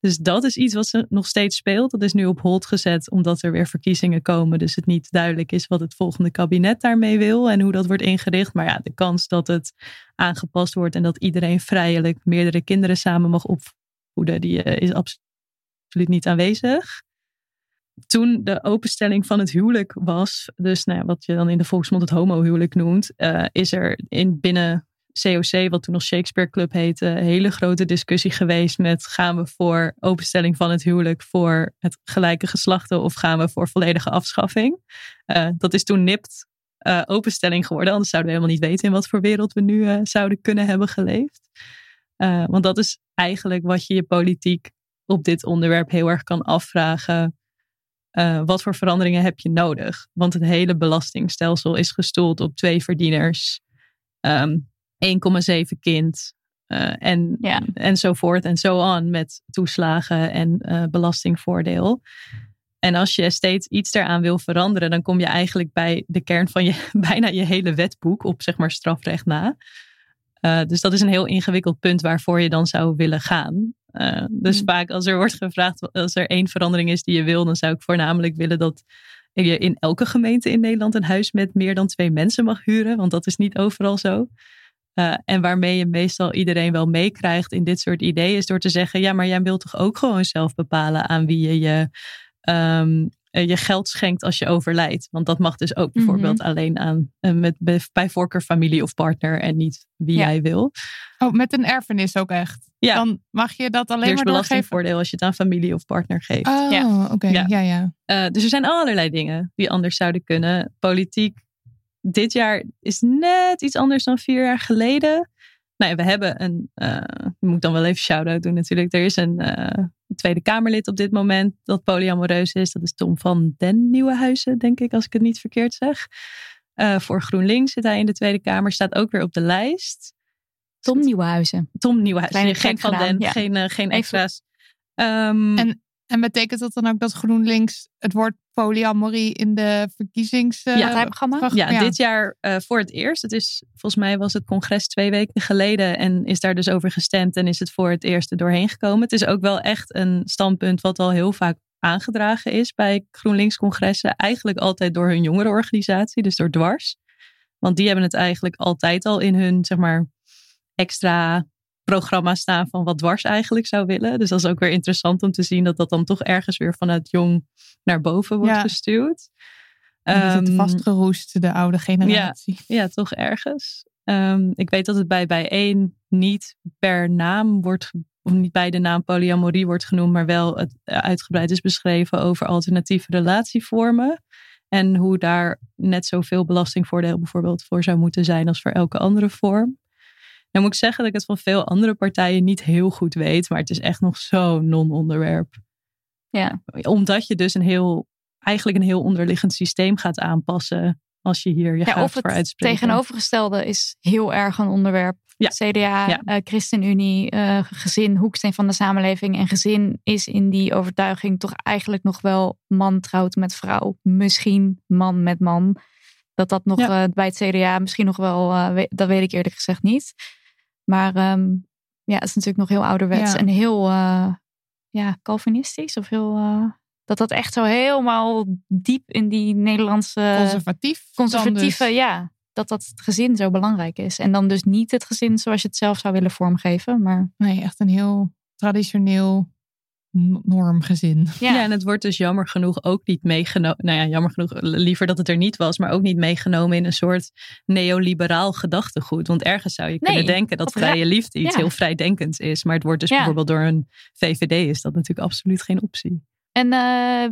Dus dat is iets wat nog steeds speelt. Dat is nu op hold gezet omdat er weer verkiezingen komen. Dus het niet duidelijk is wat het volgende kabinet daarmee wil en hoe dat wordt ingericht. Maar ja, de kans dat het aangepast wordt en dat iedereen vrijelijk meerdere kinderen samen mag opvoeden, die uh, is absoluut niet aanwezig. Toen de openstelling van het huwelijk was, dus nou wat je dan in de volksmond het homohuwelijk noemt, uh, is er in binnen COC, wat toen nog Shakespeare Club heette, een hele grote discussie geweest met gaan we voor openstelling van het huwelijk voor het gelijke geslachten of gaan we voor volledige afschaffing. Uh, dat is toen nipt uh, openstelling geworden, anders zouden we helemaal niet weten in wat voor wereld we nu zouden kunnen hebben geleefd. want dat is eigenlijk wat je je politiek op dit onderwerp heel erg kan afvragen. Wat voor veranderingen heb je nodig? Want het hele belastingstelsel is gestoeld op twee verdieners. Um, 1,7 kind. Uh, en, ja. enzovoort en zo aan met toeslagen en uh, belastingvoordeel. En als je steeds iets daaraan wil veranderen, dan kom je eigenlijk bij de kern van je, bijna je hele wetboek op zeg maar strafrecht na. Dus dat is een heel ingewikkeld punt waarvoor je dan zou willen gaan. Dus mm. vaak als er wordt gevraagd, als er één verandering is die je wil, dan zou ik voornamelijk willen dat je in elke gemeente in Nederland een huis met meer dan twee mensen mag huren. Want dat is niet overal zo. Uh, en waarmee je meestal iedereen wel meekrijgt in dit soort ideeën, is door te zeggen: ja, maar jij wilt toch ook gewoon zelf bepalen aan wie je je, um, je geld schenkt als je overlijdt. Want dat mag dus ook bijvoorbeeld mhm. alleen aan uh, met bij voorkeur familie of partner en niet wie jij wil. Oh, met een erfenis ook echt. Ja. Dan mag je dat alleen maar belastingvoordeel als je het aan familie of partner geeft. Oh, ja. oké. Ja. ja, ja. Uh, dus er zijn allerlei dingen die anders zouden kunnen. Politiek dit jaar is net iets anders dan vier jaar geleden. Nou ja, we hebben een, uh, moet dan wel even shout-out doen natuurlijk. Er is een uh, Tweede Kamerlid op dit moment dat polyamoreus is. Dat is Tom van den Nieuwenhuizen, denk ik, als ik het niet verkeerd zeg. Uh, voor GroenLinks zit hij in de Tweede Kamer, staat ook weer op de lijst. Tom Nieuwenhuizen. Tom Nieuwenhuizen, geen van den, geen, geen extra's. Um, en en betekent dat dan ook dat GroenLinks het woord polyamorie in de verkiezingsprogramma? Uh, ja, ja, dit jaar uh, voor het eerst. Het is, volgens mij was het congres twee weken geleden en is daar dus over gestemd en is het voor het eerst er doorheen gekomen. Het is ook wel echt een standpunt wat al heel vaak aangedragen is bij GroenLinks-congressen. Eigenlijk altijd door hun jongerenorganisatie, dus door Dwars. Want die hebben het eigenlijk altijd al in hun, zeg maar, extra programma staan van wat dwars eigenlijk zou willen. Dus dat is ook weer interessant om te zien dat dat dan toch ergens weer vanuit jong naar boven wordt gestuurd. Um, het ehm, vastgeroest, de oude generatie. Ja, ja toch ergens. Um, ik weet dat het bij bijeen niet per naam wordt, of niet bij de naam polyamorie wordt genoemd, maar wel het uitgebreid is beschreven over alternatieve relatievormen. En hoe daar net zoveel belastingvoordeel bijvoorbeeld voor zou moeten zijn als voor elke andere vorm. Dan moet ik zeggen dat ik het van veel andere partijen niet heel goed weet, maar het is echt nog zo'n non-onderwerp. Ja. Omdat je dus een heel, eigenlijk een heel onderliggend systeem gaat aanpassen als je hier je ja, gaat voor uitspreken. tegenovergestelde is heel erg een onderwerp. Ja. CDA, ja. Uh, ChristenUnie, uh, gezin, hoeksteen van de samenleving. En gezin is in die overtuiging toch eigenlijk nog wel man trouwt met vrouw. Misschien man met man. Dat dat nog Ja. eh, bij het CDA misschien nog wel, eh, we- dat weet ik eerlijk gezegd niet. Maar ehm, ja, het is natuurlijk nog heel ouderwets Ja. en heel eh, ja, Calvinistisch. Of heel, eh, dat dat echt zo helemaal diep in die Nederlandse Conservatief. conservatieve, dus. ja, dat dat het gezin zo belangrijk is. En dan dus niet het gezin zoals je het zelf zou willen vormgeven, maar Nee, echt een heel traditioneel normgezin. ja. Ja. en het wordt dus jammer genoeg ook niet meegenomen. Nou ja, jammer genoeg, liever dat het er niet was, maar ook niet meegenomen in een soort neoliberaal gedachtegoed. Want ergens zou je kunnen denken dat vrije liefde iets Ja. heel vrijdenkends is. Maar het wordt dus Ja. bijvoorbeeld door een VVD is dat natuurlijk absoluut geen optie. En eh,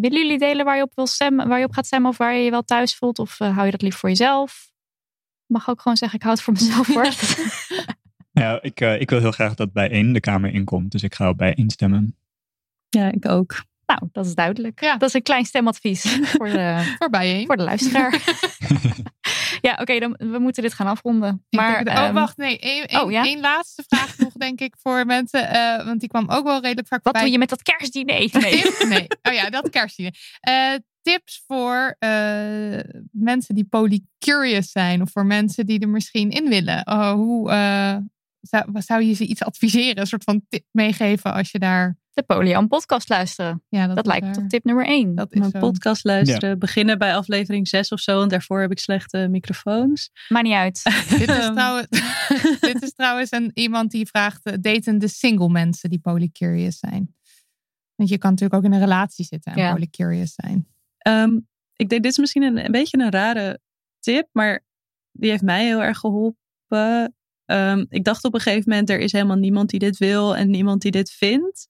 willen jullie delen waar je op wil stemmen, waar je op gaat stemmen of waar je je wel thuis voelt? Of eh, hou je dat liever voor jezelf? Mag ook gewoon zeggen, ik hou het voor mezelf hoor. Ja, ik, eh, ik wil heel graag dat bij één de Kamer inkomt. Dus ik ga op bij één stemmen. Ja, ik ook. nou, dat is duidelijk. Ja. Dat is een klein stemadvies voor de, Voorbij één. voor de luisteraar. ja, oké, dan we moeten dit gaan afronden. Maar, denk oh, ehm, wacht, nee. één- één- oh, ja? één laatste vraag nog, denk ik, voor mensen. eh, want die kwam ook wel redelijk vaak wat doe je met dat kerstdiner? Nee. Nee. Oh ja, dat kerstdiner. Eh, tips voor eh, mensen die polycurious zijn. Of voor mensen die er misschien in willen. Oh, hoe eh, zou, je ze iets adviseren? Een soort van tip meegeven als je daar... De Polian podcast luisteren. Ja, Dat, lijkt me toch tip nummer één. Dat is Mijn zo. podcast luisteren, beginnen bij aflevering 6 of zo. En daarvoor heb ik slechte microfoons. Maakt niet uit. Dit is Ehm, trouwens, dit is trouwens een, iemand die vraagt: eh, daten de single mensen die polycurious zijn? Want je kan natuurlijk ook in een relatie zitten en Ja. polycurious zijn. Ehm, ik denk, dit is misschien een, een beetje een rare tip, maar die heeft mij heel erg geholpen. Ehm, ik dacht op een gegeven moment, er is helemaal niemand die dit wil en niemand die dit vindt.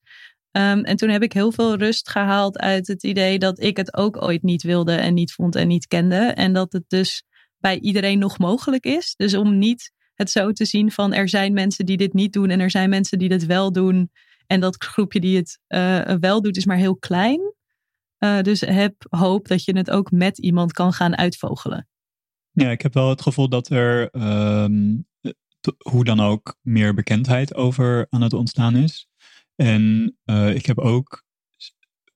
Ehm, en toen heb ik heel veel rust gehaald uit het idee dat ik het ook ooit niet wilde en niet vond en niet kende. En dat het dus bij iedereen nog mogelijk is. Dus om niet het zo te zien van er zijn mensen die dit niet doen en er zijn mensen die dit wel doen. En dat groepje die het eh, wel doet is maar heel klein. Uh, dus heb hoop dat je het ook met iemand kan gaan uitvogelen. Ja, ik heb wel het gevoel dat er um, hoe dan ook meer bekendheid over aan het ontstaan is. En uh, ik heb ook,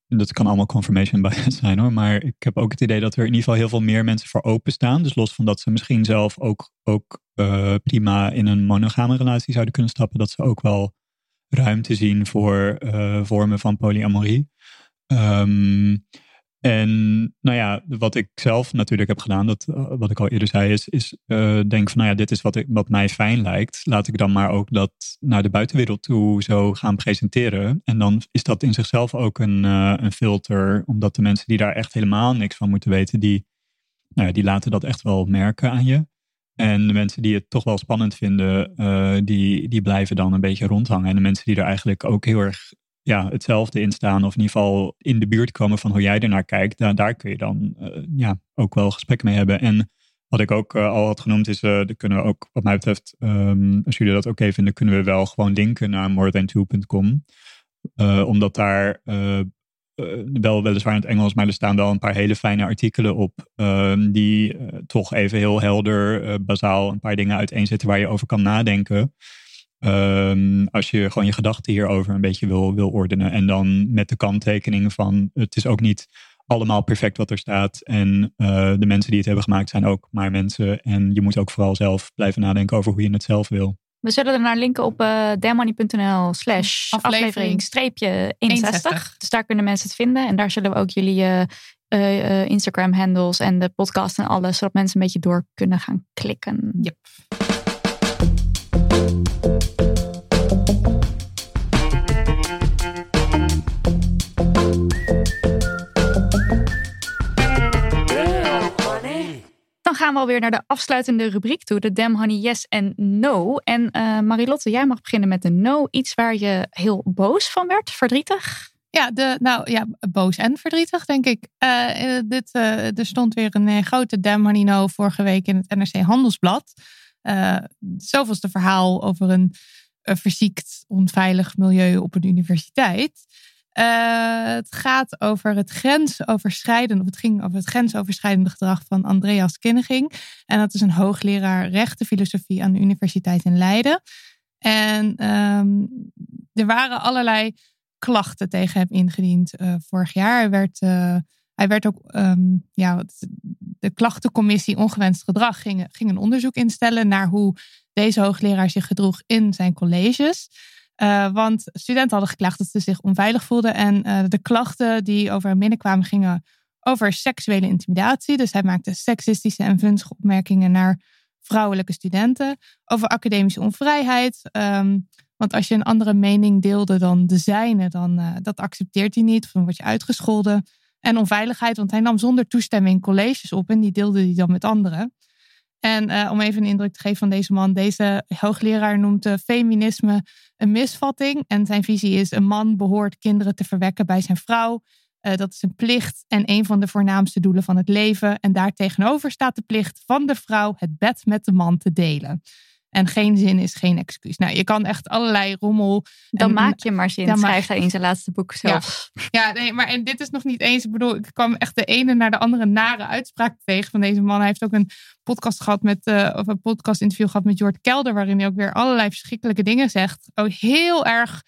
dat kan allemaal confirmation bias zijn hoor, maar ik heb ook het idee dat er in ieder geval heel veel meer mensen voor openstaan. Dus los van dat ze misschien zelf ook, ook uh, prima in een monogame relatie zouden kunnen stappen, dat ze ook wel ruimte zien voor uh, vormen van polyamorie. Um, en nou ja, wat ik zelf natuurlijk heb gedaan, dat, uh, wat ik al eerder zei, is, is uh, denk van nou ja, dit is wat, ik, wat mij fijn lijkt. Laat ik dan maar ook dat naar de buitenwereld toe zo gaan presenteren. En dan is dat in zichzelf ook een, uh, een filter, omdat de mensen die daar echt helemaal niks van moeten weten, die, nou ja, die laten dat echt wel merken aan je. En de mensen die het toch wel spannend vinden, die, die blijven dan een beetje rondhangen. En de mensen die er eigenlijk ook heel erg ja, hetzelfde in staan, of in ieder geval in de buurt komen van hoe jij ernaar kijkt, daar, daar kun je dan uh, ja, ook wel gesprek mee hebben. En wat ik ook uh, al had genoemd is, uh, kunnen we ook, wat mij betreft, um, als jullie dat ook even vinden, kunnen we wel gewoon linken naar morethan2.com. omdat daar wel weliswaar in het Engels, maar er staan wel een paar hele fijne artikelen op, um, die toch even heel helder, bazaal een paar dingen uiteenzetten waar je over kan nadenken. Um, als je gewoon je gedachten hierover een beetje wil, wil ordenen. En dan met de kanttekening van het is ook niet allemaal perfect wat er staat. En uh, de mensen die het hebben gemaakt zijn ook maar mensen. En je moet ook vooral zelf blijven nadenken over hoe je het zelf wil. We zullen er naar linken op uh, demoney.nl slash aflevering streepje 61. Dus daar kunnen mensen het vinden. En daar zullen we ook jullie uh, uh, Instagram handles en de podcast en alles. Zodat mensen een beetje door kunnen gaan klikken. Yep. Dan gaan we alweer naar de afsluitende rubriek toe. De Damn Honey Yes en No. En uh, Marilotte, jij mag beginnen met de No. Iets waar je heel boos van werd, verdrietig. Ja, de, nou ja, boos en verdrietig, denk ik. Uh, dit, uh, er stond weer een grote Damn Honey No vorige week in het NRC Handelsblad. Uh, zoveelste verhaal over een verziekt, onveilig milieu op een universiteit. Uh, het gaat over het grensoverschrijdende, of het ging over het grensoverschrijdende gedrag van Andreas Kinneging. En dat is een hoogleraar rechtenfilosofie aan de Universiteit in Leiden. En um, er waren allerlei klachten tegen hem ingediend uh, vorig jaar. Hij werd, uh, hij werd ook, um, ja, de klachtencommissie ongewenst gedrag ging, ging een onderzoek instellen naar hoe deze hoogleraar zich gedroeg in zijn colleges. Uh, want studenten hadden geklaagd dat ze zich onveilig voelden. En uh, de klachten die over hem binnenkwamen gingen over seksuele intimidatie. Dus hij maakte seksistische en vunzige opmerkingen naar vrouwelijke studenten. Over academische onvrijheid. Um, want als je een andere mening deelde dan de zijne, dan uh, dat accepteert hij niet. Of dan word je uitgescholden. En onveiligheid, want hij nam zonder toestemming colleges op en die deelde hij dan met anderen. En uh, om even een indruk te geven van deze man, deze hoogleraar noemt uh, feminisme een misvatting. En zijn visie is: een man behoort kinderen te verwekken bij zijn vrouw. Uh, dat is een plicht en een van de voornaamste doelen van het leven. En daartegenover staat de plicht van de vrouw het bed met de man te delen. En geen zin is geen excuus. Nou, je kan echt allerlei rommel. Dan en, maak je maar zin, dan schrijft hij in zijn laatste boek zelf. Ja, ja nee, maar en dit is nog niet eens. Ik bedoel, ik kwam echt de ene naar de andere nare uitspraak tegen van deze man. Hij heeft ook een podcast gehad met, uh, of een podcast interview gehad met Jort Kelder, waarin hij ook weer allerlei verschrikkelijke dingen zegt. Ook heel erg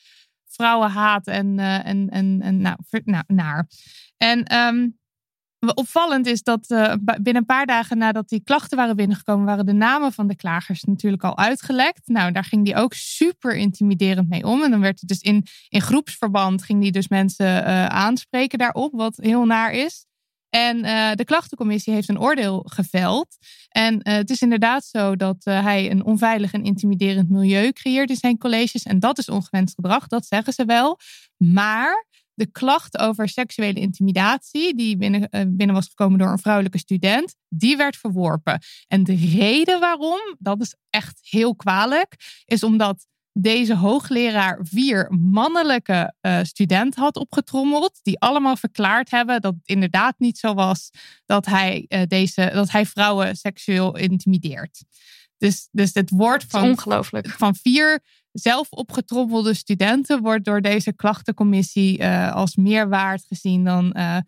vrouwenhaat en, uh, en, en, en nou, nou, naar. En um, Opvallend is dat uh, binnen een paar dagen nadat die klachten waren binnengekomen, waren de namen van de klagers natuurlijk al uitgelekt. Nou, daar ging die ook super intimiderend mee om. En dan werd het dus in, in groepsverband, ging die dus mensen uh, aanspreken daarop, wat heel naar is. En uh, de klachtencommissie heeft een oordeel geveld. En het is inderdaad zo dat hij een onveilig en intimiderend milieu creëert in zijn colleges. En dat is ongewenst gedrag, dat zeggen ze wel. Maar de klacht over seksuele intimidatie, die binnen, uh, binnen was gekomen door een vrouwelijke student, die werd verworpen. En de reden waarom, dat is echt heel kwalijk, is omdat deze hoogleraar vier mannelijke uh, studenten had opgetrommeld, die allemaal verklaard hebben dat het inderdaad niet zo was dat hij, uh, deze, dat hij vrouwen seksueel intimideert. Dus, dus het woord van, van vier zelf opgetrommelde studenten wordt door deze klachtencommissie uh, als meer waard gezien dan. Uh,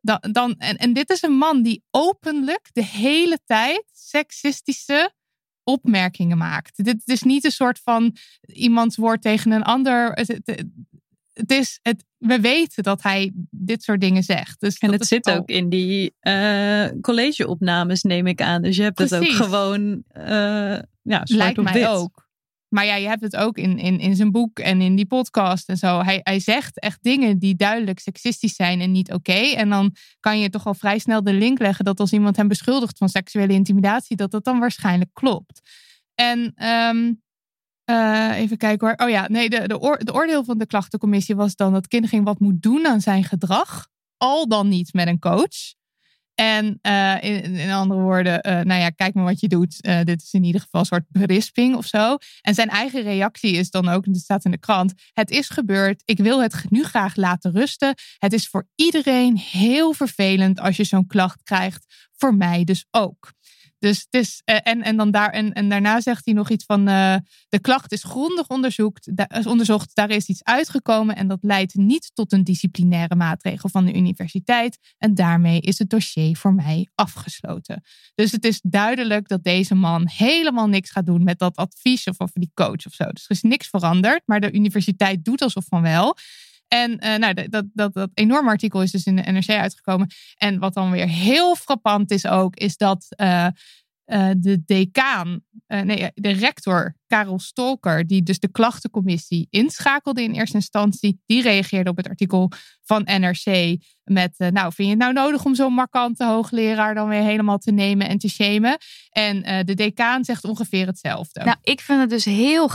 dan, dan en, en dit is een man die openlijk de hele tijd seksistische opmerkingen maakt. Dit is niet een soort van iemands woord tegen een ander. Het, het, het is, het, we weten dat hij dit soort dingen zegt. Dus en het zit ook in die uh, collegeopnames, neem ik aan. Dus je hebt Precies. het ook gewoon. Uh, ja, Lijkt mij wit. ook. Maar ja, je hebt het ook in, in, in zijn boek en in die podcast en zo. Hij, hij zegt echt dingen die duidelijk seksistisch zijn en niet oké. En dan kan je toch al vrij snel de link leggen dat als iemand hem beschuldigt van seksuele intimidatie, dat dat dan waarschijnlijk klopt. En um, uh, even kijken hoor. Oh ja, nee, de, de, de oordeel van de klachtencommissie was dan dat kind ging wat moet doen aan zijn gedrag. Al dan niet met een coach. En uh, in, in, andere woorden, uh, nou ja, kijk maar wat je doet. Uh, dit is in ieder geval een soort berisping of zo. En zijn eigen reactie is dan ook, en dit staat in de krant: Het is gebeurd. Ik wil het nu graag laten rusten. Het is voor iedereen heel vervelend als je zo'n klacht krijgt. Voor mij dus ook. Dus het is, uh, en, en, dan daar, en, en daarna zegt hij nog iets van: uh, de klacht is grondig onderzoekt, da, onderzocht, daar is iets uitgekomen en dat leidt niet tot een disciplinaire maatregel van de universiteit. En daarmee is het dossier voor mij afgesloten. Dus het is duidelijk dat deze man helemaal niks gaat doen met dat advies of over die coach of zo. Dus er is niks veranderd, maar de universiteit doet alsof van wel. En uh, nou, dat, dat, dat enorme artikel is dus in de NRC uitgekomen. En wat dan weer heel frappant is ook, is dat uh, uh, de decaan, nee, de rector Karel Stolker, die dus de klachtencommissie inschakelde in eerste instantie, die reageerde op het artikel van NRC met, nou, vind je het nou nodig om zo'n markante hoogleraar dan weer helemaal te nemen en te shamen? En de decaan zegt ongeveer hetzelfde. Nou, ik vind het dus heel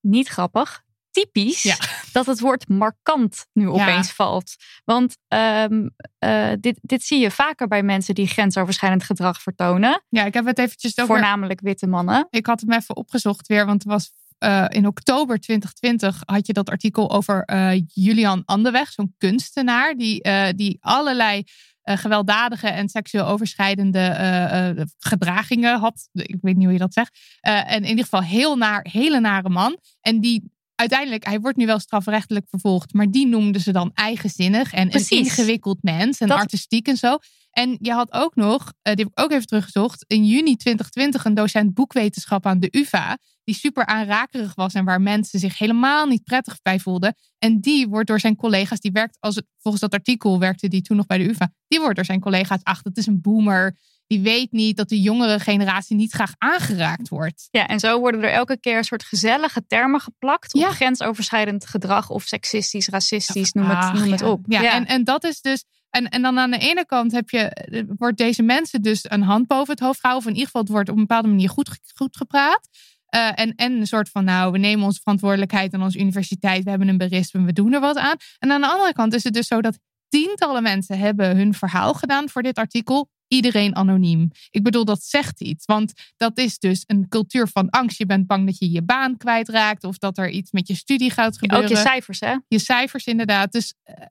niet grappig typisch ja. dat het woord markant nu opeens ja. valt. Want um, uh, dit, dit zie je vaker bij mensen die grensoverschrijdend gedrag vertonen. Ja, ik heb het eventjes over... Voornamelijk witte mannen. Ik had hem even opgezocht weer, want het was uh, in oktober 2020 had je dat artikel over uh, Julian Anderweg, zo'n kunstenaar, die, uh, die allerlei gewelddadige en seksueel overschrijdende gedragingen had. Ik weet niet hoe je dat zegt. en in ieder geval heel naar, hele nare man. En die uiteindelijk, hij wordt nu wel strafrechtelijk vervolgd, maar die noemden ze dan eigenzinnig en Precies. een ingewikkeld mens en dat... artistiek en zo. En je had ook nog, uh, die heb ik ook even teruggezocht, in juni 2020 een docent boekwetenschap aan de UvA, die super aanrakerig was en waar mensen zich helemaal niet prettig bij voelden. En die wordt door zijn collega's, die werkt, als volgens dat artikel werkte die toen nog bij de UvA, die wordt door zijn collega's, ach, dat is een boomer, die weet niet dat de jongere generatie niet graag aangeraakt wordt. Ja, en zo worden er elke keer een soort gezellige termen geplakt op Ja. grensoverschrijdend gedrag of seksistisch, racistisch, noem, het, noem het op. Ja, En, en dat is dus. En, en dan aan de ene kant heb je, wordt deze mensen dus een hand boven het hoofd gehouden. Of in ieder geval, het wordt op een bepaalde manier goed, goed gepraat. Eh, en, en een soort van, nou, we nemen onze verantwoordelijkheid aan onze universiteit. We hebben een berisp en we doen er wat aan. En aan de andere kant is het dus zo dat tientallen mensen hebben hun verhaal gedaan voor dit artikel. Iedereen anoniem. Ik bedoel, dat zegt iets. Want dat is dus een cultuur van angst. Je bent bang dat je je baan kwijtraakt. Of dat er iets met je studie gaat gebeuren Ook je cijfers, hè? je cijfers inderdaad. Dus eh,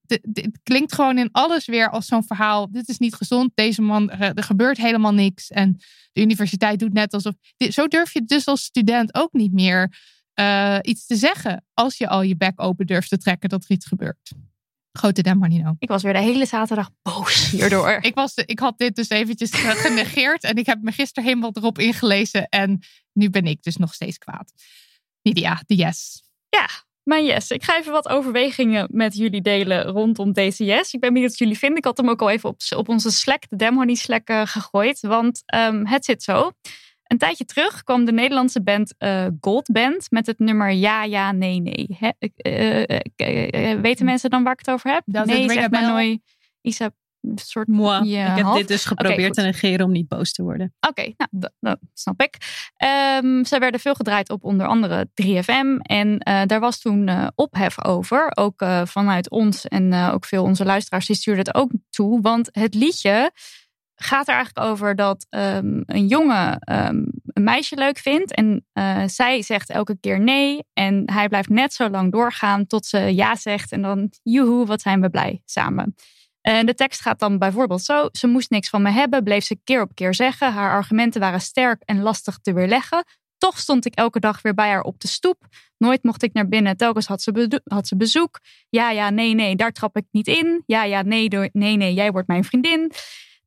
de- de- het klinkt gewoon in alles weer als zo'n verhaal. Dit is niet gezond. Deze man, er, er gebeurt helemaal niks. En de universiteit doet net alsof. Zo durf je dus als student ook niet meer eh, iets te zeggen. Als je al je bek open durft te trekken dat er iets gebeurt. Grote Demarino. Ik was weer de hele zaterdag boos hierdoor. Ik, was, ik had dit dus eventjes ge- genegeerd. En ik heb me gisteren helemaal erop ingelezen. En nu ben ik dus nog steeds kwaad. Nidia, de yes. Ja, mijn yes. Ik ga even wat overwegingen met jullie delen rondom deze yes. Ik ben benieuwd wat jullie vinden. Ik had hem ook al even op, op onze Slack, de Demhoney Slack, eh, gegooid. Want ehm, het zit zo. Een tijdje terug kwam de Nederlandse band eh Gold Band met het nummer Ja, Ja, Nee, Nee. Ik, eh, eh, weten mensen dan waar ik het over heb? It nee, zeg maar nooit. Isa, een soort Moi. Ja, ik heb half. dit dus geprobeerd te negeren om niet boos te worden. Oké, nou, dat, dat snap ik. Ehm zij werden veel gedraaid op onder andere 3FM. En daar was toen ophef over. Ook vanuit ons en ook veel onze luisteraars die stuurden het ook toe. Want het liedje gaat er eigenlijk over dat ehm, een jongen ehm, een meisje leuk vindt. En eh, zij zegt elke keer nee. En hij blijft net zo lang doorgaan tot ze ja zegt. En dan, joehoe, wat zijn we blij samen. En de tekst gaat dan bijvoorbeeld zo. Ze moest niks van me hebben, bleef ze keer op keer zeggen. Haar argumenten waren sterk en lastig te weerleggen. Toch stond ik elke dag weer bij haar op de stoep. Nooit mocht ik naar binnen, telkens had ze, had ze bezoek. Ja, ja, nee, nee, daar trap ik niet in. Ja, ja, nee, nee, nee, jij wordt mijn vriendin.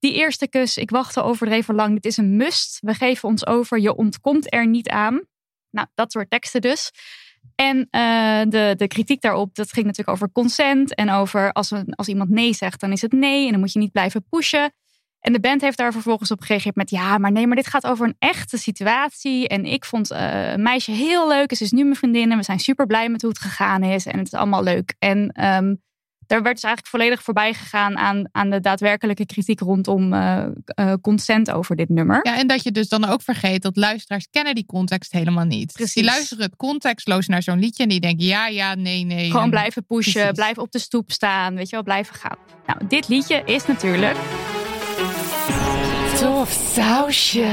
Die eerste kus, ik wachtte overdreven lang. Dit is een must. We geven ons over, je ontkomt er niet aan. Nou, dat soort teksten dus. En eh, de, de kritiek daarop, dat ging natuurlijk over consent. En over als, een, als iemand nee zegt, dan is het nee. En dan moet je niet blijven pushen. En de band heeft daar vervolgens op gereageerd met... ja, maar nee, maar dit gaat over een echte situatie. En ik vond eh, een meisje heel leuk. Ze is nu mijn vriendin en we zijn super blij met hoe het gegaan is. En het is allemaal leuk. En ehm, daar werd dus eigenlijk volledig voorbij gegaan... aan, aan de daadwerkelijke kritiek rondom eh, eh, consent over dit nummer. Ja, en dat je dus dan ook vergeet dat luisteraars kennen die context helemaal niet. Precies. Die luisteren het contextloos naar zo'n liedje en die denken ja, ja, nee, nee. Gewoon En- blijven pushen, Precies. blijven op de stoep staan, weet je wel, blijven gaan. Nou, dit liedje is natuurlijk... Tof sausje.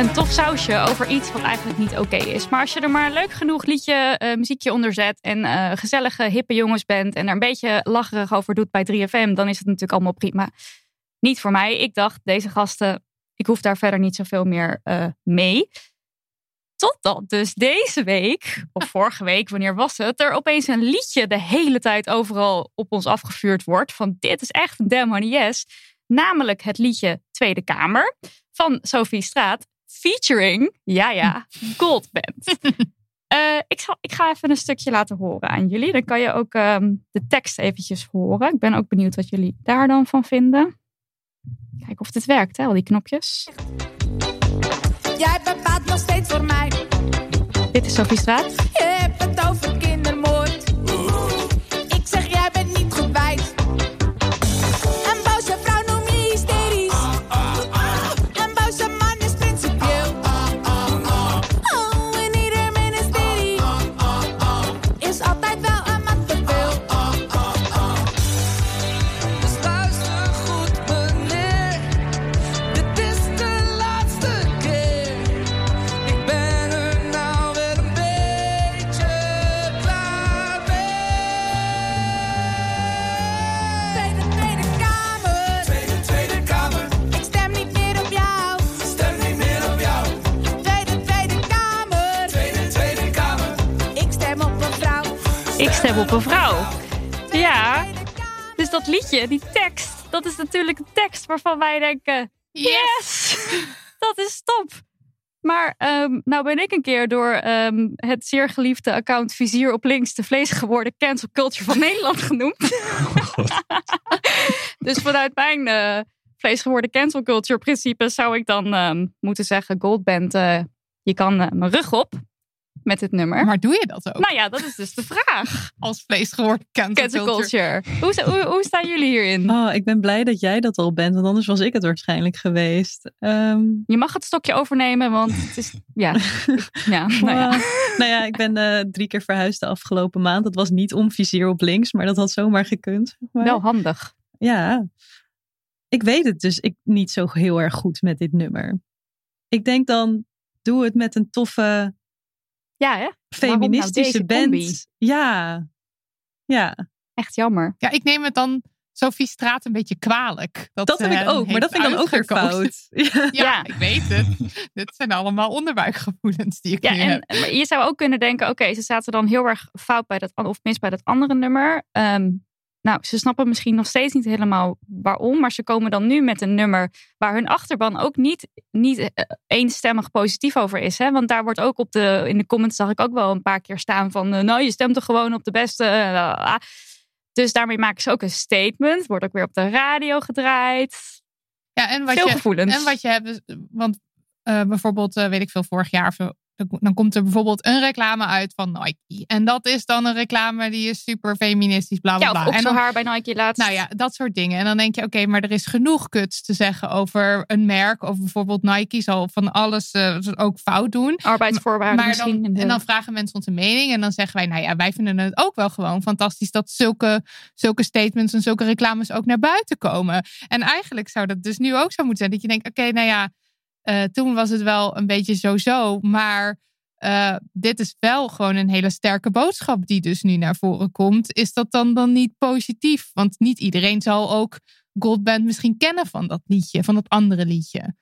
Een tof sausje over iets wat eigenlijk niet oké is. Maar als je er maar leuk genoeg liedje, eh, muziekje onder zet... en eh, gezellige, hippe jongens bent... en er een beetje lacherig over doet bij 3FM... dan is het natuurlijk allemaal prima. Niet voor mij. Ik dacht, deze gasten, ik hoef daar verder niet zoveel meer eh, mee. Totdat dus deze week, of vorige week, wanneer was het, er opeens een liedje de hele tijd overal op ons afgevuurd wordt. Van dit is echt een damn yes. Namelijk het liedje Tweede Kamer van Sophie Straat. Featuring, ja ja, Goldband. Eh, ik, zal, ik ga even een stukje laten horen aan jullie. Dan kan je ook ehm, de tekst eventjes horen. Ik ben ook benieuwd wat jullie daar dan van vinden. Kijken of dit werkt, hè, al die knopjes. Jij bepaalt nog steeds voor mij. Dit is Sophie Straat. Je hebt het over Op een vrouw. Ja, dus dat liedje, die tekst, dat is natuurlijk een tekst waarvan wij denken: yes, dat is top. Maar ehm, nou ben ik een keer door ehm, het zeer geliefde account Vizier op links de vlees geworden cancel culture van Nederland genoemd. Oh dus vanuit mijn eh vlees geworden cancel culture principe zou ik dan ehm, moeten zeggen: Goldband, eh, je kan eh, mijn rug op met dit nummer. Maar doe je dat ook? nou ja, dat is dus de vraag. Als vlees geworden cancel, Cancel culture. culture. Hoe, hoe, hoe staan jullie hierin? Oh, ik ben blij dat jij dat al bent, want anders was ik het waarschijnlijk geweest. Ehm, Je mag het stokje overnemen, want het is. Ja, ja, nou ja. wow. nou ja, ik ben eh, drie keer verhuisd de afgelopen maand. Dat was niet om vizier op links, maar dat had zomaar gekund. Maar, Wel handig. Ja, ik weet het dus ik, niet zo heel erg goed met dit nummer. Ik denk dan, doe het met een toffe Ja, hè? feministische deze combi? band. Ja, ja. Echt jammer. Ja, ik neem het dan Sophie Straat een beetje kwalijk. Dat, Dat heb ik ook, maar dat vind ik dan ook weer fout. Ja. Ik weet het. Dit zijn allemaal onderbuikgevoelens die ik Ja, nu en heb. maar je zou ook kunnen denken: oké, ze zaten dan heel erg fout bij dat, of mis bij dat andere nummer. Ehm, nou, ze snappen misschien nog steeds niet helemaal waarom, maar ze komen dan nu met een nummer waar hun achterban ook niet, niet eh, eenstemmig positief over is. Hè? Want daar wordt ook op de, in de comments zag ik ook wel een paar keer staan van, eh, nou, je stemt er gewoon op de beste. eh. Dus daarmee maken ze ook een statement, wordt ook weer op de radio gedraaid. Ja, en wat Veel je, gevoelens. En wat je hebt, is- want bijvoorbeeld, weet ik veel, vorig jaar, of dan- komt er bijvoorbeeld een reclame uit van Nike. En dat is dan een reclame die is super feministisch, bla bla Ja, bla. of op en dan, haar bij Nike laatst. nou ja, dat soort dingen. En dan denk je, oké, maar er is genoeg kuts te zeggen over een merk. Of bijvoorbeeld Nike zal van alles eh, ook fout doen. arbeidsvoorwaarden misschien. dan, in de- en dan vragen mensen onze mening. En dan zeggen wij, nou ja, wij vinden het ook wel gewoon fantastisch dat zulke, zulke statements en zulke reclames ook naar buiten komen. En eigenlijk zou dat dus nu ook zo moeten zijn. Dat je denkt, oké, nou ja, eh, toen was het wel een beetje zo-zo. Maar eh, dit is wel gewoon een hele sterke boodschap die dus nu naar voren komt. Is dat dan, dan niet positief? Want niet iedereen zal ook Goldband misschien kennen van dat liedje, van dat andere liedje.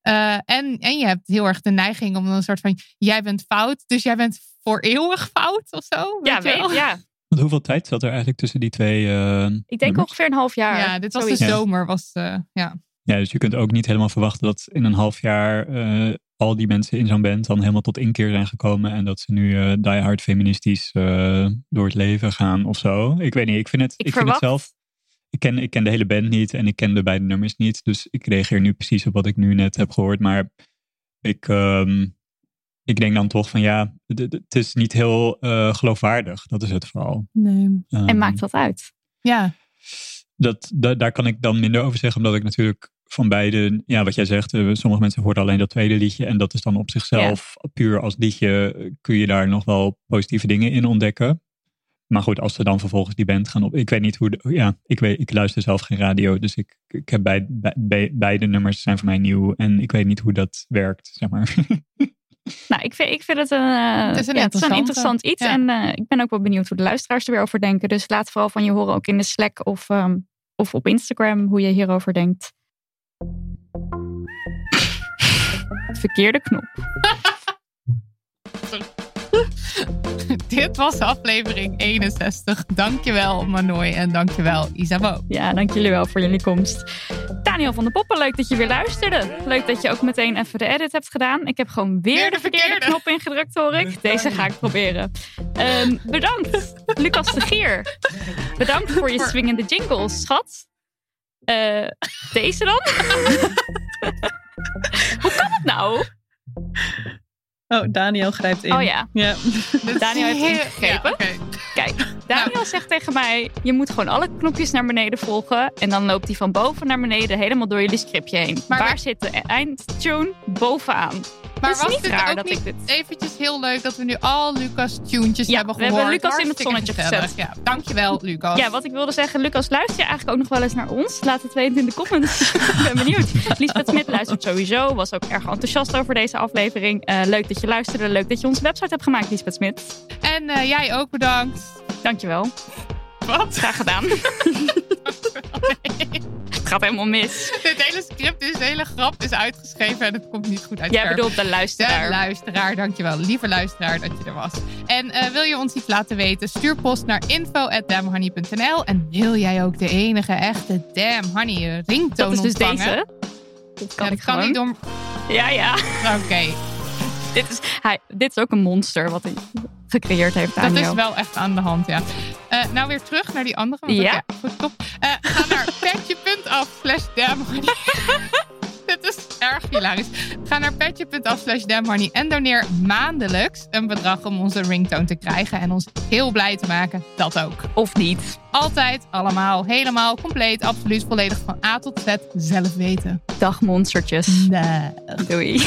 Eh, en, en je hebt heel erg de neiging om dan een soort van: jij bent fout, dus jij bent voor eeuwig fout of zo. ja, weet je wel? ja, Want hoeveel tijd zat er eigenlijk tussen die twee? eh, ik denk nummers? ongeveer een half jaar. Ja, dit was zoiets. de zomer. Was, eh, ja. Ja, dus je kunt ook niet helemaal verwachten dat in een half jaar eh, al die mensen in zo'n band dan helemaal tot inkeer zijn gekomen. En dat ze nu eh die hard feministisch eh, door het leven gaan of zo. Ik weet niet, ik vind het, Ik ik vind het zelf. Ik ken, ik ken de hele band niet en ik ken de beide nummers niet. Dus ik reageer nu precies op wat ik nu net heb gehoord. Maar ik, ehm, ik denk dan toch van ja, het is niet heel eh, geloofwaardig. Dat is het vooral. Nee. Ehm, En maakt dat uit? ja. dat, da- daar kan ik dan minder over zeggen, omdat ik natuurlijk van beide, ja, wat jij zegt, eh, sommige mensen horen alleen dat tweede liedje en dat is dan op zichzelf puur als liedje eh, kun je daar nog wel positieve dingen in ontdekken. Maar goed, als ze dan vervolgens die band gaan op, ik weet niet hoe, de, ja, ik weet, ik luister zelf geen radio, dus ik, ik heb bij, beide nummers zijn voor mij nieuw en ik weet niet hoe dat werkt, zeg maar. Nou, ik vind, ik vind het een, eh, Het is een ja, het is een interessant iets. Ja. En eh, ik ben ook wel benieuwd hoe de luisteraars er weer over denken. Dus laat vooral van je horen, ook in de Slack of, ehm, of op Instagram, hoe je hierover denkt. Verkeerde knop. Dit was aflevering 61. Dankjewel Manoy en dankjewel Isabeau. Ja, dank jullie wel voor jullie komst. Daniel van de Poppen, leuk dat je weer luisterde. Leuk dat je ook meteen even de edit hebt gedaan. Ik heb gewoon weer, Weer de de verkeerde, verkeerde. knop ingedrukt, hoor ik. Deze ga ik proberen. Ehm, bedankt, Lucas de Gier. Bedankt voor je swingende jingles, schat. Eh, deze dan? Hoe kan het nou? Oh, Daniel grijpt in. Oh ja, Ja. Daniel heeft ingegrepen. Ja. Kijk, Daniel zegt tegen mij: je moet gewoon alle knopjes naar beneden volgen. En dan loopt hij van boven naar beneden helemaal door jullie scriptje heen. Maar Waar zit de eindtune? Bovenaan. Maar Het is was niet dit raar ook dat niet ik dit- eventjes heel leuk dat we nu al Lucas tunes Ja, hebben we gehoord? hebben Lucas in het zonnetje gezet. Ja, dankjewel Lucas. Ja, wat ik wilde zeggen, Lucas, luister je eigenlijk ook nog wel eens naar ons? Laat het weten in de comments. ik ben benieuwd. Lisbeth Smit luistert sowieso, was ook erg enthousiast over deze aflevering. Eh, leuk dat je luisterde, leuk dat je onze website hebt gemaakt, Lisbeth Smit. En eh, jij ook bedankt. Dankjewel. Wat? Graag gedaan. gaat helemaal mis. Dit hele script, deze hele grap is uitgeschreven en het komt niet goed uit Jij bedoelt de De luisteraar. luisteraar, dankjewel. Lieve luisteraar dat je er was. En eh, wil je ons iets laten weten? Stuur post naar info.damhoney.nl En wil jij ook de enige echte Damn Honey ringtoon Dat is dus ontvangen? deze. Dat kan Ja, ik dat kan gewoon. niet door... Ja, ja. Oké. dit, is, hij, dit is ook een monster wat hij gecreëerd heeft, Dat Daniel. is wel echt aan de hand, ja. Eh, nou weer terug naar die andere. want Ja. dat- goed, top. Eh, ga naar petje.af slash. Dit is erg hilarisch. Ga naar petje.af slash damhoney en doneer maandelijks een bedrag om onze ringtone te krijgen en ons heel blij te maken. Dat ook. Of niet. Altijd, allemaal, helemaal, compleet, absoluut, volledig van A tot Z zelf weten. Dag monstertjes. Nee. Doei.